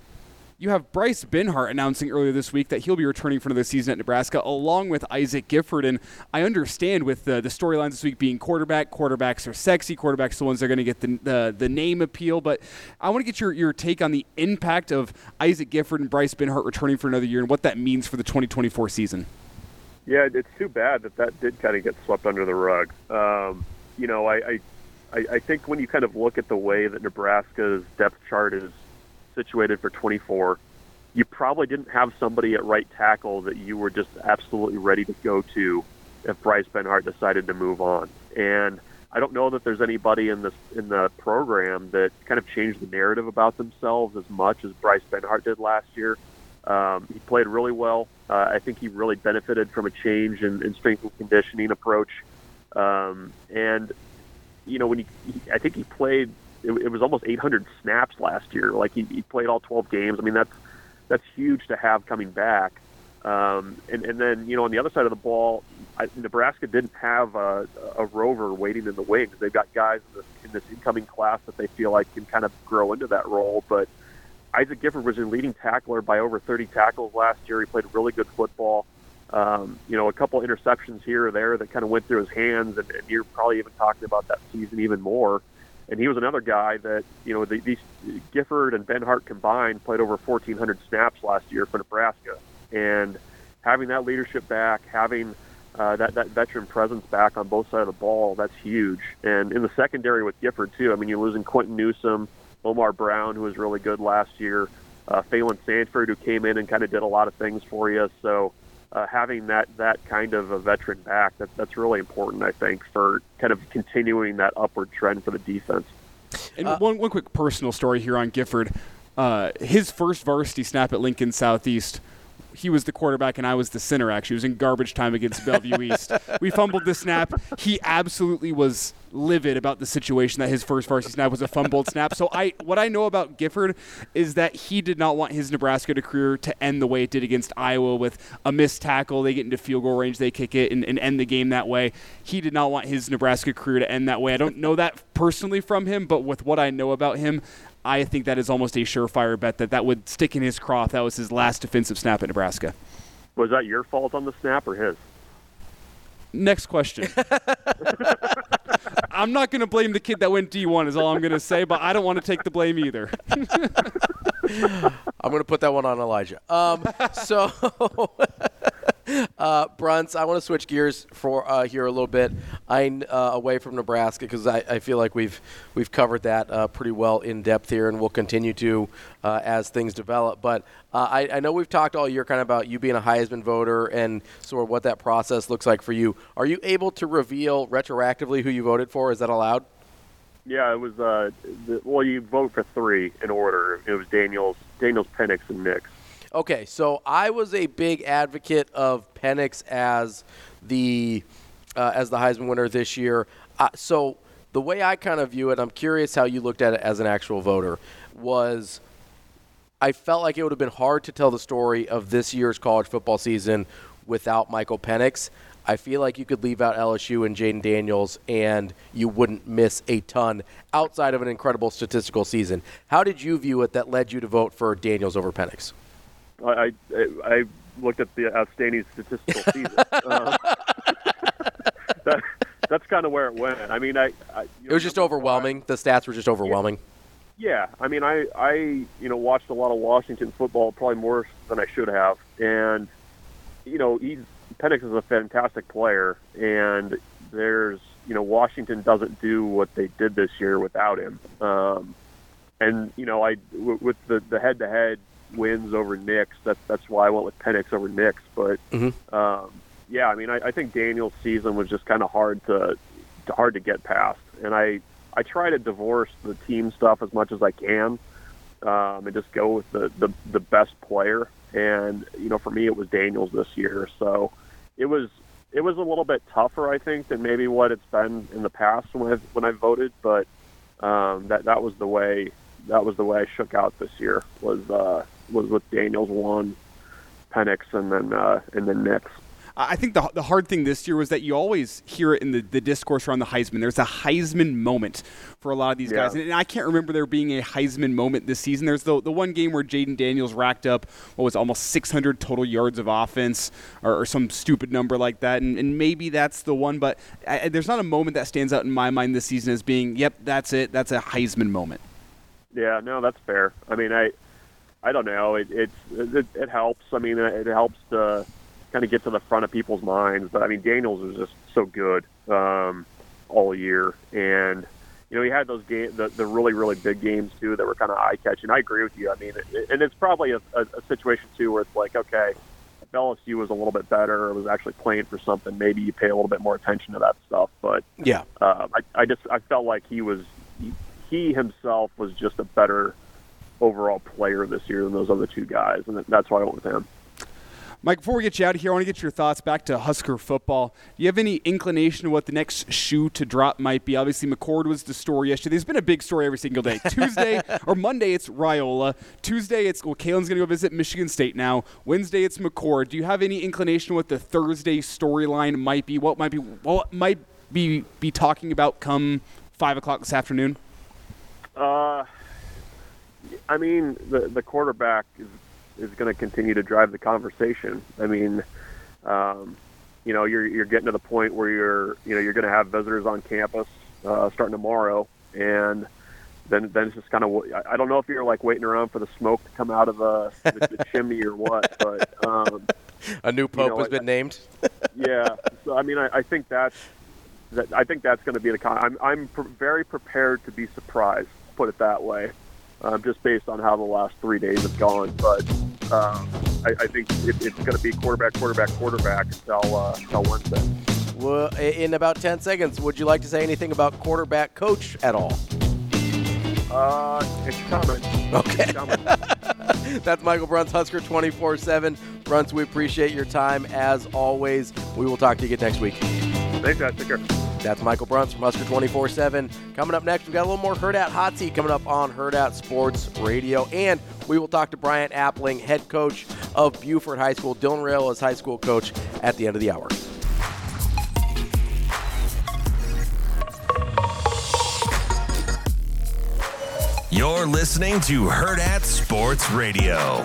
you have Bryce Benhart announcing earlier this week that he'll be returning for another season at Nebraska, along with Isaac Gifford. And I understand with the, the storylines this week being quarterback, quarterbacks are sexy, quarterbacks are the ones that are going to get the, the, the name appeal. But I want to get your, your take on the impact of Isaac Gifford and Bryce Benhart returning for another year and what that means for the 2024 season. Yeah, it's too bad that that did kind of get swept under the rug. Um, you know, I, I I think when you kind of look at the way that Nebraska's depth chart is situated for 24, you probably didn't have somebody at right tackle that you were just absolutely ready to go to if Bryce Benhart decided to move on. And I don't know that there's anybody in this in the program that kind of changed the narrative about themselves as much as Bryce Benhart did last year. Um, he played really well. Uh, I think he really benefited from a change in, in strength and conditioning approach. Um, and you know, when he, he I think he played it, it was almost 800 snaps last year. Like he, he played all 12 games. I mean, that's that's huge to have coming back. Um, and, and then, you know, on the other side of the ball, I, Nebraska didn't have a, a rover waiting in the wings. They've got guys in this, in this incoming class that they feel like can kind of grow into that role. But Isaac Gifford was a leading tackler by over 30 tackles last year. He played really good football. Um, you know, a couple interceptions here or there that kind of went through his hands, and, and you're probably even talking about that season even more and he was another guy that you know the, these Gifford and Benhart combined played over 1,400 snaps last year for Nebraska, and having that leadership back, having uh, that that veteran presence back on both sides of the ball, that's huge. And in the secondary with Gifford too, I mean you're losing Quinton Newsome, Omar Brown, who was really good last year, uh, Phalen Sanford, who came in and kind of did a lot of things for you. So uh, having that that kind of a veteran back that, that's really important I think for kind of continuing that upward trend for the defense. And uh, one one quick personal story here on Gifford, uh, his first varsity snap at Lincoln Southeast he was the quarterback and I was the center. Actually, it was in garbage time against Bellevue East. *laughs* We fumbled the snap. He absolutely was livid about the situation that his first varsity snap was a fumbled snap. So I, what I know about Gifford is that he did not want his Nebraska career to end the way it did against Iowa with a missed tackle. They get into field goal range, they kick it, and, and end the game that way. He did not want his Nebraska career to end that way. I don't know that personally from him, but with what I know about him, I think that is almost a surefire bet that that would stick in his craw. That was his last defensive snap at Nebraska. Was that your fault on the snap or his? Next question. *laughs* I'm not going to blame the kid that went D1, is all I'm going to say, but I don't want to take the blame either. *laughs* I'm going to put that one on Elijah. Um, so, *laughs* *laughs* uh, Bruntz, I want to switch gears for uh, here a little bit. I uh, away from Nebraska because I, I, feel like we've we've covered that uh, pretty well in depth here, and we'll continue to uh, as things develop. But uh, I, I, know we've talked all year kind of about you being a Heisman voter and sort of what that process looks like for you. Are you able to reveal retroactively who you voted for? Is that allowed? Yeah, it was. The, well, you vote for three in order. It was Daniels, Daniels, Penix, and Nix. Okay, so I was a big advocate of Penix as the uh, as the Heisman winner this year. Uh, so the way I kind of view it, I'm curious how you looked at it as an actual voter. Was I felt like it would have been hard to tell the story of this year's college football season without Michael Penix. I feel like you could leave out LSU and Jayden Daniels, and you wouldn't miss a ton outside of an incredible statistical season. How did you view it that led you to vote for Daniels over Penix? I I, I looked at the outstanding statistical *laughs* season. uh, *laughs* that, that's kind of where it went. I mean, I, I it was just overwhelming. The stats were just overwhelming. Yeah, I mean, I I you know watched a lot of Washington football, probably more than I should have, and you know he's Penix is a fantastic player, and there's you know Washington doesn't do what they did this year without him. Um, and you know I w- with the the head to head wins over Nix, that's that's why I went with Penix over Nix. But mm-hmm. um, yeah, I mean I, I think Daniel's season was just kind of hard to, to hard to get past, and I I try to divorce the team stuff as much as I can. Um, and just go with the, the the best player. And you know, for me, it was Daniels this year. So it was it was a little bit tougher, I think, than maybe what it's been in the past when I've, when I voted. But um, that that was the way that was the way I shook out this year was uh, was with Daniels one, Penix, and then uh, and then Nix. I think the, the hard thing this year was that you always hear it in the, the discourse around the Heisman. There's a Heisman moment for a lot of these Yeah. guys. And, and I can't remember there being a Heisman moment this season. There's the, the one game where Jayden Daniels racked up, what was almost 600 total yards of offense or, or some stupid number like that. And, and maybe that's the one, but I, there's not a moment that stands out in my mind this season as being, yep, that's it. That's a Heisman moment. Yeah, no, that's fair. I mean, I, I don't know. It it it, it helps. I mean, it helps to kind of get to the front of people's minds. But I mean, Daniels was just so good um, all year, and you know, he had those game the, the really really big games too that were kind of eye catching. I agree with you. I mean, it, and it's probably a, a, a situation too where it's like, okay, if LSU was a little bit better, or was actually playing for something, maybe you pay a little bit more attention to that stuff. But Yeah. um, I, I just I felt like he was he, he himself was just a better overall player this year than those other two guys, and that's why I went with him. Mike, before we get you out of here, I want to get your thoughts back to Husker football. Do you have any inclination of what the next shoe to drop might be? Obviously, McCord was the story yesterday. There's been a big story every single day. *laughs* Tuesday or Monday, it's Raiola. Tuesday, it's well, Kaelin's going to go visit Michigan State now. Wednesday, it's McCord. Do you have any inclination what the Thursday storyline might be? What might be what might be be talking about come five o'clock this afternoon? Uh, I mean, the the quarterback is is going to continue to drive the conversation. I mean, um, you know, you're you're getting to the point where you're you know you're going to have visitors on campus uh, starting tomorrow, and then then it's just kind of I don't know if you're like waiting around for the smoke to come out of the, the, the *laughs* chimney or what, but um, A new pope know, has I- been named. yeah. So I mean, I, I think that's that. I think that's going to be the. Con- I'm I'm pr- very prepared to be surprised. Put it that way, um, just based on how the last three days have gone. But um, I, I think it, it's going to be quarterback, quarterback, quarterback until uh, until Wednesday. Well, in about 10 seconds, would you like to say anything about quarterback coach at all? Uh, it's coming. Okay. It's *laughs* coming. That's Michael Bruntz, Husker 24 7. Bruntz, we appreciate your time as always. We will talk to you again next week. Thanks, guys. Take care. That's Michael Bruntz from Husker 24 7. Coming up next, we've got a little more Hurrdat Hot Seat coming up on Hurrdat Sports Radio. And we will talk to Bryant Appling, head coach of Buford High School. Dylan Raiola's high school coach at the end of the hour. You're listening to Hurrdat Sports Radio.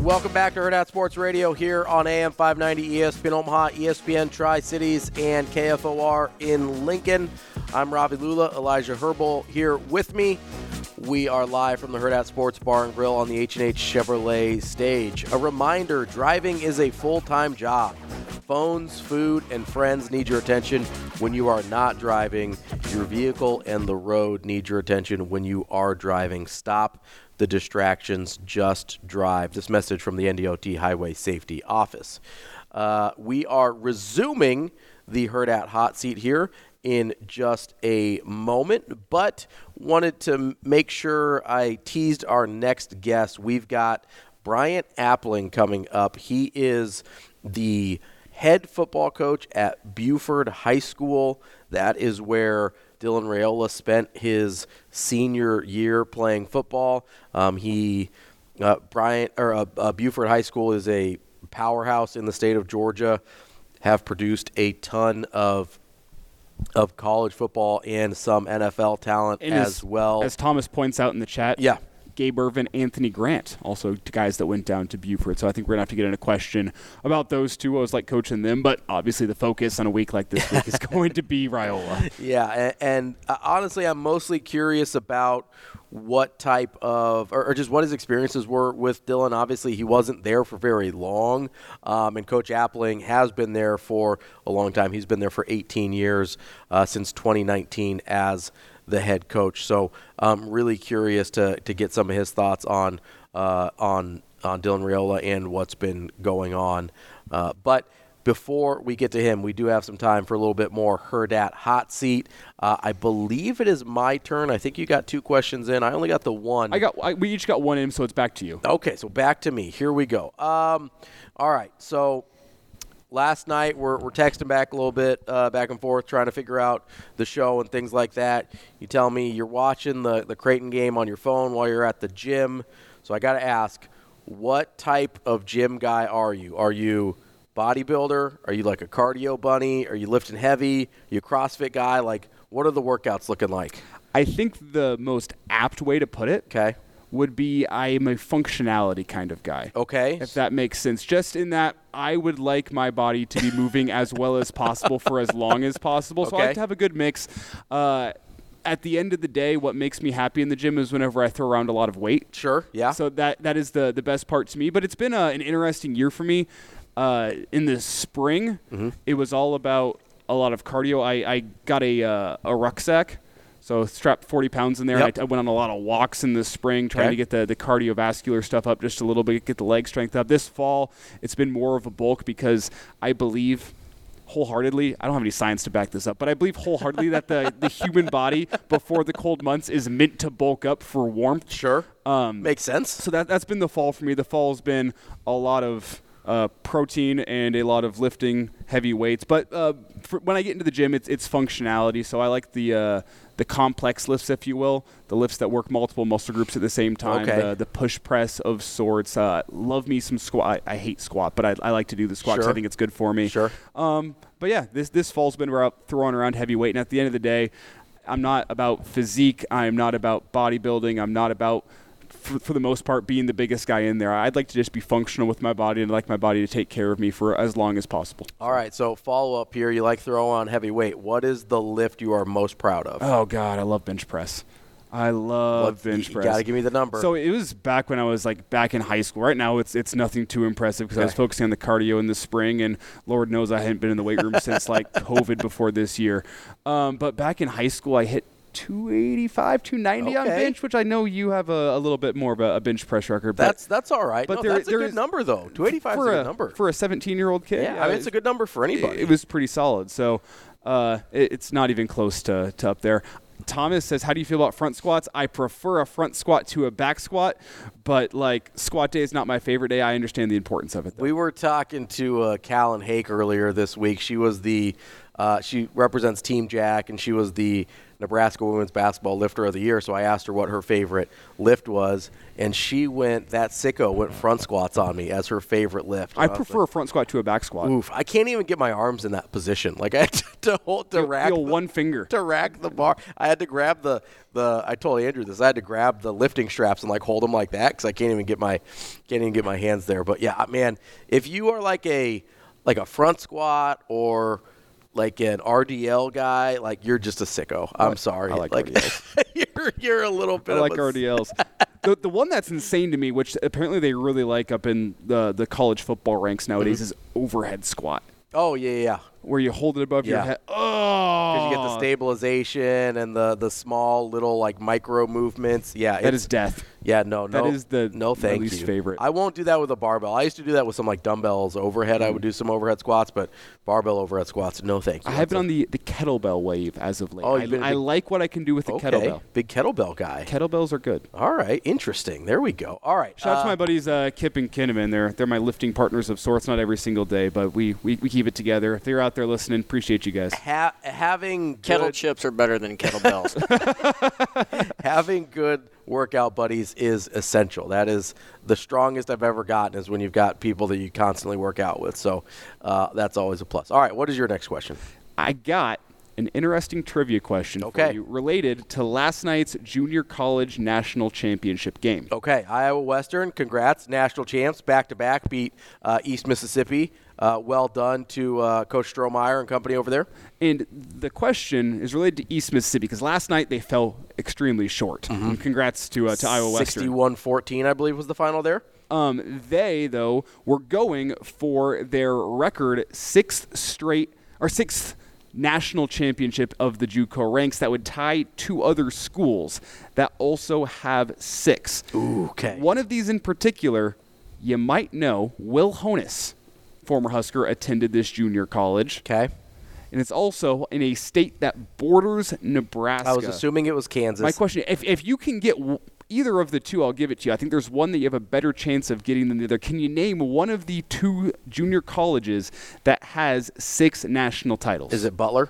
Welcome back to Hurrdat Sports Radio here on AM 590 ESPN Omaha, ESPN Tri Cities, and KFOR in Lincoln. I'm Ravi Lulla, Elijah Herbal here with me. We are live from the Hurrdat Sports Bar and Grill on the H&H Chevrolet stage. A reminder, driving is a full-time job. Phones, food, and friends need your attention when you are not driving. Your vehicle and the road need your attention when you are driving. Stop the distractions, just drive. This message from the NDOT Highway Safety Office. Uh, we are resuming the Hurrdat Hot Seat here in just a moment, but wanted to make sure I teased our next guest. We've got Bryant Appling coming up. He is the head football coach at Buford High School. That is where Dylan Raiola spent his senior year playing football. Um, he, uh, Bryant or uh, uh, Buford High School is a powerhouse in the state of Georgia. Have produced a ton of of college football and some NFL talent And as well. As Thomas points out in the chat, Yeah. Gabe Ervin, Anthony Grant, also guys that went down to Buford. So I think we're gonna have to get in a question about those two. I was like coaching them, but obviously the focus on a week like this week is *laughs* going to be Raiola. Yeah, and, and uh, honestly, I'm mostly curious about what type of, or, or just what his experiences were with Dylan. Obviously, he wasn't there for very long, um, and Coach Appling has been there for a long time. He's been there for 18 years, uh, since 2019 as the head coach. So I'm really curious to, to get some of his thoughts on uh, on on Dylan Raiola and what's been going on. Uh, but before we get to him, we do have some time for a little bit more Hurrdat hot seat. Uh, I believe it is my turn. I think you got two questions in. I only got the one. I got. I, we each got one in, so it's back to you. Okay, so back to me. Here we go. Um, all right, so last night we're, we're texting back a little bit uh, back and forth trying to figure out the show and things like that. You tell me you're watching the, the creighton game on your phone while you're at the gym. So i got to ask what type of gym guy are you? Are you bodybuilder? Are you like a cardio bunny? Are you lifting heavy? Are you a crossfit guy? Like what are the workouts looking like? I think the most apt way to put it okay. Would be I'm a functionality kind of guy. Okay. If that makes sense. Just in that I would like my body to be moving as well as possible for as long as possible. So I Okay. like to have a good mix. Uh, at the end of the day, what makes me happy in the gym is whenever I throw around a lot of weight. Sure, yeah. So that that is the the best part to me. But it's been a, an interesting year for me. Uh, in the spring, Mm-hmm. it was all about a lot of cardio. I, I got a uh, a rucksack. So strapped 40 pounds in there. Yep. I, I went on a lot of walks in the spring, trying Okay. to get the, the cardiovascular stuff up just a little bit, get the leg strength up. This fall, it's been more of a bulk because I believe wholeheartedly, I don't have any science to back this up, but I believe wholeheartedly that the, the human body before the cold months is meant to bulk up for warmth. Sure. Um, Makes sense. So that, that's been the fall for me. The fall's been a lot of uh, protein and a lot of lifting heavy weights. But uh, for, when I get into the gym, it's, it's functionality. So I like the uh, the complex lifts, if you will, the lifts that work multiple muscle groups at the same time. Okay. The, the push press of sorts. Uh, love me some squat. I, I hate squat, but I, I like to do the squat 'cause Sure. I think it's good for me. Sure. Um, but yeah, this this fall's been I'm throwing around heavy weight, and at the end of the day, I'm not about physique. I'm not about bodybuilding. I'm not about for, for the most part being the biggest guy in there. I'd like to just be functional with my body and I'd like my body to take care of me for as long as possible. All right, so follow up here. You like throw on heavy weight. What is the lift you are most proud of? Oh God, I love bench press. I love What- bench you press. You gotta give me the number. So it was back when I was like back in high school. Right now, it's it's nothing too impressive because I was focusing on the cardio in the spring, and Lord knows I hadn't been in the weight room since like *laughs* COVID before this year. Um, but back in high school, I hit 285, 290 on bench, which I know you have a, a little bit more of a, a bench press record. But That's that's all right. but no, there- that's a there good is- number though. Two eighty five is for a good number. for a 17 year old kid. Yeah, I mean, it's a good number for anybody. It, it was pretty solid. So uh, it, it's not even close to, to up there. Thomas says, "How do you feel about front squats? I prefer a front squat to a back squat, but like squat day is not my favorite day. I understand the importance of it. Though. We were talking to uh, Callin Hake earlier this week. She was the uh, she represents Team Jack, and she was the Nebraska Women's Basketball Lifter of the Year. So I asked her what her favorite lift was, and she went that sicko went front squats on me as her favorite lift. I was prefer a front squat to a back squat. Oof! I can't even get my arms in that position. Like *laughs* I had to, to hold to You'll- rack the- one finger to rack the bar. I had to grab the the. I told Andrew this. I had to grab the lifting straps and like hold them like that because I can't even get my can't even get my hands there. But yeah, man, if you are like a like a front squat or like an RDL guy, like you're just a sicko. I'm like- sorry. I like RDLs. *laughs* you're you're a little bit I like RDLs. *laughs* the, the one that's insane to me, which apparently they really like up in the the college football ranks nowadays, Mhm. is overhead squat, Oh yeah, yeah. where you hold it above your Yeah. head. Because Oh, you get the stabilization and the the small little like micro movements. Yeah, That it's- is death. Yeah, no, That no. is the- no. my Thank least you. favorite. I won't do that with a barbell. I used to do that with some like dumbbells overhead. I would do some overhead squats, but barbell overhead squats, no, thank you. I have been on the, the kettlebell wave as of late. Oh, I, you've been a I big- like what I can do with the a- okay. kettlebell. Big kettlebell guy. Kettlebells are good. All right, interesting. There we go. All right. Shout out to uh, my buddies uh, Kip and Kinnaman. They're they're my lifting partners of sorts. Not every single day, but we, we, we keep it together. If they're out there listening, appreciate you guys. ha- having Kettle good- chips are better than kettlebells. *laughs* *laughs* having good workout buddies is essential. That is the strongest I've ever gotten is when you've got people that you constantly work out with. So uh, that's always a plus. All right, what is your next question? I got an interesting trivia question Okay. for you related to last night's junior college national championship game. Okay, Iowa Western, congrats, national champs, back to back, beat uh, East Mississippi. Uh, well done to uh, Coach Strohmeier and company over there. And the question is related to East Mississippi because last night they fell extremely short. Mm-hmm. Congrats to uh, to Iowa Western. 61-14, I believe, was the final there. Um, they though were going for their record sixth straight or sixth national championship of the JUCO ranks that would tie two other schools that also have six. Ooh, okay. One of these in particular, you might know, Will Honas. Former Husker, attended this junior college. Okay. And it's also in a state that borders Nebraska. I was assuming it was Kansas. My question: If if you can get w- either of the two, I'll give it to you. I think there's one that you have a better chance of getting than the other. Can you name one of the two junior colleges that has six national titles? Is it Butler?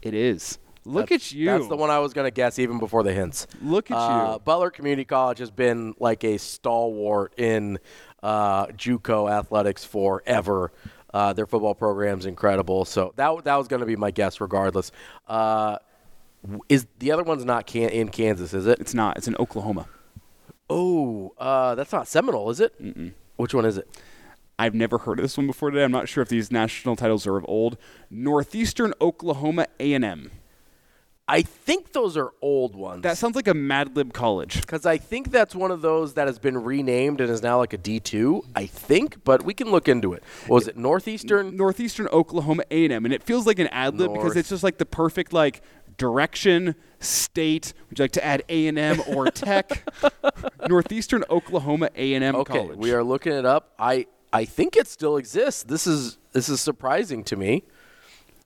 It is. Look That's- at you. That's the one I was going to guess even before the hints. Look at Uh, you. Butler Community College has been like a stalwart in uh, JUCO athletics forever. Uh, their football program's incredible. So that that was going to be my guess, regardless. Uh, is the other one's not can- in Kansas? Is it? It's not. It's in Oklahoma. Oh, uh, that's not Seminole, is it? Mm-mm. Which one is it? I've never heard of this one before today. I'm not sure if these national titles are of old. Northeastern Oklahoma A&M. I think those are old ones. That sounds like a Mad Lib college. Because I think that's one of those that has been renamed and is now like a D2. I think, but we can look into it. What was it Northeastern? Northeastern Oklahoma A&M, and it feels like an ad lib because it's just like the perfect like direction, state. Would you like to add A&M or *laughs* Tech? Northeastern Oklahoma A&M Okay, college. we are looking it up. I I think it still exists. This is this is surprising to me.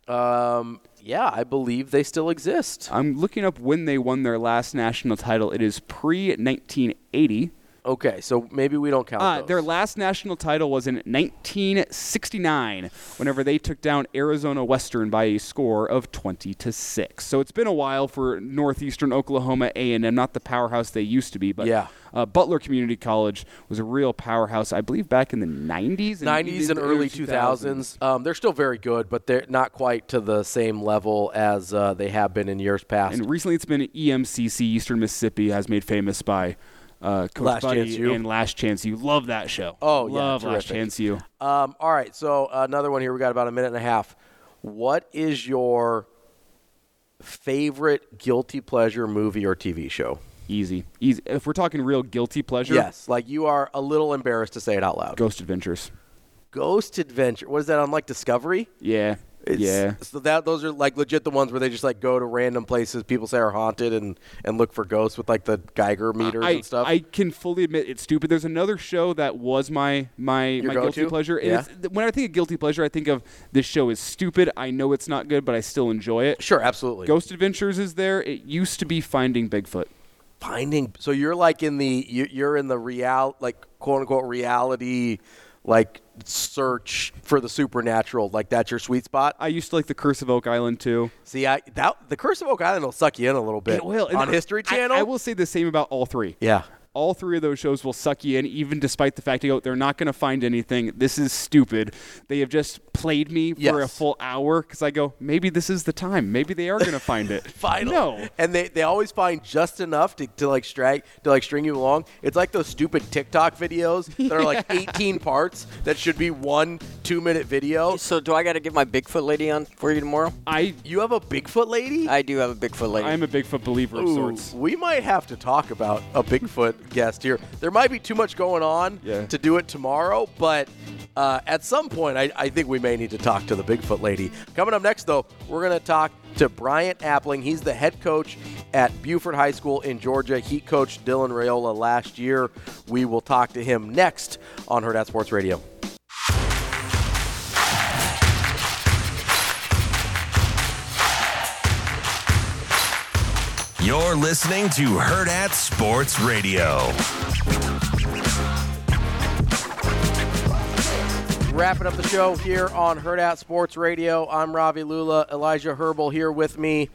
Um, yeah, I believe they still exist. I'm looking up when they won their last national title. It is pre 1980. Okay, so maybe we don't count Uh, those. their last national title was in 1969, whenever they took down Arizona Western by a score of 20 to six. So it's been a while for Northeastern Oklahoma A&M, not the powerhouse they used to be, but Yeah. uh, Butler Community College was a real powerhouse, I believe, back in the 90s, 90s and early 2000s. Um, they're still very good, but they're not quite to the same level as uh, they have been in years past. And recently, it's been EMCC, Eastern Mississippi, has made famous by uh, Coach Last Buddy Chance U. and Last Chance U. Love that show. Oh, yeah, love Last. Chance U. Um, all right, so another one here. We got about a minute and a half. What is your favorite guilty pleasure movie or TV show? Easy, easy. If we're talking real guilty pleasure, Yes, like you are a little embarrassed to say it out loud. Ghost Adventures. Ghost Adventure. What is that on like Discovery? Yeah, It's, yeah. So that those are like legit the ones where they just like go to random places people say are haunted and and look for ghosts with like the Geiger meters I, and stuff. I can fully admit it's stupid. There's another show that was my my Your my guilty go-to? pleasure. Yeah. it's- when I think of guilty pleasure, I think of this show is stupid. I know it's not good, but I still enjoy it. Sure, absolutely. Ghost Adventures is there. It used to be Finding Bigfoot. Finding. So you're like in the you're in the real like quote unquote reality like search for the supernatural. Like that's your sweet spot. I used to like The Curse of Oak Island too. See, I that the Curse of Oak Island will suck you in a little bit. It will. And on I- History I- Channel. I, will say the same about all three. Yeah. All three of those shows will suck you in, even despite the fact that they're not going to find anything. This is stupid. They have just played me for a full hour because I go, maybe this is the time. Maybe they are going to find it. *laughs* Final. No. And they, they always find just enough to, to like strag to like string you along. It's like those stupid TikTok videos *laughs* that are like 18 parts that should be one two minute video. So do I got to get my Bigfoot lady on for you tomorrow? I You have a Bigfoot lady? I do have a Bigfoot lady. I'm a Bigfoot believer of sorts. we might have to talk about a Bigfoot guest here. There might be too much going on Yeah. to do it tomorrow, but uh, at some point, I, I think we may need to talk to the Bigfoot lady. Coming up next, though, we're going to talk to Bryant Appling. He's the head coach at Buford High School in Georgia. He coached Dylan Raiola last year. We will talk to him next on Hurrdat Sports Radio. You're listening to Hurrdat Sports Radio. Wrapping up the show here on Hurrdat Sports Radio. I'm Ravi Lulla. Elijah Herbal here with me.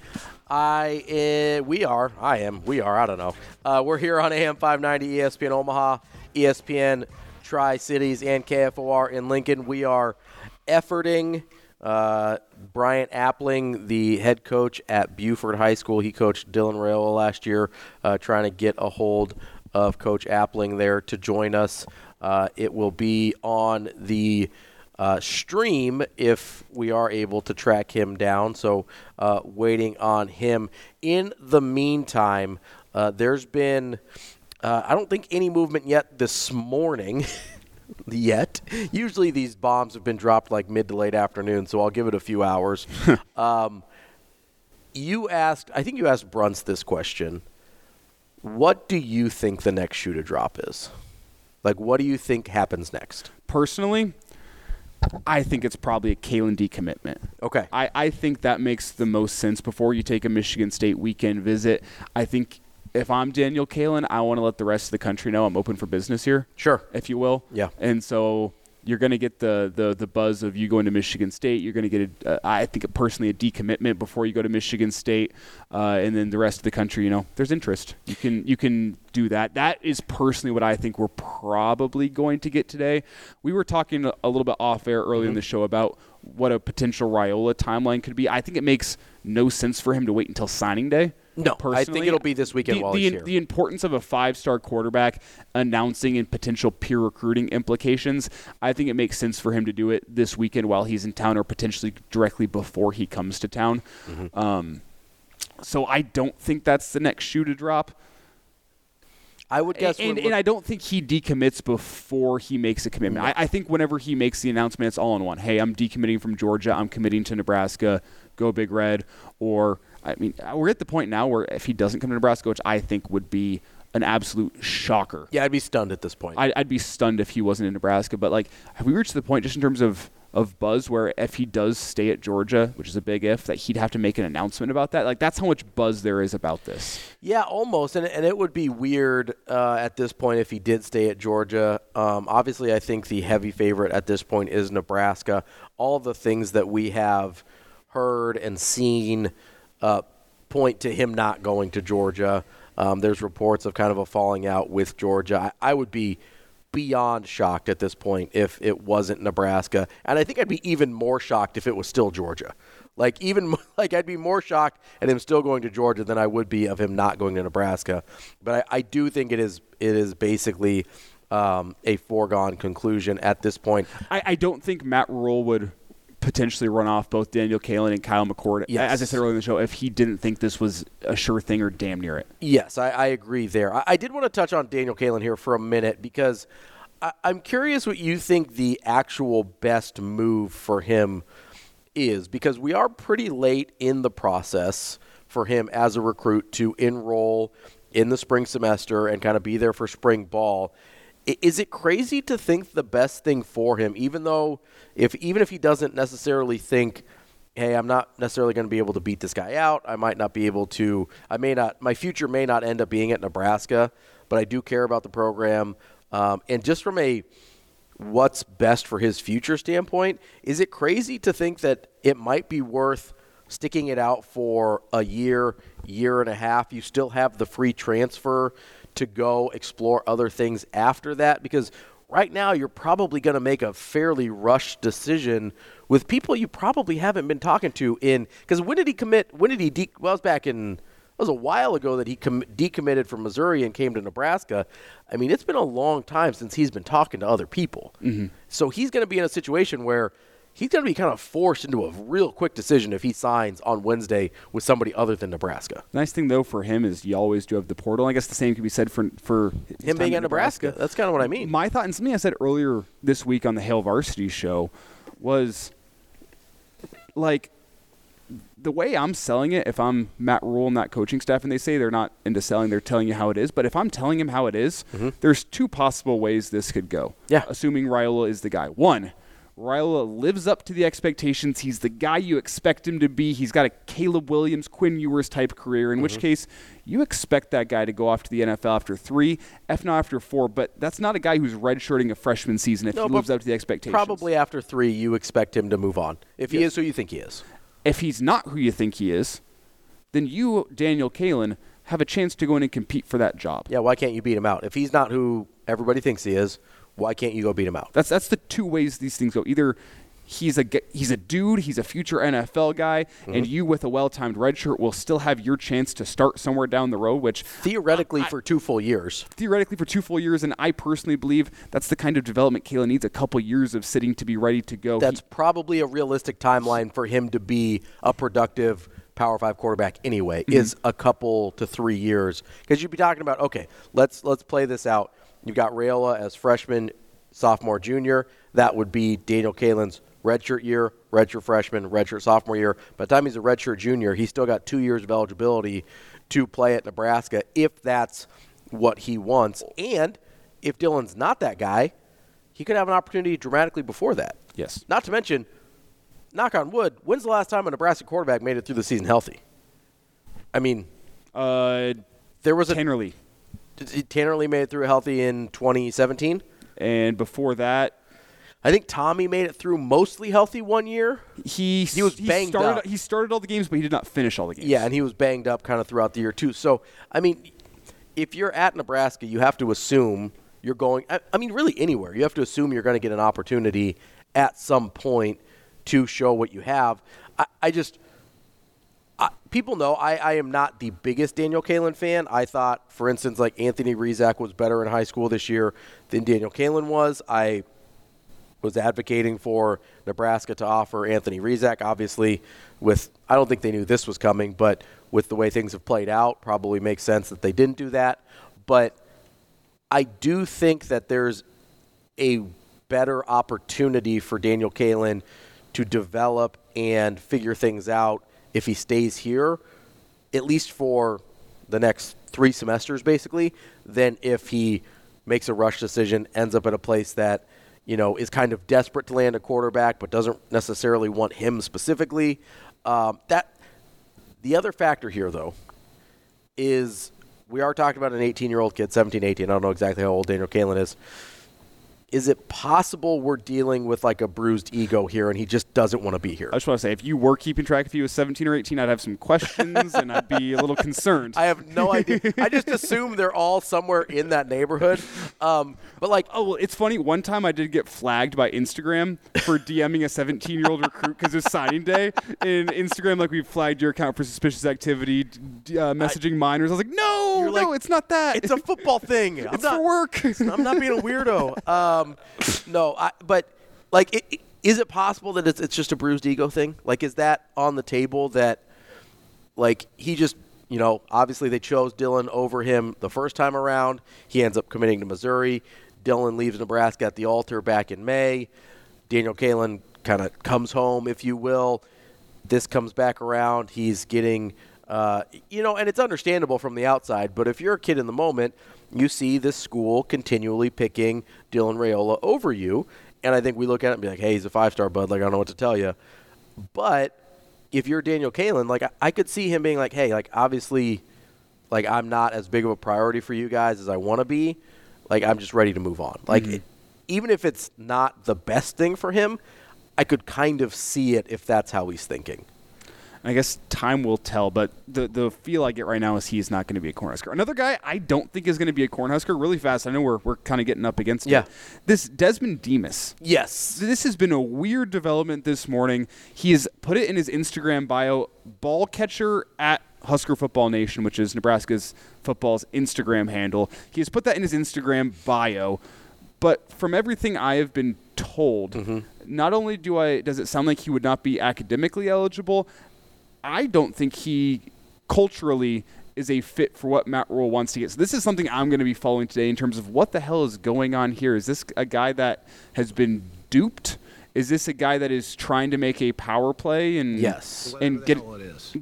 I uh, we are I am we are I don't know. Uh, we're here on AM 590 ESPN Omaha, ESPN Tri Cities, and KFOR in Lincoln. We are efforting. Uh, Bryant Appling, the head coach at Buford High School, he coached Dylan Raiola last year, uh, trying to get a hold of Coach Appling there to join us. Uh, it will be on the uh, stream if we are able to track him down. So, uh, waiting on him. In the meantime, uh, there's been, uh, I don't think, any movement yet this morning. *laughs* yet. Usually these bombs have been dropped like mid to late afternoon, so I'll give it a few hours. *laughs* um, you asked, I think you asked Bruntz this question. What do you think the next shoe to drop is? Like, what do you think happens next? Personally, I think it's probably a Kaelin D commitment. Okay. I, I think that makes the most sense before you take a Michigan State weekend visit. I think if I'm Daniel Kaelin, I want to let the rest of the country know I'm open for business here. Sure. If you will. Yeah. And so you're going to get the, the, the buzz of you going to Michigan State. You're going to get, a, uh, I think, personally, a decommitment before you go to Michigan State, uh, and then the rest of the country. You know, there's interest. You can you can do that. That is personally what I think we're probably going to get today. We were talking a little bit off air in Mm-hmm. the show about what a potential Raiola timeline could be. I think it makes no sense for him to wait until signing day. No, personally. I think it'll be this weekend the, while the, here. the importance of a five-star quarterback announcing and potential peer recruiting implications. I think it makes sense for him to do it this weekend while he's in town, or potentially directly before he comes to town. Mm-hmm. Um, so I don't think that's the next shoe to drop. I would guess. and, and I don't think he decommits before he makes a commitment. I, I think whenever he makes the announcement, it's all in one. Hey, I'm decommitting from Georgia. I'm committing to Nebraska. Go Big Red. Or I mean, we're at the point now where if he doesn't come to Nebraska, which I think would be an absolute shocker. Yeah, I'd be stunned at this point. I'd, I'd be stunned if he wasn't in Nebraska. But like, have we reached the point just in terms of of buzz where if he does stay at Georgia, which is a big if, that he'd have to make an announcement about that? Like, that's how much buzz there is about this. Yeah, almost, and and it would be weird uh, at this point if he did stay at Georgia. Um, obviously, I think the heavy favorite at this point is Nebraska. All the things that we have heard and seen uh, point to him not going to Georgia. Um, there's reports of kind of a falling out with Georgia. I, I would be beyond shocked at this point if it wasn't Nebraska, and I think I'd be even more shocked if it was still Georgia. Like even *laughs* like I'd be more shocked at him still going to Georgia than I would be of him not going to Nebraska. But I, I do think it is it is basically um, a foregone conclusion at this point. I, I don't think Matt Rhule would potentially run off both Daniel Kaelin and Kyle McCord, Yes. as I said earlier in the show, if he didn't think this was a sure thing or damn near it. Yes, I, I agree there. I, I did want to touch on Daniel Kaelin here for a minute because I, I'm curious what you think the actual best move for him is because we are pretty late in the process for him as a recruit to enroll in the spring semester and kind of be there for spring ball. Is it crazy to think the best thing for him, even though if even if he doesn't necessarily think hey, I'm not necessarily going to be able to beat this guy out. I might not be able to. I may not. My future may not end up being at Nebraska, but I do care about the program. Um, and just from a what's best for his future standpoint, is it crazy to think that it might be worth sticking it out for a year, year and a half? You still have the free transfer to go explore other things after that because right now you're probably going to make a fairly rushed decision with people you probably haven't been talking to in because when did he commit when did he de- well it was back in it was a while ago that he com- decommitted from Missouri and came to Nebraska. I mean, it's been a long time since he's been talking to other people. Mhm. So he's going to be in a situation where he's going to be kind of forced into a real quick decision if he signs on Wednesday with somebody other than Nebraska. Nice thing though for him is you always do have the portal. I guess the same could be said for for his Him being in at Nebraska. That's kind of what I mean. My thought and something I said earlier this week on the Hail Varsity show was like the way I'm selling it, if I'm Matt Rhule and that coaching staff, and they say they're not into selling, they're telling you how it is. But if I'm telling him how it is, there's two possible ways this could go. Mm-hmm. Yeah. Assuming Raiola is the guy. One, Raiola lives up to the expectations. He's the guy you expect him to be. He's got a Caleb Williams, Quinn Ewers type career, in which Mhm. case you expect that guy to go off to the NFL after three, if not after four. But that's not a guy who's redshirting a freshman season if No, he lives up to the expectations. Probably after three, you expect him to move on. If he is who you think he is. If he's not who you think he is, then you, Daniel Kaelin, have a chance to go in and compete for that job. Yeah, why can't you beat him out? If he's not who everybody thinks he is, why can't you go beat him out? That's that's the two ways these things go. Either he's a he's a dude, he's a future NFL guy, and Mhm. you with a well-timed red shirt will still have your chance to start somewhere down the road, which theoretically for two full years. Theoretically for two full years, and I personally believe that's the kind of development Kayla needs. A couple years of sitting to be ready to go. That's probably a realistic timeline for him to be a productive Power Five quarterback. Anyway, Mhm. is a couple to three years because you'd be talking about okay, let's let's play this out. You've got Raiola as freshman, sophomore, junior. That would be Daniel Kaelin's redshirt year, redshirt freshman, redshirt sophomore year. By the time he's a redshirt junior, he's still got two years of eligibility to play at Nebraska if that's what he wants. And if Dylan's not that guy, he could have an opportunity dramatically before that. Yes. Not to mention, knock on wood, when's the last time a Nebraska quarterback made it through the season healthy? I mean, uh, there was a Tanner Lee. Tanner Lee made it through healthy in 2017, and before that, I think Tommy made it through mostly healthy one year. He he was he banged started, up. He started all the games, but he did not finish all the games. Yeah, and he was banged up kind of throughout the year too. So I mean, if you're at Nebraska, you have to assume you're going. I, I mean, really anywhere, you have to assume you're going to get an opportunity at some point to show what you have. I, I just. People know I, I am not the biggest Daniel Kaelin fan. I thought, for instance, like Anthony Rezac was better in high school this year than Daniel Kaelin was. I was advocating for Nebraska to offer Anthony Rezac. Obviously, with I don't think they knew this was coming, but with the way things have played out, probably makes sense that they didn't do that. But I do think that there's a better opportunity for Daniel Kaelin to develop and figure things out if he stays here, at least for the next three semesters, basically, than if he makes a rush decision, ends up at a place that you know, is kind of desperate to land a quarterback, but doesn't necessarily want him specifically. Um, that the other factor here, though, is we are talking about an 18-year-old kid, 17, 18. I don't know exactly how old Daniel Kaelin is. Is it possible we're dealing with like a bruised ego here, and he just doesn't want to be here? I just want to say, if you were keeping track, if he was 17 or 18, I'd have some questions and I'd be a little concerned. *laughs* I have no idea. I just assume they're all somewhere in that neighborhood. Um, but like, oh well, it's funny. One time I did get flagged by Instagram for DMing a 17 year old recruit because it's signing day. And Instagram, like we flagged your account for suspicious activity, uh, messaging minors. I was like, no, no, it's not that. It's a football thing. *laughs* I'm It's not, for work. *laughs* I'm not being a weirdo. Um, no, I, but like, it, is it possible that it's, it's just a bruised ego thing? Like, is that on the table that, like, he just, you know, obviously they chose Dylan over him the first time around. He ends up committing to Missouri. Dylan leaves Nebraska at the altar back in May. Daniel Kaelin kind of comes home, if you will. This comes back around. He's getting, uh, you know, and it's understandable from the outside, but if you're a kid in the moment, you see this school continually picking Dylan Raiola over you. And I think we look at it and be like, hey, he's a five star bud. Like, I don't know what to tell you. But if you're Daniel Kaelin, like, I, I could see him being like, hey, like, obviously, like, I'm not as big of a priority for you guys as I want to be. Like, I'm just ready to move on. Like, Mhm. it, even if it's not the best thing for him, I could kind of see it if that's how he's thinking. I guess time will tell, but the the feel I get right now is he's not going to be a Cornhusker. Another guy I don't think is going to be a Cornhusker really fast. I know we're, we're kind of getting up against Yeah. This Desmond Demas. Yes. This has been a weird development this morning. He has put it in his Instagram bio, ball catcher at Husker Football Nation, which is Nebraska's football's Instagram handle. He has put that in his Instagram bio. But from everything I have been told, Mm-hmm. not only do I does it sound like he would not be academically eligible, I don't think he culturally is a fit for what Matt Rhule wants to get. So this is something I'm going to be following today in terms of what the hell is going on here. Is this a guy that has been duped? Is this a guy that is trying to make a power play and Yes. and get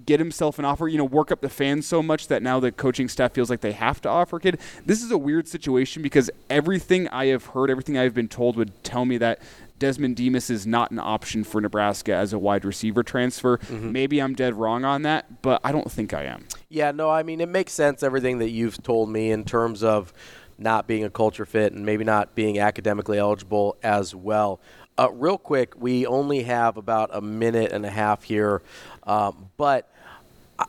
get himself an offer? You know, work up the fans so much that now the coaching staff feels like they have to offer kid. This is a weird situation because everything I have heard, everything I have been told, would tell me that Desmond Demas is not an option for Nebraska as a wide receiver transfer. Maybe I'm dead wrong on that, but I don't think I am. Yeah, no, I mean, it makes sense, everything that you've told me in terms of not being a culture fit and maybe not being academically eligible as well. Uh, real quick, we only have about a minute and a half here, um, but I,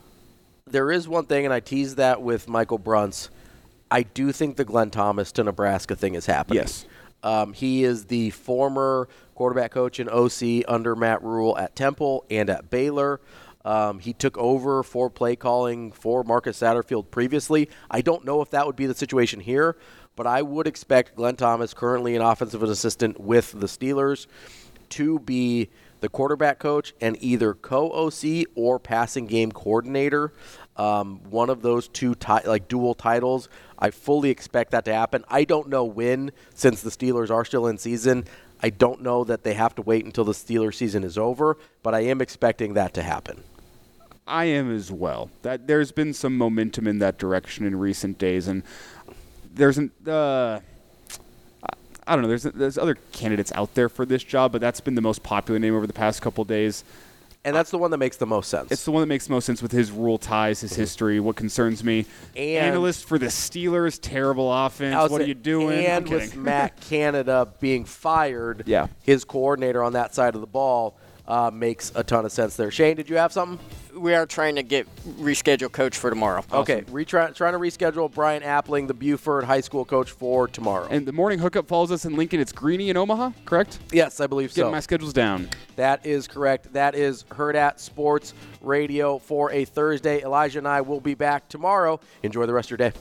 there is one thing, and I teased that with Michael Bruntz. I do think the Glenn Thomas to Nebraska thing is happening. Yes. Um, he is the former quarterback coach and OC under Matt Rhule at Temple and at Baylor. Um, he took over for play calling for Marcus Satterfield previously. I don't know if that would be the situation here, but I would expect Glenn Thomas, currently an offensive assistant with the Steelers, to be the quarterback coach and either co-OC or passing game coordinator. Um, one of those two ti- like dual titles. I fully expect that to happen. I don't know when, since the Steelers are still in season. I don't know that they have to wait until the Steelers season is over, but I am expecting that to happen. I am as well. That there's been some momentum in that direction in recent days, and there's an. Uh, I don't know. There's there's other candidates out there for this job, but that's been the most popular name over the past couple days. And that's the one that makes the most sense. It's the one that makes most sense with his rural ties, his mm-hmm. history, what concerns me. And- Analyst for the Steelers, terrible offense. What are you doing? And with. Matt *laughs* Canada being fired, Yeah. his coordinator on that side of the ball uh, makes a ton of sense there. Shane, did you have something? We are trying to get reschedule coach for tomorrow. Okay, retry, trying to reschedule Bryant Appling, the Buford High School coach, for tomorrow. And the morning hookup follows us in Lincoln. It's Greeny in Omaha, correct? Yes, I believe Getting so. my schedules down. That is correct. That is Hurrdat Sports Radio for a Thursday. Elijah and I will be back tomorrow. Enjoy the rest of your day.